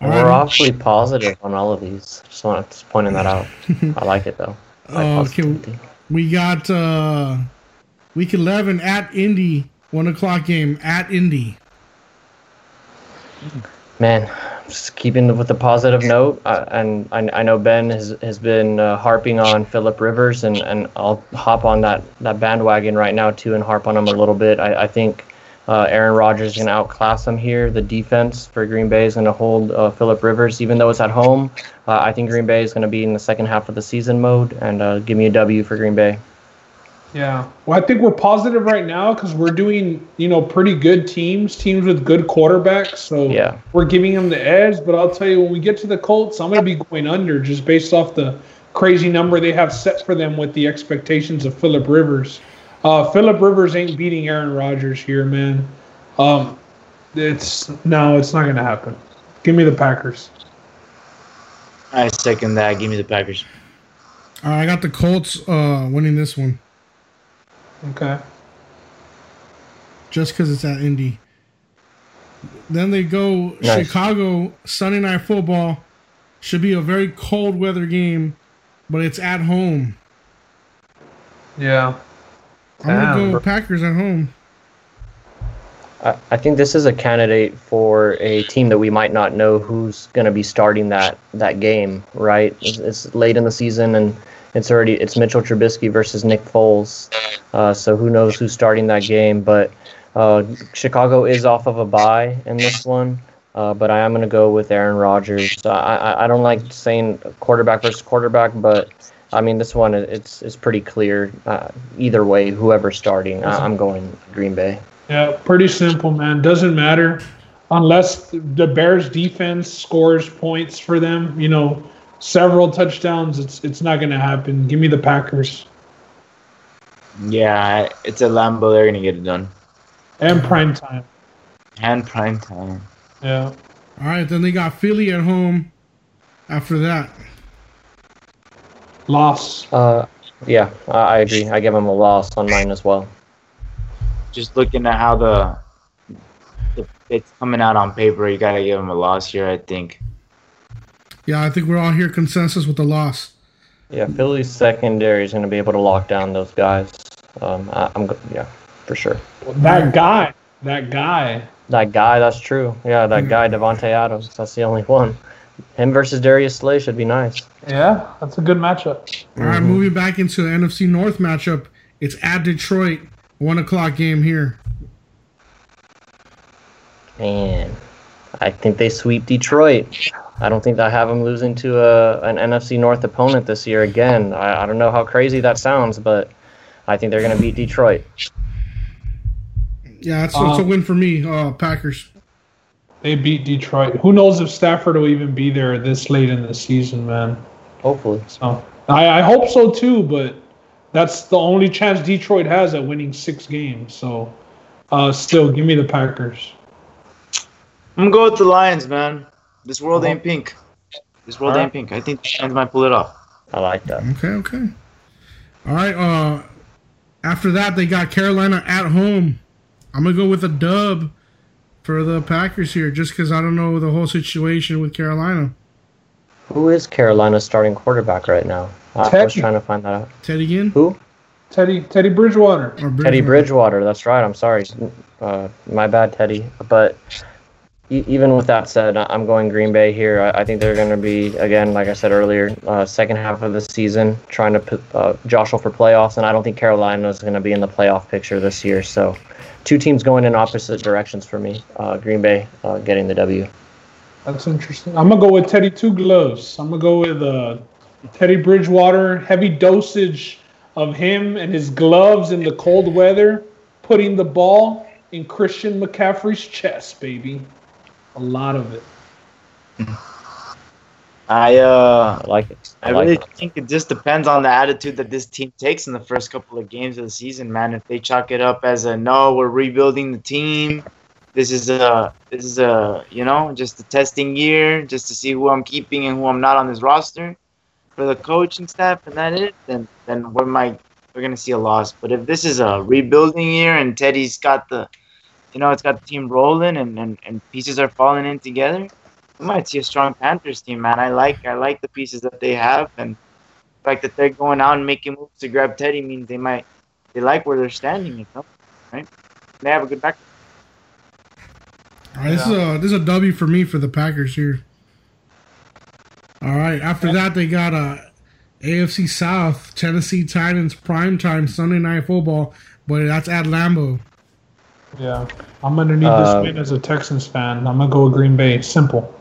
All We're right, awfully positive on all of these. Just want to pointing that out. *laughs* I like it though. Like Uh, okay, we got uh, week 11 at Indy, one o'clock game at Indy. Man, just keeping with the positive note, uh, and I, I know Ben has, has been uh, harping on Philip Rivers, and, and I'll hop on that, that bandwagon right now too and harp on him a little bit. I, I think uh, Aaron Rodgers is going to outclass him here. The defense for Green Bay is going to hold uh, Philip Rivers, even though it's at home. Uh, I think Green Bay is going to be in the second half of the season mode, and uh, give me a W for Green Bay. Yeah. Well, I think we're positive right now because we're doing, you know, pretty good teams, teams with good quarterbacks. So Yeah. we're giving them the edge. But I'll tell you, when we get to the Colts, I'm going to be going under just based off the crazy number they have set for them with the expectations of Philip Rivers. Uh, Philip Rivers ain't beating Aaron Rodgers here, man. Um, it's no, it's not going to happen. Give me the Packers. I second that. Give me the Packers. All right, I got the Colts uh, winning this one Okay. just because it's at Indy. Then they go Nice. Chicago Sunday night football. Should be a very cold weather game, but it's at home. Yeah. I'm gonna go bro. Packers at home. I I think this is a candidate for a team that we might not know who's going to be starting that that game. Right, it's, it's late in the season, and it's already it's Mitchell Trubisky versus Nick Foles. Uh, so who knows who's starting that game? But uh, Chicago is off of a bye in this one. Uh, but I am going to go with Aaron Rodgers. I, I don't like saying quarterback versus quarterback, but I mean this one it's it's pretty clear. Uh, either way, whoever's starting, I, I'm going Green Bay. Yeah, pretty simple, man. Doesn't matter unless the Bears defense scores points for them. You know, several touchdowns. It's it's not going to happen. Give me the Packers Yeah, it's a Lambeau. They're gonna get it done. and prime time. And prime time. Yeah. All right, then they got Philly at home. After that, Loss. Uh, yeah, I, I agree. I give them a loss on mine as well. Just looking at how the, the it's coming out on paper, you gotta give them a loss here. I think. Yeah, I think we're all here consensus with the loss. Yeah, Philly's secondary is going to be able to lock down those guys. Um, I, I'm go- yeah, for sure. That guy. That guy. That guy, that's true. Yeah, that guy Davante Adams. That's the only one. Him versus Darius Slay should be nice. Yeah, that's a good matchup. All right, moving back into the NFC North matchup, it's at Detroit, one o'clock game here. Man, I think they sweep Detroit. I don't think I have them losing to a an NFC North opponent this year again. I, I don't know how crazy that sounds, but I think they're going to beat Detroit. Yeah, that's, that's a win for me, uh, Packers. They beat Detroit. Who knows if Stafford will even be there this late in the season, man. Hopefully. So I, I hope so too, but that's the only chance Detroit has at winning six games. So uh, still, give me the Packers. I'm gonna go with the Lions, man. This world ain't pink. This world ain't pink. I think the might pull it off. I like that. Okay, okay. All right, uh, after that, they got Carolina at home. I'm going to go with a dub for the Packers here just because I don't know the whole situation with Carolina. Who is Carolina's starting quarterback right now? I was trying to find that out. Teddy again? Who? Teddy Teddy Bridgewater. Or Teddy Bridgewater. That's right. I'm sorry. Uh, my bad, Teddy. But even with that said, I'm going Green Bay here. I, I think they're going to be again, like I said earlier, uh, second half of the season trying to put, uh, jostle for playoffs, and I don't think Carolina is going to be in the playoff picture this year. So, two teams going in opposite directions for me. Uh, Green Bay uh, getting the W. That's interesting. I'm gonna go with Teddy Two Gloves. I'm gonna go with uh, Teddy Bridgewater. Heavy dosage of him and his gloves in the cold weather, putting the ball in Christian McCaffrey's chest, baby. A lot of it. I uh, I like it. I I like really it. think it just depends on the attitude that this team takes in the first couple of games of the season, man. If they chalk it up as a no, we're rebuilding the team. This is a this is a you know just a testing year, just to see who I'm keeping and who I'm not on this roster for the coaching staff, and that it. Then then we might we're gonna see a loss. But if this is a rebuilding year and Teddy's got the you know it's got the team rolling and and, and pieces are falling in together, we might see a strong Panthers team, man. I like I like the pieces that they have, and the fact that they're going out and making moves to grab Teddy means they might they like where they're standing, you know, right? They have a good back. This is a this is a W for me for the Packers here. All right, after that they got uh, a AFC South Tennessee Titans primetime Sunday night football, but that's at Lambeau. Yeah, I'm gonna need Uh, this win as a Texans fan. I'm gonna go with Green Bay. Simple.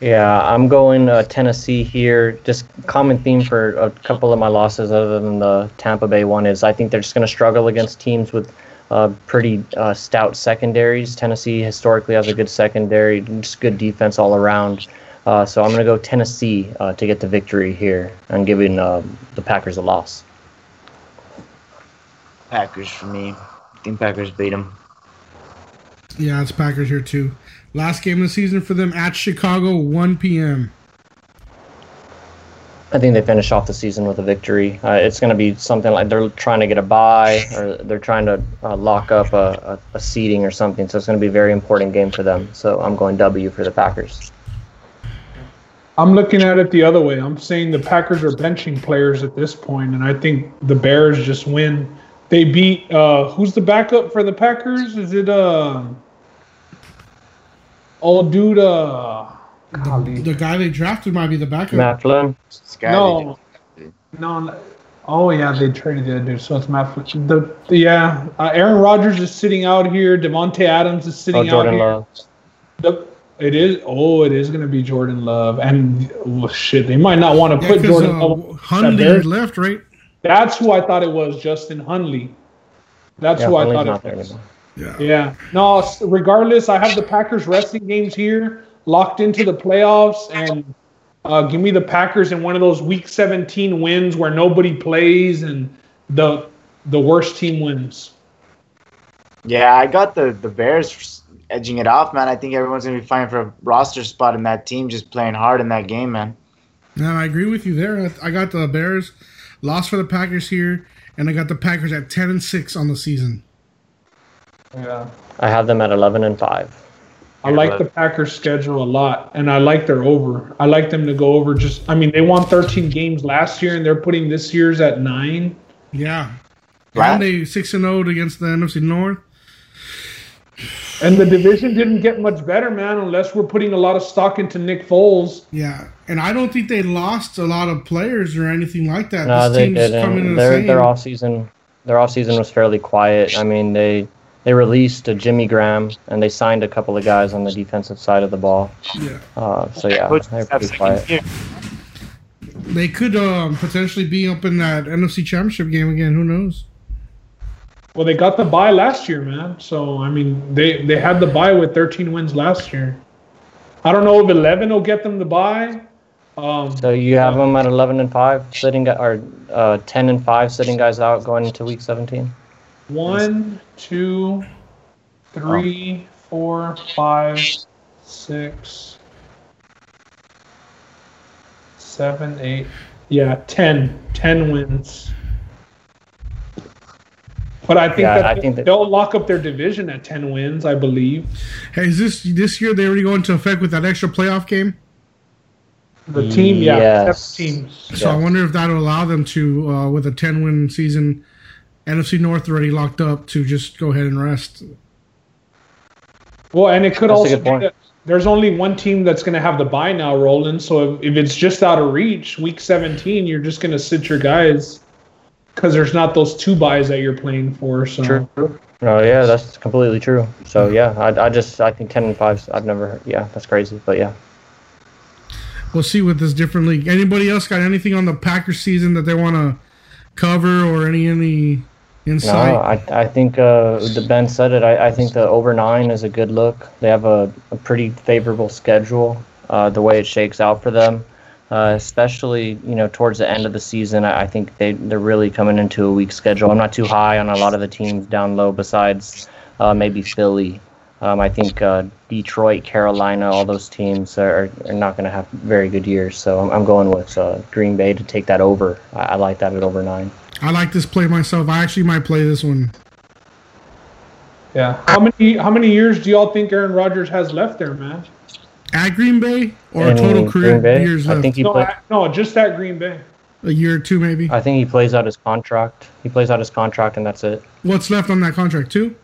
Yeah, I'm going uh, Tennessee here. Just common theme for a couple of my losses, other than the Tampa Bay one, is I think they're just going to struggle against teams with uh, pretty uh, stout secondaries. Tennessee historically has a good secondary, just good defense all around. Uh, so I'm going to go Tennessee uh, to get the victory here and giving uh, the Packers a loss. Packers for me. I think Packers beat them. Yeah, it's Packers here too. Last game of the season for them at Chicago, 1 p.m. I think they finish off the season with a victory. Uh, it's going to be something like they're trying to get a bye or they're trying to uh, lock up a, a, a seeding or something. So it's going to be a very important game for them. So I'm going W for the Packers. I'm looking at it the other way. I'm saying the Packers are benching players at this point, and I think the Bears just win. They beat uh who's the backup for the Packers? Is it uh old dude uh golly. The guy they drafted might be the backup. Matt Flynn. No. No, no. Oh yeah, they traded the other dude, so it's Matt. Fle- The, the yeah, uh, Aaron Rodgers is sitting out here. Davante Adams is Oh, sitting out Jordan here. Love. The, it is. Oh, it is going to be Jordan Love, and oh, shit, they might not want to Yeah, put Jordan uh, Love. Hundley Bears- left, right? That's who I thought it was, Justin Hunley. That's Yeah, who I Huntley's thought it was. Yeah. Yeah. No, regardless, I have the Packers resting games here locked into the playoffs and uh, give me the Packers in one of those week 17 wins where nobody plays and the the worst team wins. Yeah, I got the the Bears edging it off, man. I think everyone's gonna be fighting for a roster spot in that team, just playing hard in that game, man. Now I agree with you there. I- I got the Bears lost for the Packers here, and I got the Packers at ten and six on the season. Yeah. I have them at 11 and 5. I like the Packers schedule a lot and I like their over. I like them to go over just I mean they won 13 games last year and they're putting this year's at 9. Yeah. Right. And they six and zero against the NFC North. And the division didn't get much better, man, unless we're putting a lot of stock into Nick Foles. Yeah, and I don't think they lost a lot of players or anything like that. No, this they team's didn't. the Their same. their off season their off season was fairly quiet. I mean, they they released a Jimmy Graham and they signed a couple of guys on the defensive side of the ball. Yeah. Uh, so yeah, they're pretty quiet. They could um, potentially be up in that NFC Championship game again. Who knows? Well, they got the bye last year, man. So I mean, they they had the bye with 13 wins last year. I don't know if 11 will get them the bye. Um, So you have them at 11 and 5 sitting or uh, 10 and 5 sitting guys out going into week 17. one, two, three, four, five, six, seven, eight. Yeah, 10. 10 wins. But I think Yeah, that I think that- they'll lock up their division at 10 wins, I believe. Hey, is this this year they already go into effect with that extra playoff game? The team, yeah, Yes. seven teams. So I wonder if that'll allow them to, uh, with a ten win season, NFC North already locked up, to just go ahead and rest. Well, and it could That's also be point. that there's only one team that's going to have the bye now, Roland. So if, if it's just out of reach, week 17, you're just going to sit your guys because there's not those two byes that you're playing for. So True. No, yeah, that's completely true. So yeah, I, I just I think 10 and 5. I've never heard. Yeah, that's crazy, but yeah. We'll see with this different league. Anybody else got anything on the Packers season that they want to cover or any any insight? No. I, I think uh, the Ben said it. I, I think the over nine is a good look. They have a, a pretty favorable schedule. Uh, the way it shakes out for them, uh, especially you know towards the end of the season, I, I think they they're really coming into a weak schedule. I'm not too high on a lot of the teams down low. Besides uh, maybe Philly, um, I think uh, Detroit, Carolina, all those teams are, are not going to have very good years. So I'm, I'm going with uh, Green Bay to take that over. I, I like that at over nine. I like this play myself. I actually might play this one. yeah. How many how many years do y'all think Aaron Rodgers has left there, man? At Green Bay or In total career Green Bay, years I think he No, play, I, no, just at Green Bay. a year or two maybe. I think he plays out his contract. He plays out his contract, and that's it. What's left on that contract? Two.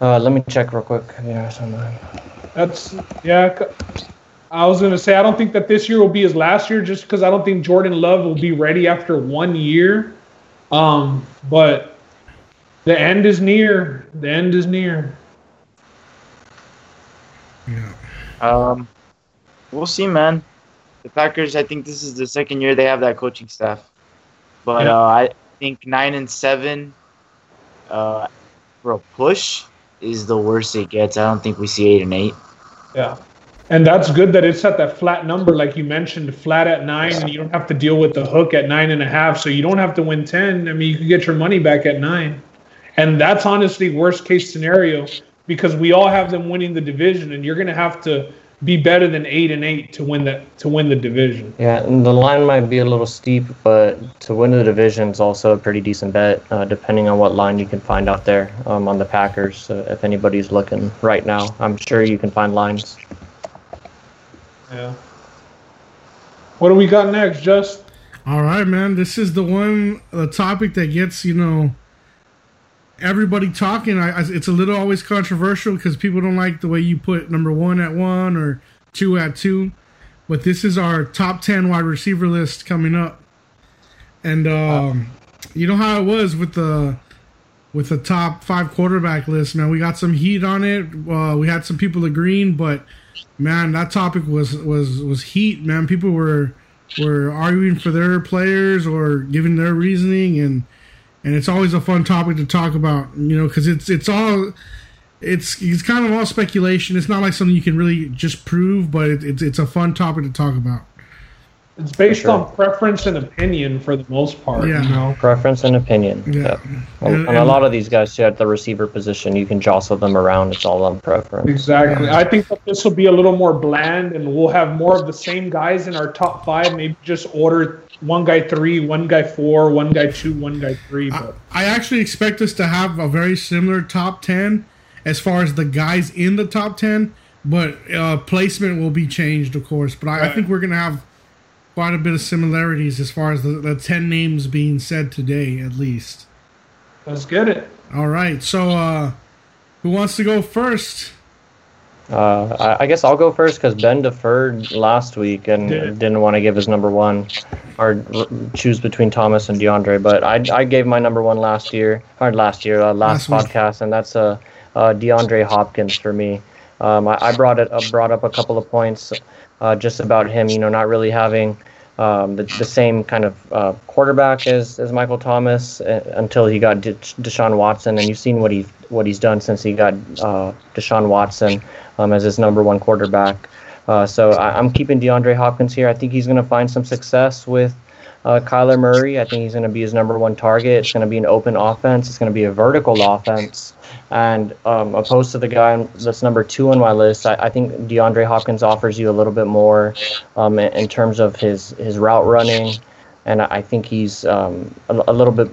Uh, let me check real quick. Yeah, somewhere. That's yeah. c- I was gonna say I don't think that this year will be his last year, just because I don't think Jordan Love will be ready after one year. Um, but the end is near. The end is near. Yeah. Um, we'll see, man. The Packers. I think this is the second year they have that coaching staff, but Yeah. uh, I think nine and seven, uh, for a push is the worst it gets. I don't think we see eight and eight. Yeah. And that's good that it's at that flat number, like you mentioned, flat at nine, and you don't have to deal with the hook at nine and a half. So you don't have to win 10. I mean, you can get your money back at nine. And that's honestly worst case scenario because we all have them winning the division, and you're going to have to be better than eight and eight to win that to win the division. Yeah, and the line might be a little steep, but to win the division is also a pretty decent bet, uh, depending on what line you can find out there um, on the Packers. Uh, if anybody's looking right now, I'm sure you can find lines. Yeah. What do we got next, Just? All right, man. This is the one, the topic that gets you know everybody talking. I, I, it's a little always controversial because people don't like the way you put number one at one or two at two. But this is our top ten wide receiver list coming up. And um, you know how it was with the with the top five quarterback list, man. We got some heat on it. Uh, we had some people agreeing, but man, that topic was was was heat, man. People were were arguing for their players or giving their reasoning, and and it's always a fun topic to talk about, you know, because it's it's all it's it's kind of all speculation. It's not like something you can really just prove, but it, it's it's a fun topic to talk about. It's based sure. on preference and opinion for the most part. Yeah. You know? Preference and opinion. Yeah. Yep. And, and, and, a lot of these guys too at the receiver position, you can jostle them around. It's all on preference. Exactly. Yeah. I think that this will be a little more bland, and we'll have more of the same guys in our top five. Maybe just order one guy three, one guy four, one guy two, one guy three. But. I, I actually expect us to have a very similar top ten as far as the guys in the top ten, but uh, placement will be changed, of course. But I, right. I think we're gonna have quite a bit of similarities as far as the, the 10 names being said today, at least. Let's get it. All right. So, uh, who wants to go first? Uh, I, I guess I'll go first because Ben deferred last week and Did. didn't want to give his number one or r- choose between Thomas and DeAndre. But I, I gave my number one last year, or last year, uh, last, last podcast, and that's uh, uh, DeAndre Hopkins for me. Um, I, I brought it, uh, brought up a couple of points uh, just about him, you know, not really having um, the, the same kind of uh, quarterback as, as Michael Thomas uh, until he got De- Deshaun Watson, and you've seen what he what he's done since he got uh, Deshaun Watson um, as his number one quarterback. Uh, so I, am keeping DeAndre Hopkins here. I think he's going to find some success with uh, Kyler Murray. I think he's going to be his number one target. It's going to be an open offense. It's going to be a vertical offense. And um, opposed to the guy that's number two on my list, I, I think DeAndre Hopkins offers you a little bit more um, in, in, terms of his, his route running. And I think he's um, a, a, little bit.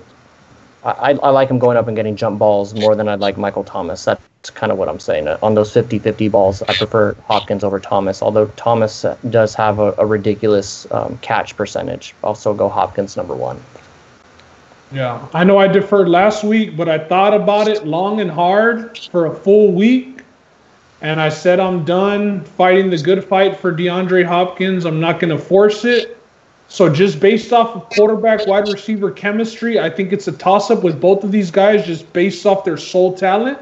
I, I like him going up and getting jump balls more than I'd like Michael Thomas. That's kind of what I'm saying. On those 50 50 balls, I prefer Hopkins over Thomas, although Thomas does have a, a ridiculous um, catch percentage. Also, go Hopkins number one. Yeah, I know I deferred last week, but I thought about it long and hard for a full week. And I said, I'm done fighting the good fight for DeAndre Hopkins. I'm not going to force it. So, just based off of quarterback wide receiver chemistry, I think it's a toss up with both of these guys just based off their sole talent.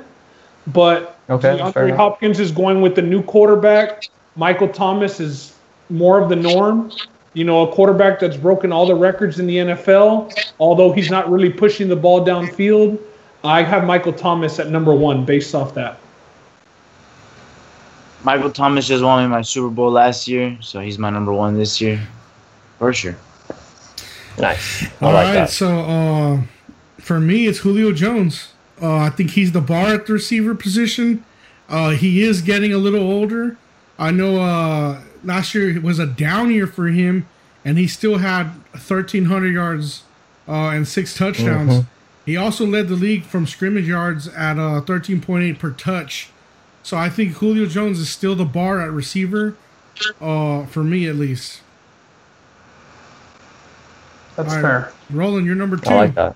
But okay, DeAndre Hopkins is going with the new quarterback. Michael Thomas is more of the norm you know, a quarterback that's broken all the records in the NFL, although he's not really pushing the ball downfield. I have Michael Thomas at number one based off that. Michael Thomas just won me my Super Bowl last year, so he's my number one this year, for sure. Nice. I all like right, that. so uh, for me, it's Julio Jones. Uh, I think he's the bar at the receiver position. Uh, he is getting a little older. I know uh, last year was a down year for him, and he still had 1,300 yards uh, and six touchdowns. Mm-hmm. He also led the league from scrimmage yards at uh, 13.8 per touch. So I think Julio Jones is still the bar at receiver, uh, for me at least. That's right. fair. Roland, you're number two. I like that.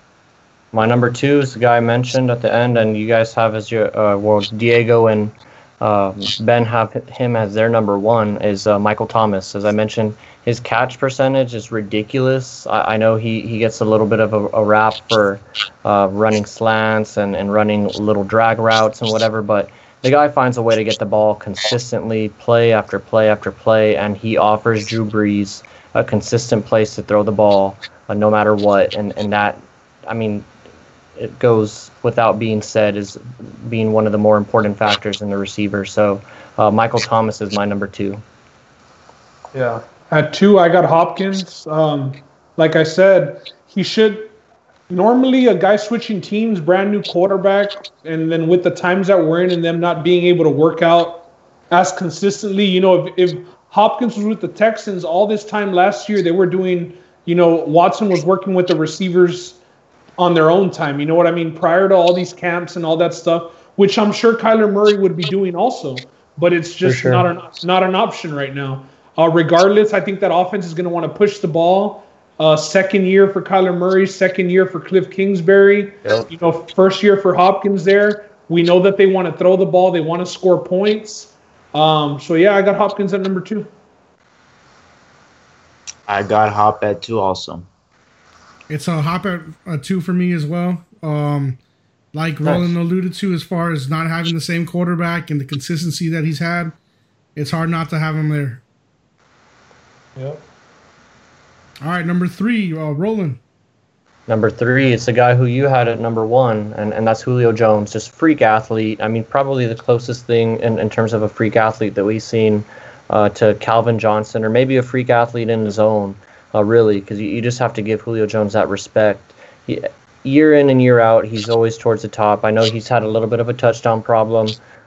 My number two is the guy I mentioned at the end, and you guys have as your uh, well Diego and um, Ben have him as their number one is uh, Michael Thomas. As I mentioned, his catch percentage is ridiculous. I, I know he, he gets a little bit of a, a rap for uh, running slants and, and running little drag routes and whatever, but the guy finds a way to get the ball consistently, play after play after play, and he offers Drew Brees a consistent place to throw the ball uh, no matter what. And, and that, I mean, it goes without being said is being one of the more important factors in the receiver. So uh, Michael Thomas is my number two. Yeah, at two I got Hopkins. Um, like I said, he should. Normally, a guy switching teams, brand new quarterback, and then with the times that we're in and them not being able to work out as consistently, you know, if, if Hopkins was with the Texans all this time last year, they were doing, you know, Watson was working with the receivers on their own time. You know what I mean? Prior to all these camps and all that stuff, which I'm sure Kyler Murray would be doing also, but it's just sure. not an not an option right now. Uh, regardless, I think that offense is going to want to push the ball. Uh, second year for Kyler Murray, second year for Cliff Kingsbury. Yep. You know, first year for Hopkins there. We know that they want to throw the ball, they want to score points. Um, so yeah, I got Hopkins at number two. I got Hop at two also. It's a hop at a two for me as well. Um, like Roland alluded to, as far as not having the same quarterback and the consistency that he's had, it's hard not to have him there. Yep. All right, number three, uh, Roland. Number three, it's the guy who you had at number one, and, and that's Julio Jones, just freak athlete. I mean, probably the closest thing in, in terms of a freak athlete that we've seen uh, to Calvin Johnson, or maybe a freak athlete in his own, uh, really, because you, you just have to give Julio Jones that respect. He, year in and year out, he's always towards the top. I know he's had a little bit of a touchdown problem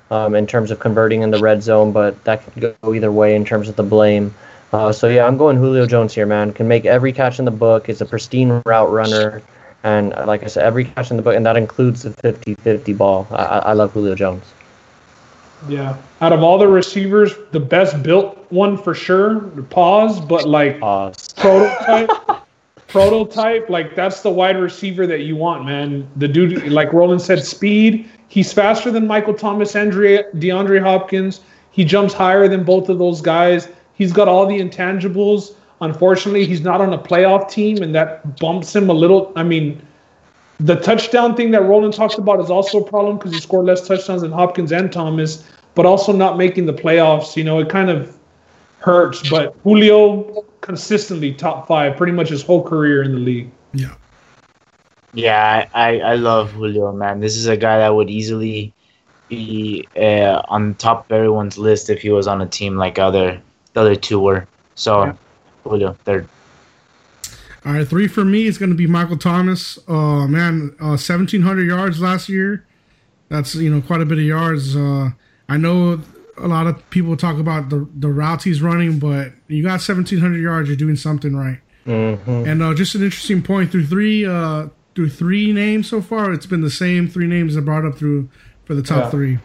um, in terms of converting in the red zone, but that could go either way in terms of the blame. Uh, so yeah, I'm going Julio Jones here, man. Can make every catch in the book. Is a pristine route runner, and uh, like I said, every catch in the book, and that includes the 50-50 ball. I, I love Julio Jones. Yeah, out of all the receivers, the best built one for sure. Pause, but like Pause. *laughs* prototype, prototype, like that's the wide receiver that you want, man. The dude, like Roland said, speed. He's faster than Michael Thomas, Andre, DeAndre Hopkins. He jumps higher than both of those guys. He's got all the intangibles. Unfortunately, he's not on a playoff team, and that bumps him a little. I mean, the touchdown thing that Roland talks about is also a problem because he scored less touchdowns than Hopkins and Thomas, but also not making the playoffs. You know, it kind of hurts. But Julio consistently top five pretty much his whole career in the league. Yeah. Yeah, I, I love Julio, man. This is a guy that would easily be uh, on top of everyone's list if he was on a team like other the other two were. So, Yeah. Julio, third. All right, three for me is going to be Michael Thomas. Uh, man, uh, 1,700 yards last year. That's, you know, quite a bit of yards. Uh, I know a lot of people talk about the, the routes he's running, but you got 1,700 yards, you're doing something right. hmm And uh, just an interesting point through three uh, through three names so far, it's been the same three names that brought up through for the top Yeah. three.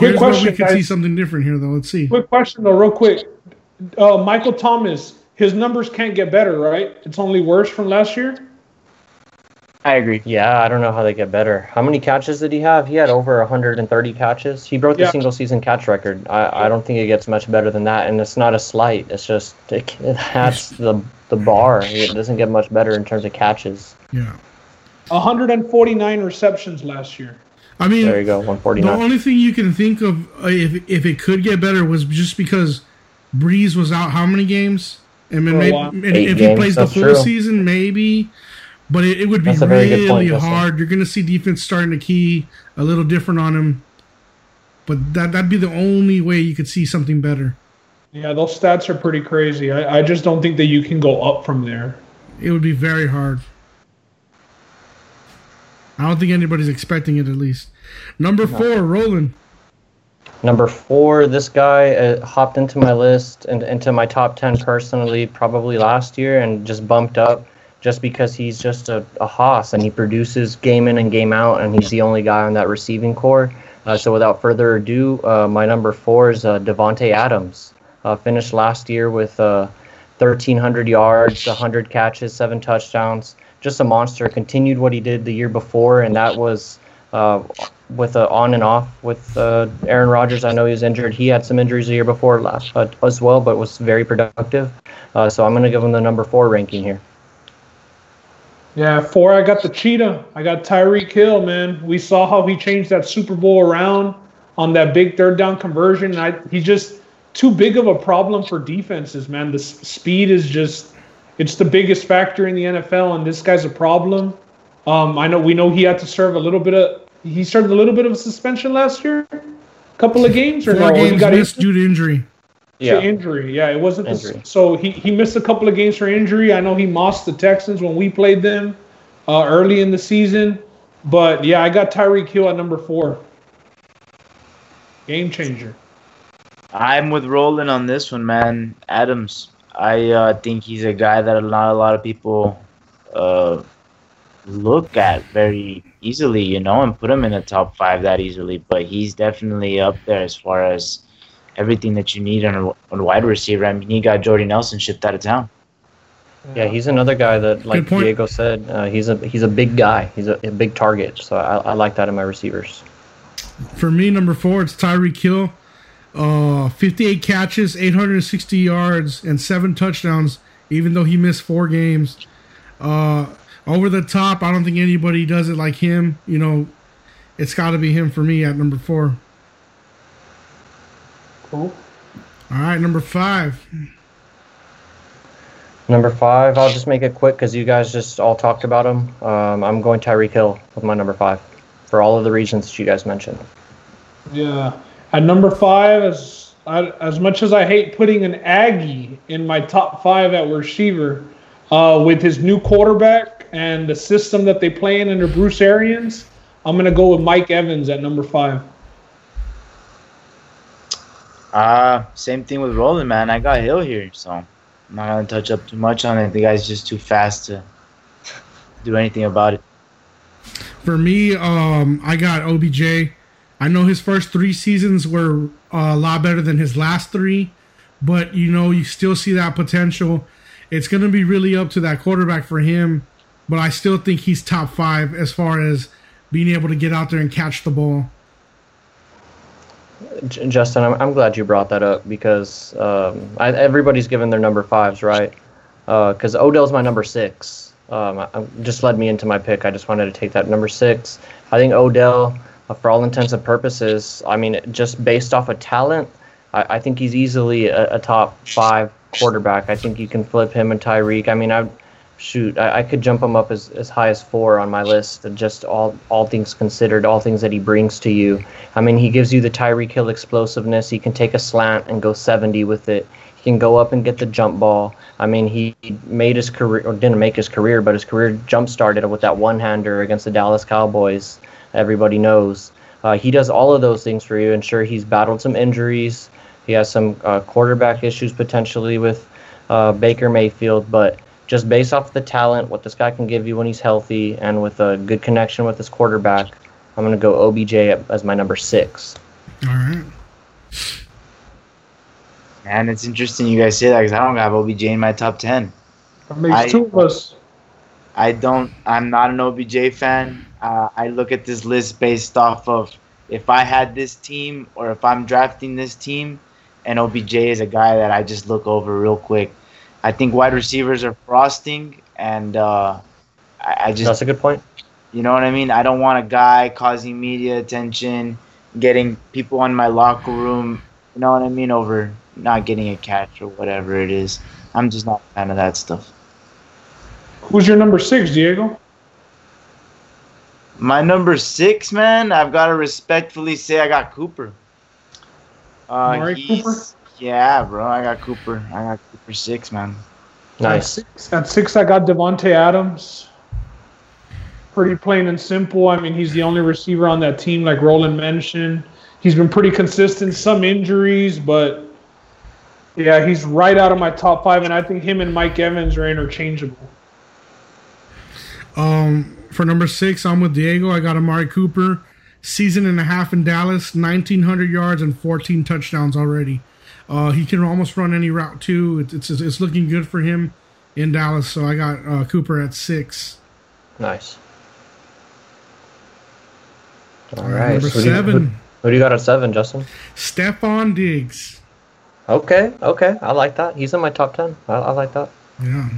Quick Here's where question, we could see something different here, though. Let's see. Quick question though, real quick. Uh, Michael Thomas, his numbers can't get better, right? It's only worse from last year. I agree. Yeah, I don't know how they get better. How many catches did he have? He had over 130 catches. He broke the Yeah. single season catch record. I, I don't think it gets much better than that. And it's not a slight. It's just it, that's the the bar. It doesn't get much better in terms of catches. Yeah. 149 receptions last year. I mean, There you go, The only thing you can think of uh, if if it could get better was just because Brees was out how many games? And then maybe, and Eight if he plays the that's full true. season, maybe. But it, it would be That's a very good really point, hard. You're going to see defense starting to key a little different on him. But that that'd be the only way you could see something better. Yeah, those stats are pretty crazy. I, I just don't think that you can go up from there. It would be very hard. I don't think anybody's expecting it at least. Number four, Roland. Number four, this guy uh, hopped into my list and into my top 10 personally probably last year and just bumped up just because he's just a, a hoss and he produces game in and game out and he's the only guy on that receiving corps. Uh, so without further ado, uh, my number four is uh, Davante Adams. Uh, finished last year with uh, 1,300 yards, 100 catches, seven touchdowns. Just a monster. Continued what he did the year before, and that was uh, with uh, on and off with uh, Aaron Rodgers. I know he was injured. He had some injuries the year before last uh, as well, but was very productive. Uh, so I'm going to give him the number four ranking here. Yeah, four. I got the cheetah. I got Tyreek Hill, man. We saw how he changed that Super Bowl around on that big third down conversion. I, he's just too big of a problem for defenses, man. The speed is just it's the biggest factor in the NFL, and this guy's a problem. Um, I know we know he had to serve a little bit of he served a little bit of a suspension last year, a couple of games or Four no? He games got missed injured? due to injury. To injury. Yeah, it wasn't the, Injury. so he, he missed a couple of games for injury. I know he mossed the Texans when we played them uh, early in the season. But yeah, I got Tyreek Hill at number four. Game changer. I'm with Roland on this one, man. Adams. I uh, think he's a guy that not a lot of people uh, look at very easily, you know, and put him in the top five that easily. But he's definitely up there as far as everything that you need on a, on a wide receiver. I mean, he got Jordy Nelson shipped out of town. Yeah, he's another guy that, like Diego said, uh, he's a he's a big guy. He's a, a big target. So I, I like that in my receivers. For me, number four, it's Tyreek Hill. Uh, 58 catches, 860 yards, and seven touchdowns, even though he missed four games. Uh, over the top, I don't think anybody does it like him. You know, it's got to be him for me at number four. Cool. All right, number five. Number five, I'll just make it quick because you guys just all talked about him. Um, I'm going Tyreek Hill with my number five for all of the reasons that you guys mentioned. Yeah. At number five, as I, as much as I hate putting an Aggie in my top five at receiver, uh, with his new quarterback and the system that they play in under Bruce Arians, I'm gonna go with Mike Evans at number five. Uh, same thing with Roland, man. I got Hill here, so I'm not gonna touch up too much on it. The guy's just too fast to do anything about it. For me, um, I got OBJ. I know his first three seasons were a lot better than his last three, but you know you still see that potential. It's going to be really up to that quarterback for him, but I still think he's top five as far as being able to get out there and catch the ball. Justin, I'm, I'm glad you brought that up because um, I, everybody's given their number fives, right? Because Odell's my number six. Um, I, just led me into my pick. I just wanted to take that number six. I think Odell, uh, Uh, for all intents and purposes, I mean, just based off of talent, I, I think he's easily a, a top five quarterback. I think you can flip him and Tyreek. I mean, I shoot, I, I could jump him up as, as high as four on my list. Just all all things considered, all things that he brings to you. I mean, he gives you the Tyreek Hill explosiveness. He can take a slant and go 70 with it. He can go up and get the jump ball. I mean, he made his career, or didn't make his career, but his career jump started with that one hander against the Dallas Cowboys. Everybody knows. Uh, he does all of those things for you. And sure, he's battled some injuries. He has some uh, quarterback issues potentially with uh, Baker Mayfield, but just based off the talent, what this guy can give you when he's healthy, and with a good connection with his quarterback, I'm going to go OBJ as my number six. All right. And it's interesting you guys say that because I don't have OBJ in my top ten. That makes I- two of us. I don't. I'm not an OBJ fan. Uh, I look at this list based off of if I had this team or if I'm drafting this team, and OBJ is a guy that I just look over real quick. I think wide receivers are frosting, and uh, I, I just That's a good point. you know what I mean? I don't want a guy causing media attention, getting people on my locker room, you know what I mean, over not getting a catch or whatever it is. I'm just not a fan of that stuff. Who's your number six, Diego? My number six, man, I've got to respectfully say I got Cooper. Uh, Cooper? Yeah, bro, I got Cooper. I got Cooper six, man. Nice. At six, at six, I got Davante Adams. Pretty plain and simple. I mean, he's the only receiver on that team, like Roland mentioned. He's been pretty consistent. Some injuries, but yeah, he's right out of my top five, and I think him and Mike Evans are interchangeable. Um, for number six, I'm with Diego. I got Amari Cooper. Season and a half in Dallas, 1,900 yards and 14 touchdowns already. Uh, he can almost run any route too. It's, it's it's looking good for him in Dallas. So I got uh, Cooper at six. Nice. All All right, right. number so who do you- seven, who, who do you got at seven, Justin? Stefon Diggs. Okay. Okay. I like that. He's in my top ten. I, I like that. Yeah.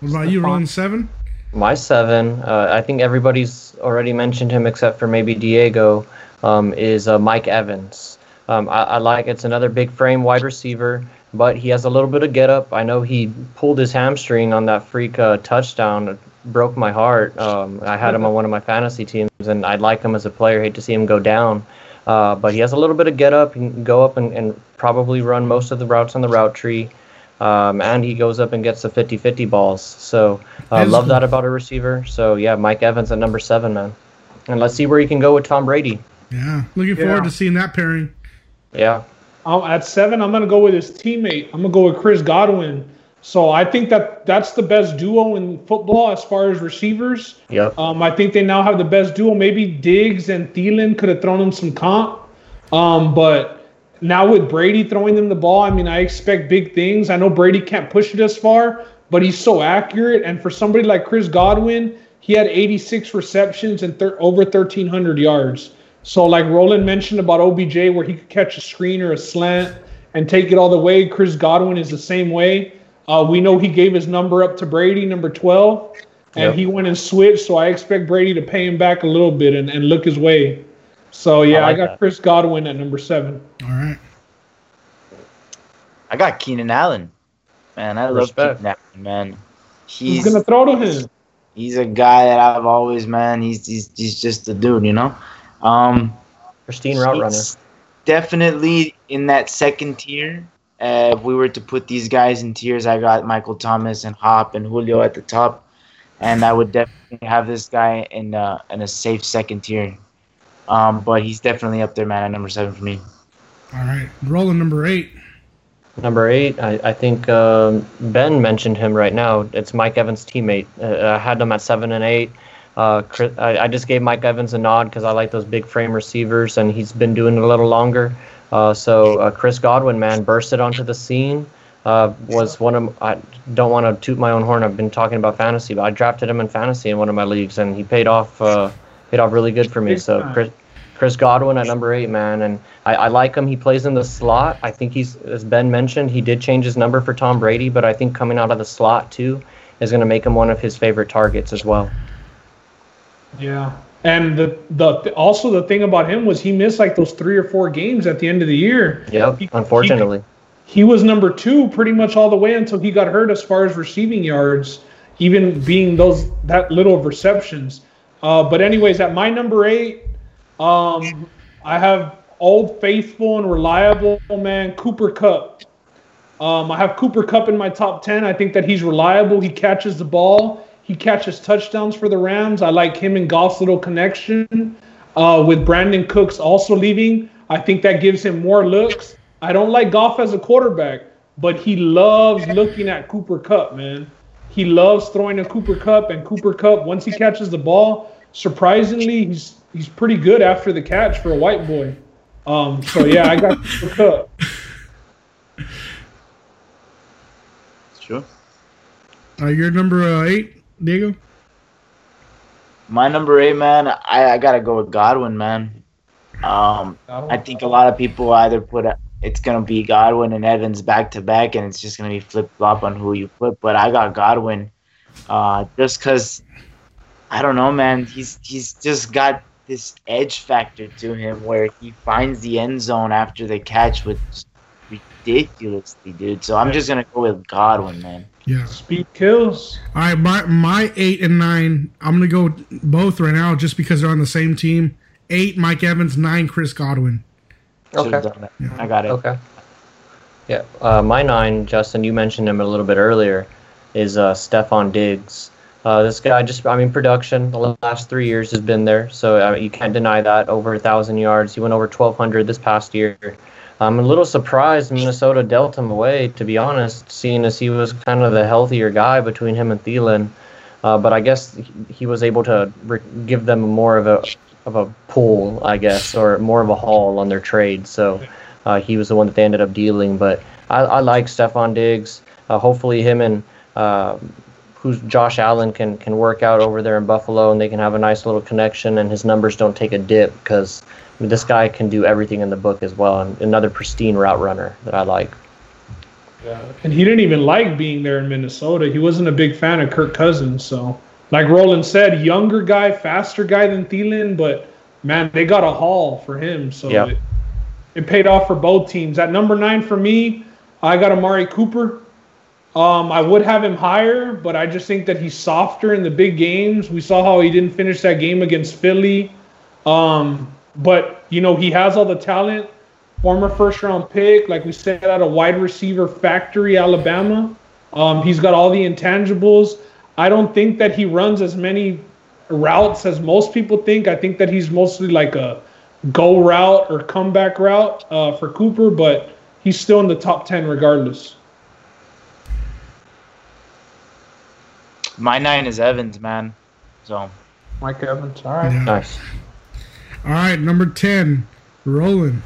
What about you, Stefon. Roland seven? My seven, uh, I think everybody's already mentioned him except for maybe Diego, um, is uh, Mike Evans. Um, I, I like it's another big frame wide receiver, but he has a little bit of get up. I know he pulled his hamstring on that freak uh, touchdown. It broke my heart. Um, I had him on one of my fantasy teams, and I'd like him as a player. Hate to see him go down. Uh, but he has a little bit of get up. Can go up and, and probably run most of the routes on the route tree. Um, and he goes up and gets the 50 50 balls. So, uh, love cool. that about a receiver. So, yeah, Mike Evans at number seven, man. And let's see where he can go with Tom Brady. Yeah. Looking Yeah. forward to seeing that pairing. Yeah. Um, at seven, I'm gonna go with his teammate. I'm gonna go with Chris Godwin. So I think that that's the best duo in football as far as receivers. Yep. Um, I think they now have the best duo. Maybe Diggs and Thielen could have thrown him some comp. Um, but now with Brady throwing them the ball, I mean, I expect big things. I know Brady can't push it as far, but he's so accurate. And for somebody like Chris Godwin, he had 86 receptions and thir- over 1,300 yards. So, like Roland mentioned about OBJ, where he could catch a screen or a slant and take it all the way, Chris Godwin is the same way. Uh, we know he gave his number up to Brady, number 12, and Yep. he went and switched. So I expect Brady to pay him back a little bit and, and look his way. So yeah, I, like got that. Chris Godwin at number seven. All right. I got Keenan Allen. Man, I love Respect. Keenan Allen, man. He's He's gonna throw to him. he's a guy that I've always man. He's he's he's just a dude, you know. Um, Pristine route runner. Definitely in that second tier. Uh, if we were to put these guys in tiers, I got Michael Thomas and Hop and Julio at the top, and I would definitely have this guy in uh, in a safe second tier. Um, but he's definitely up there, man, at number seven for me. All right. Roland number eight. Number eight, I, I think um, Ben mentioned him right now. It's Mike Evans' teammate. Uh, I had him at seven and eight. Uh, Chris, I, I just gave Mike Evans a nod because I like those big frame receivers, and he's been doing it a little longer. Uh, so uh, Chris Godwin, man, bursted onto the scene. Uh, was one of I don't want to toot my own horn. I've been talking about fantasy, but I drafted him in fantasy in one of my leagues, and he paid off uh, paid off really good for me. So. Chris, Chris Godwin at number eight, man, and I, I like him. He plays in the slot. I think he's, as Ben mentioned, he did change his number for Tom Brady, but I think coming out of the slot too is going to make him one of his favorite targets as well. Yeah. And the, the also the thing about him was he missed like those three or four games at the end of the year. Yep, He- unfortunately. he was number two pretty much all the way until he got hurt as far as receiving yards, even being those that little of receptions. Uh, but anyways, at my number eight, um, I have old faithful and reliable man Cooper Kupp. Um, I have Cooper Kupp in my top ten. I think that he's reliable. He catches the ball. He catches touchdowns for the Rams. I like him and Goff's little connection. Uh, with Brandin Cooks also leaving, I think that gives him more looks. I don't like Goff as a quarterback, but he loves looking at Cooper Kupp, man. He loves throwing a Cooper Kupp, and Cooper Kupp, once he catches the ball, surprisingly, he's he's pretty good after the catch for a white boy. Um, so yeah, I got Cooper Kupp. Sure. Uh, you're number uh, eight, Diego. My number eight, man, I, I gotta go with Godwin, man. Um, I think a lot of people either put a, it's gonna be Godwin and Evans back to back, and it's just gonna be flip flop on who you put. But I got Godwin, uh, just cause I don't know, man. He's he's just got this edge factor to him where he finds the end zone after the catch with ridiculously, dude. So I'm just gonna go with Godwin, man. Yeah. Speed kills. All right, my my eight and nine. I'm gonna go both right now, just because they're on the same team. Eight, Mike Evans. Nine, Chris Godwin. Okay. done that. I got it. Okay. Yeah, uh, my nine, Justin, you mentioned him a little bit earlier, is uh, Stefon Diggs. Uh, this guy just, I mean, production the last three years has been there, so uh, you can't deny that. Over a thousand yards, he went over 1,200 this past year. I'm a little surprised Minnesota dealt him away, to be honest, seeing as he was kind of the healthier guy between him and Thielen. Uh, but I guess he- was able to re- give them more of a of a pull, I guess, or more of a haul on their trade. So uh, he was the one that they ended up dealing. But I, I like Stefon Diggs. Uh, hopefully, him and uh, who's Josh Allen can can work out over there in Buffalo, and they can have a nice little connection, and his numbers don't take a dip because this guy can do everything in the book as well, and another pristine route runner that I like. Yeah, And he didn't even like being there in Minnesota. He wasn't a big fan of Kirk Cousins. So, like Roland said, younger guy, faster guy than Thielen, but man, they got a haul for him. So Yeah. it, it paid off for both teams. At number nine for me, I got Amari Cooper. Um, I would have him higher, but I just think that he's softer in the big games. We saw how he didn't finish that game against Philly. Um, but you know, he has all the talent. Former first round pick, like we said, at a wide receiver factory, Alabama. Um, he's got all the intangibles. I don't think that he runs as many routes as most people think. I think that he's mostly like a go route or comeback route uh, for Cooper, but he's still in the top 10 regardless. My nine is Evans, man. So Mike Evans. All right. Yeah. Nice. All right, number ten, Roland.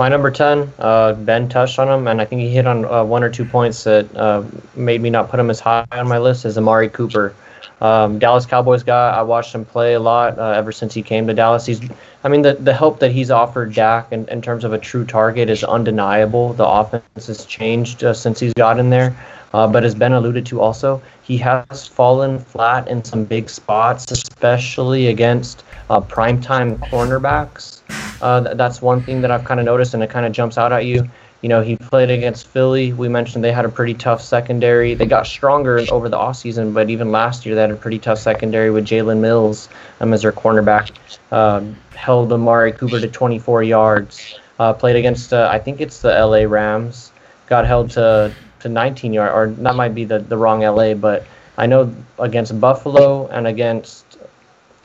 My number 10, uh, Ben touched on him, and I think he hit on uh, one or two points that uh, made me not put him as high on my list as Amari Cooper. Um, Dallas Cowboys guy, I watched him play a lot uh, ever since he came to Dallas. He's, I mean, the, the help that he's offered Dak in, in terms of a true target is undeniable. The offense has changed uh, since he's gotten there. Uh, but as Ben alluded to also, he has fallen flat in some big spots, especially against uh, primetime cornerbacks. Uh, th- that's one thing that I've kind of noticed, and it kind of jumps out at you. You know, he played against Philly. We mentioned they had a pretty tough secondary. They got stronger over the offseason, but even last year they had a pretty tough secondary with Jalen Mills um, as their cornerback. Um, held Amari Cooper to 24 yards. Uh, played against, uh, I think it's the LA Rams. Got held to, to 19 yards, or that might be the, the wrong LA, but I know against Buffalo and against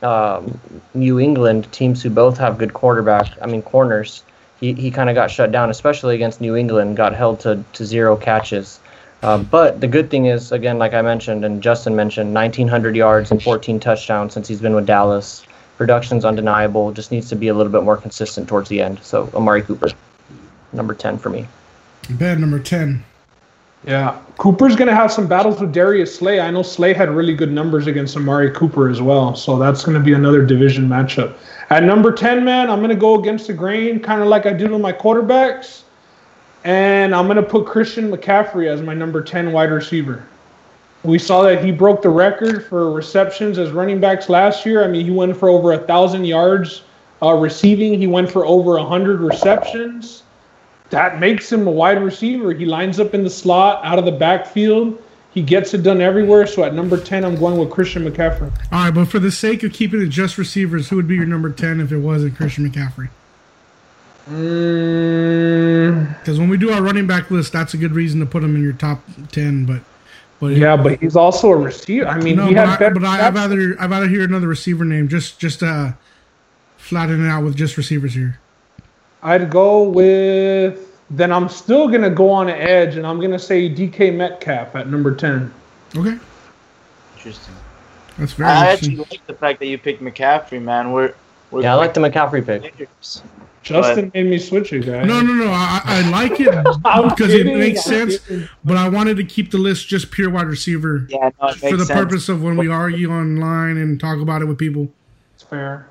um, New England, teams who both have good quarterback, I mean, corners he, he kind of got shut down, especially against New England, got held to, to zero catches. Uh, but the good thing is, again, like I mentioned and Justin mentioned, 1,900 yards and 14 touchdowns since he's been with Dallas. Production's undeniable, just needs to be a little bit more consistent towards the end. So, Amari Cooper, number 10 for me. Bad number 10. Yeah, Cooper's going to have some battles with Darius Slay. I know Slay had really good numbers against Amari Cooper as well, so that's going to be another division matchup. At number 10, man, I'm going to go against the grain, kind of like I did with my quarterbacks. And I'm going to put Christian McCaffrey as my number 10 wide receiver. We saw that he broke the record for receptions as running backs last year. I mean, he went for over a 1,000 yards uh, receiving, he went for over 100 receptions. That makes him a wide receiver. He lines up in the slot out of the backfield. He gets it done everywhere. So at number 10, I'm going with Christian McCaffrey. All right, but for the sake of keeping it just receivers, who would be your number 10 if it wasn't Christian McCaffrey? Because mm. when we do our running back list, that's a good reason to put him in your top 10. But but yeah, but he's also a receiver. I mean, no, he but, I, but I, would rather I'd rather hear another receiver name. Just just uh, flatten it out with just receivers here. I'd go with then I'm still gonna go on an edge, and I'm gonna say DK Metcalf at number ten. Okay. Interesting. That's very. I actually like the fact that you picked McCaffrey, man. We're, we're yeah, I like the McCaffrey pick. Justin but, made me switch it, guys. No, no, no. I, I like it *laughs* because it makes sense. *laughs* But I wanted to keep the list just pure wide receiver. Yeah, no, for the sense. purpose of when we argue online and talk about it with people. It's fair.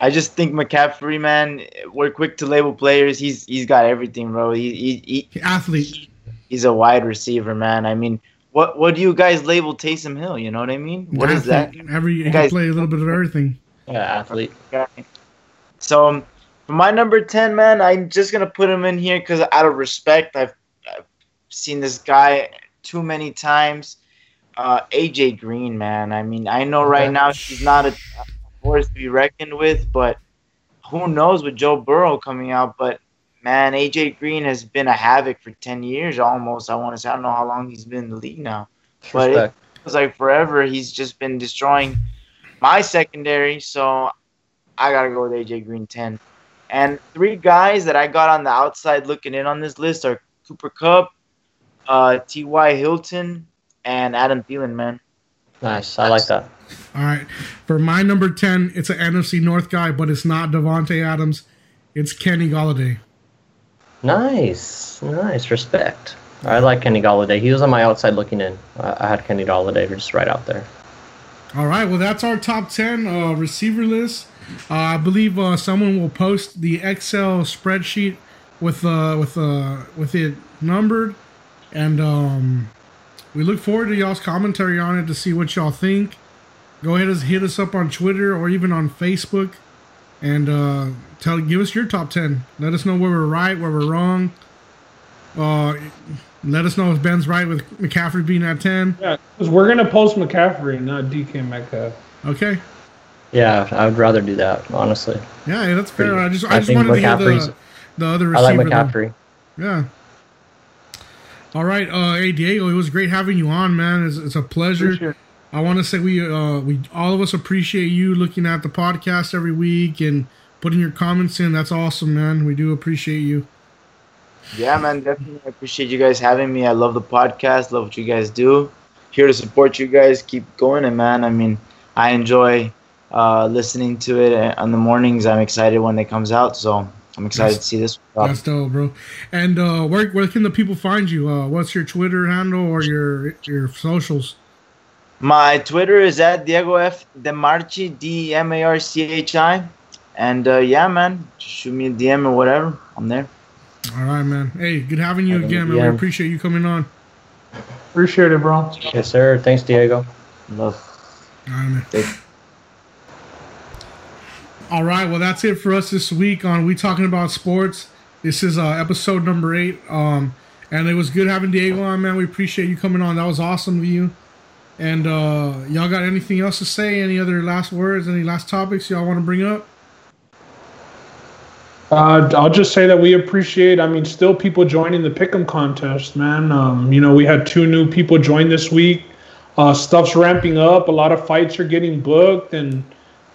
I just think McCaffrey, man, we're quick to label players. He's he's got everything, bro. He, he, he athlete. He, he's a wide receiver, man. I mean, what what do you guys label Taysom Hill? You know what I mean? What athlete. is that? Every he guys, play a little bit of everything. Yeah, athlete. So um, for my number ten, man, I'm just gonna put him in here because out of respect, I've, I've seen this guy too many times. Uh, AJ Green, man. I mean, I know right now he's not a force to be reckoned with, but who knows with Joe Burrow coming out? But man, AJ Green has been a havoc for ten years almost. I want to say I don't know how long he's been in the league now, but it feels like forever. He's just been destroying my secondary, so I gotta go with AJ Green ten. And three guys that I got on the outside looking in on this list are Cooper Kupp, uh, T.Y. Hilton, and Adam Thielen, man. Nice. I like that. All right. For my number 10, it's an NFC North guy, but it's not Davante Adams. It's Kenny Golladay. Nice. Nice. Respect. I like Kenny Golladay. He was on my outside looking in. I had Kenny Golladay just right out there. All right. Well, that's our top 10 uh, receiver list. Uh, I believe uh, someone will post the Excel spreadsheet with uh, with uh, with it numbered, and um, we look forward to y'all's commentary on it to see what y'all think. Go ahead and hit us up on Twitter or even on Facebook, and uh, tell give us your top ten. Let us know where we're right, where we're wrong. Uh, let us know if Ben's right with McCaffrey being at ten. Yeah, because we're gonna post McCaffrey, not DK Metcalf. Okay. Yeah, I would rather do that, honestly. Yeah, that's fair. I just I, I just wanted to hear the, the other receiver. I like McCaffrey. Yeah. All right, uh, hey Diego, it was great having you on, man. It's, it's a pleasure. I want to say we uh, we all of us appreciate you looking at the podcast every week and putting your comments in. That's awesome, man. We do appreciate you. Yeah, man, definitely I appreciate you guys having me. I love the podcast. Love what you guys do. Here to support you guys. Keep going, and man, I mean, I enjoy uh, listening to it on the mornings. I'm excited when it comes out. So I'm excited that's, to see this. That's dope, bro. And uh, where where can the people find you? Uh, what's your Twitter handle or your your socials? My Twitter is at Diego F Demarchi D M A R C H I, and uh, yeah, man, just shoot me a DM or whatever. I'm there. All right, man. Hey, good having you again, man. We appreciate you coming on. Appreciate it, bro. Yes, sir. Thanks, Diego. Love. All right, man. Thanks. All right, well, that's it for us this week on We Talking About Sports. This is uh, episode number eight. Um, and it was good having Diego on, man. We appreciate you coming on. That was awesome of you. And uh, y'all got anything else to say? Any other last words? Any last topics y'all want to bring up? Uh, I'll just say that we appreciate. I mean, still people joining the Pick'em contest, man. Um, you know, we had two new people join this week. Uh, stuff's ramping up. A lot of fights are getting booked, and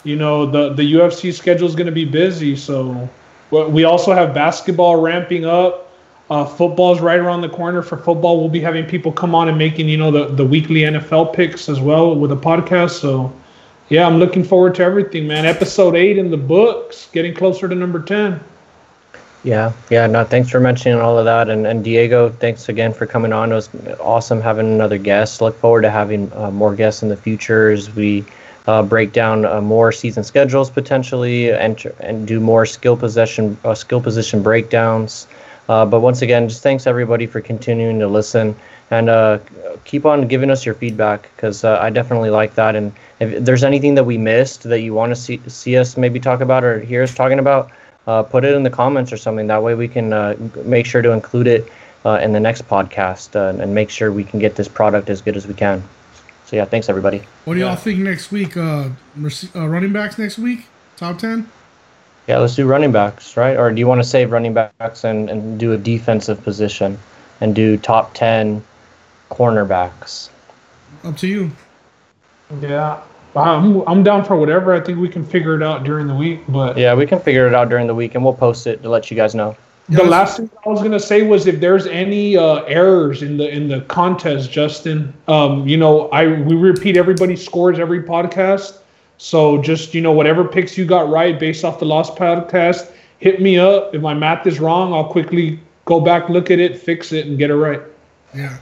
you know the the UFC schedule is going to be busy. So we- we also have basketball ramping up. Uh, football's right around the corner for football. We'll be having people come on and making you know the the weekly NFL picks as well with a podcast. So yeah, I'm looking forward to everything, man. Episode eight in the books, getting closer to number ten. Yeah, yeah. No, thanks for mentioning all of that, and and Diego, thanks again for coming on. It was awesome having another guest. Look forward to having uh, more guests in the future as we uh, break down uh, more season schedules potentially, and and do more skill possession uh, skill position breakdowns. Uh, but once again, just thanks everybody for continuing to listen and uh, keep on giving us your feedback because uh, I definitely like that. And if there's anything that we missed that you want to see see us maybe talk about or hear us talking about, uh, put it in the comments or something. That way we can uh, make sure to include it uh, in the next podcast and make sure we can get this product as good as we can. So yeah, thanks everybody. What do y'all think next week? Running backs next week? Top 10? Yeah, let's do running backs, right? Or do you want to save running backs and, and do a defensive position and do top 10 cornerbacks? Up to you. Yeah, I'm I'm down for whatever. I think we can figure it out during the week. But Yeah, we can figure it out during the week and we'll post it to let you guys know. the last thing I was gonna say was if there's any uh, errors in the in the contest, Justin, um, you know, I we repeat everybody's scores every podcast. So just you know, whatever picks you got right based off the last podcast, hit me up. If my math is wrong, I'll quickly go back, look at it, fix it, and get it right. Yeah.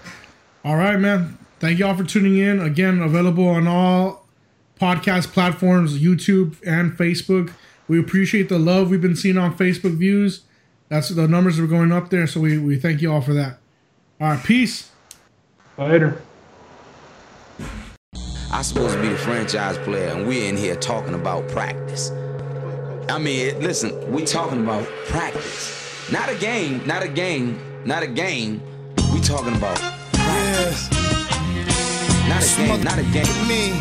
All right, man. Thank y'all for tuning in. Again, available on all podcast platforms, YouTube and Facebook. We appreciate the love we've been seeing on Facebook views. That's the numbers are going up there, so we, we thank you all for that. All right, peace. Later. I'm supposed to be the franchise player, and we're in here talking about practice. I mean, listen, we talking about practice, not a game, not a game, not a game. We talking about practice, not a game, not a game. Me.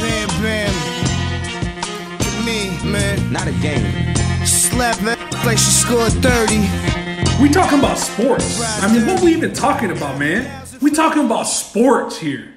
Bam, bam. Me, man. Not a game. Slap that like she scored 30. We talking about sports. I mean, what we even talking about, man? We talking about sports here.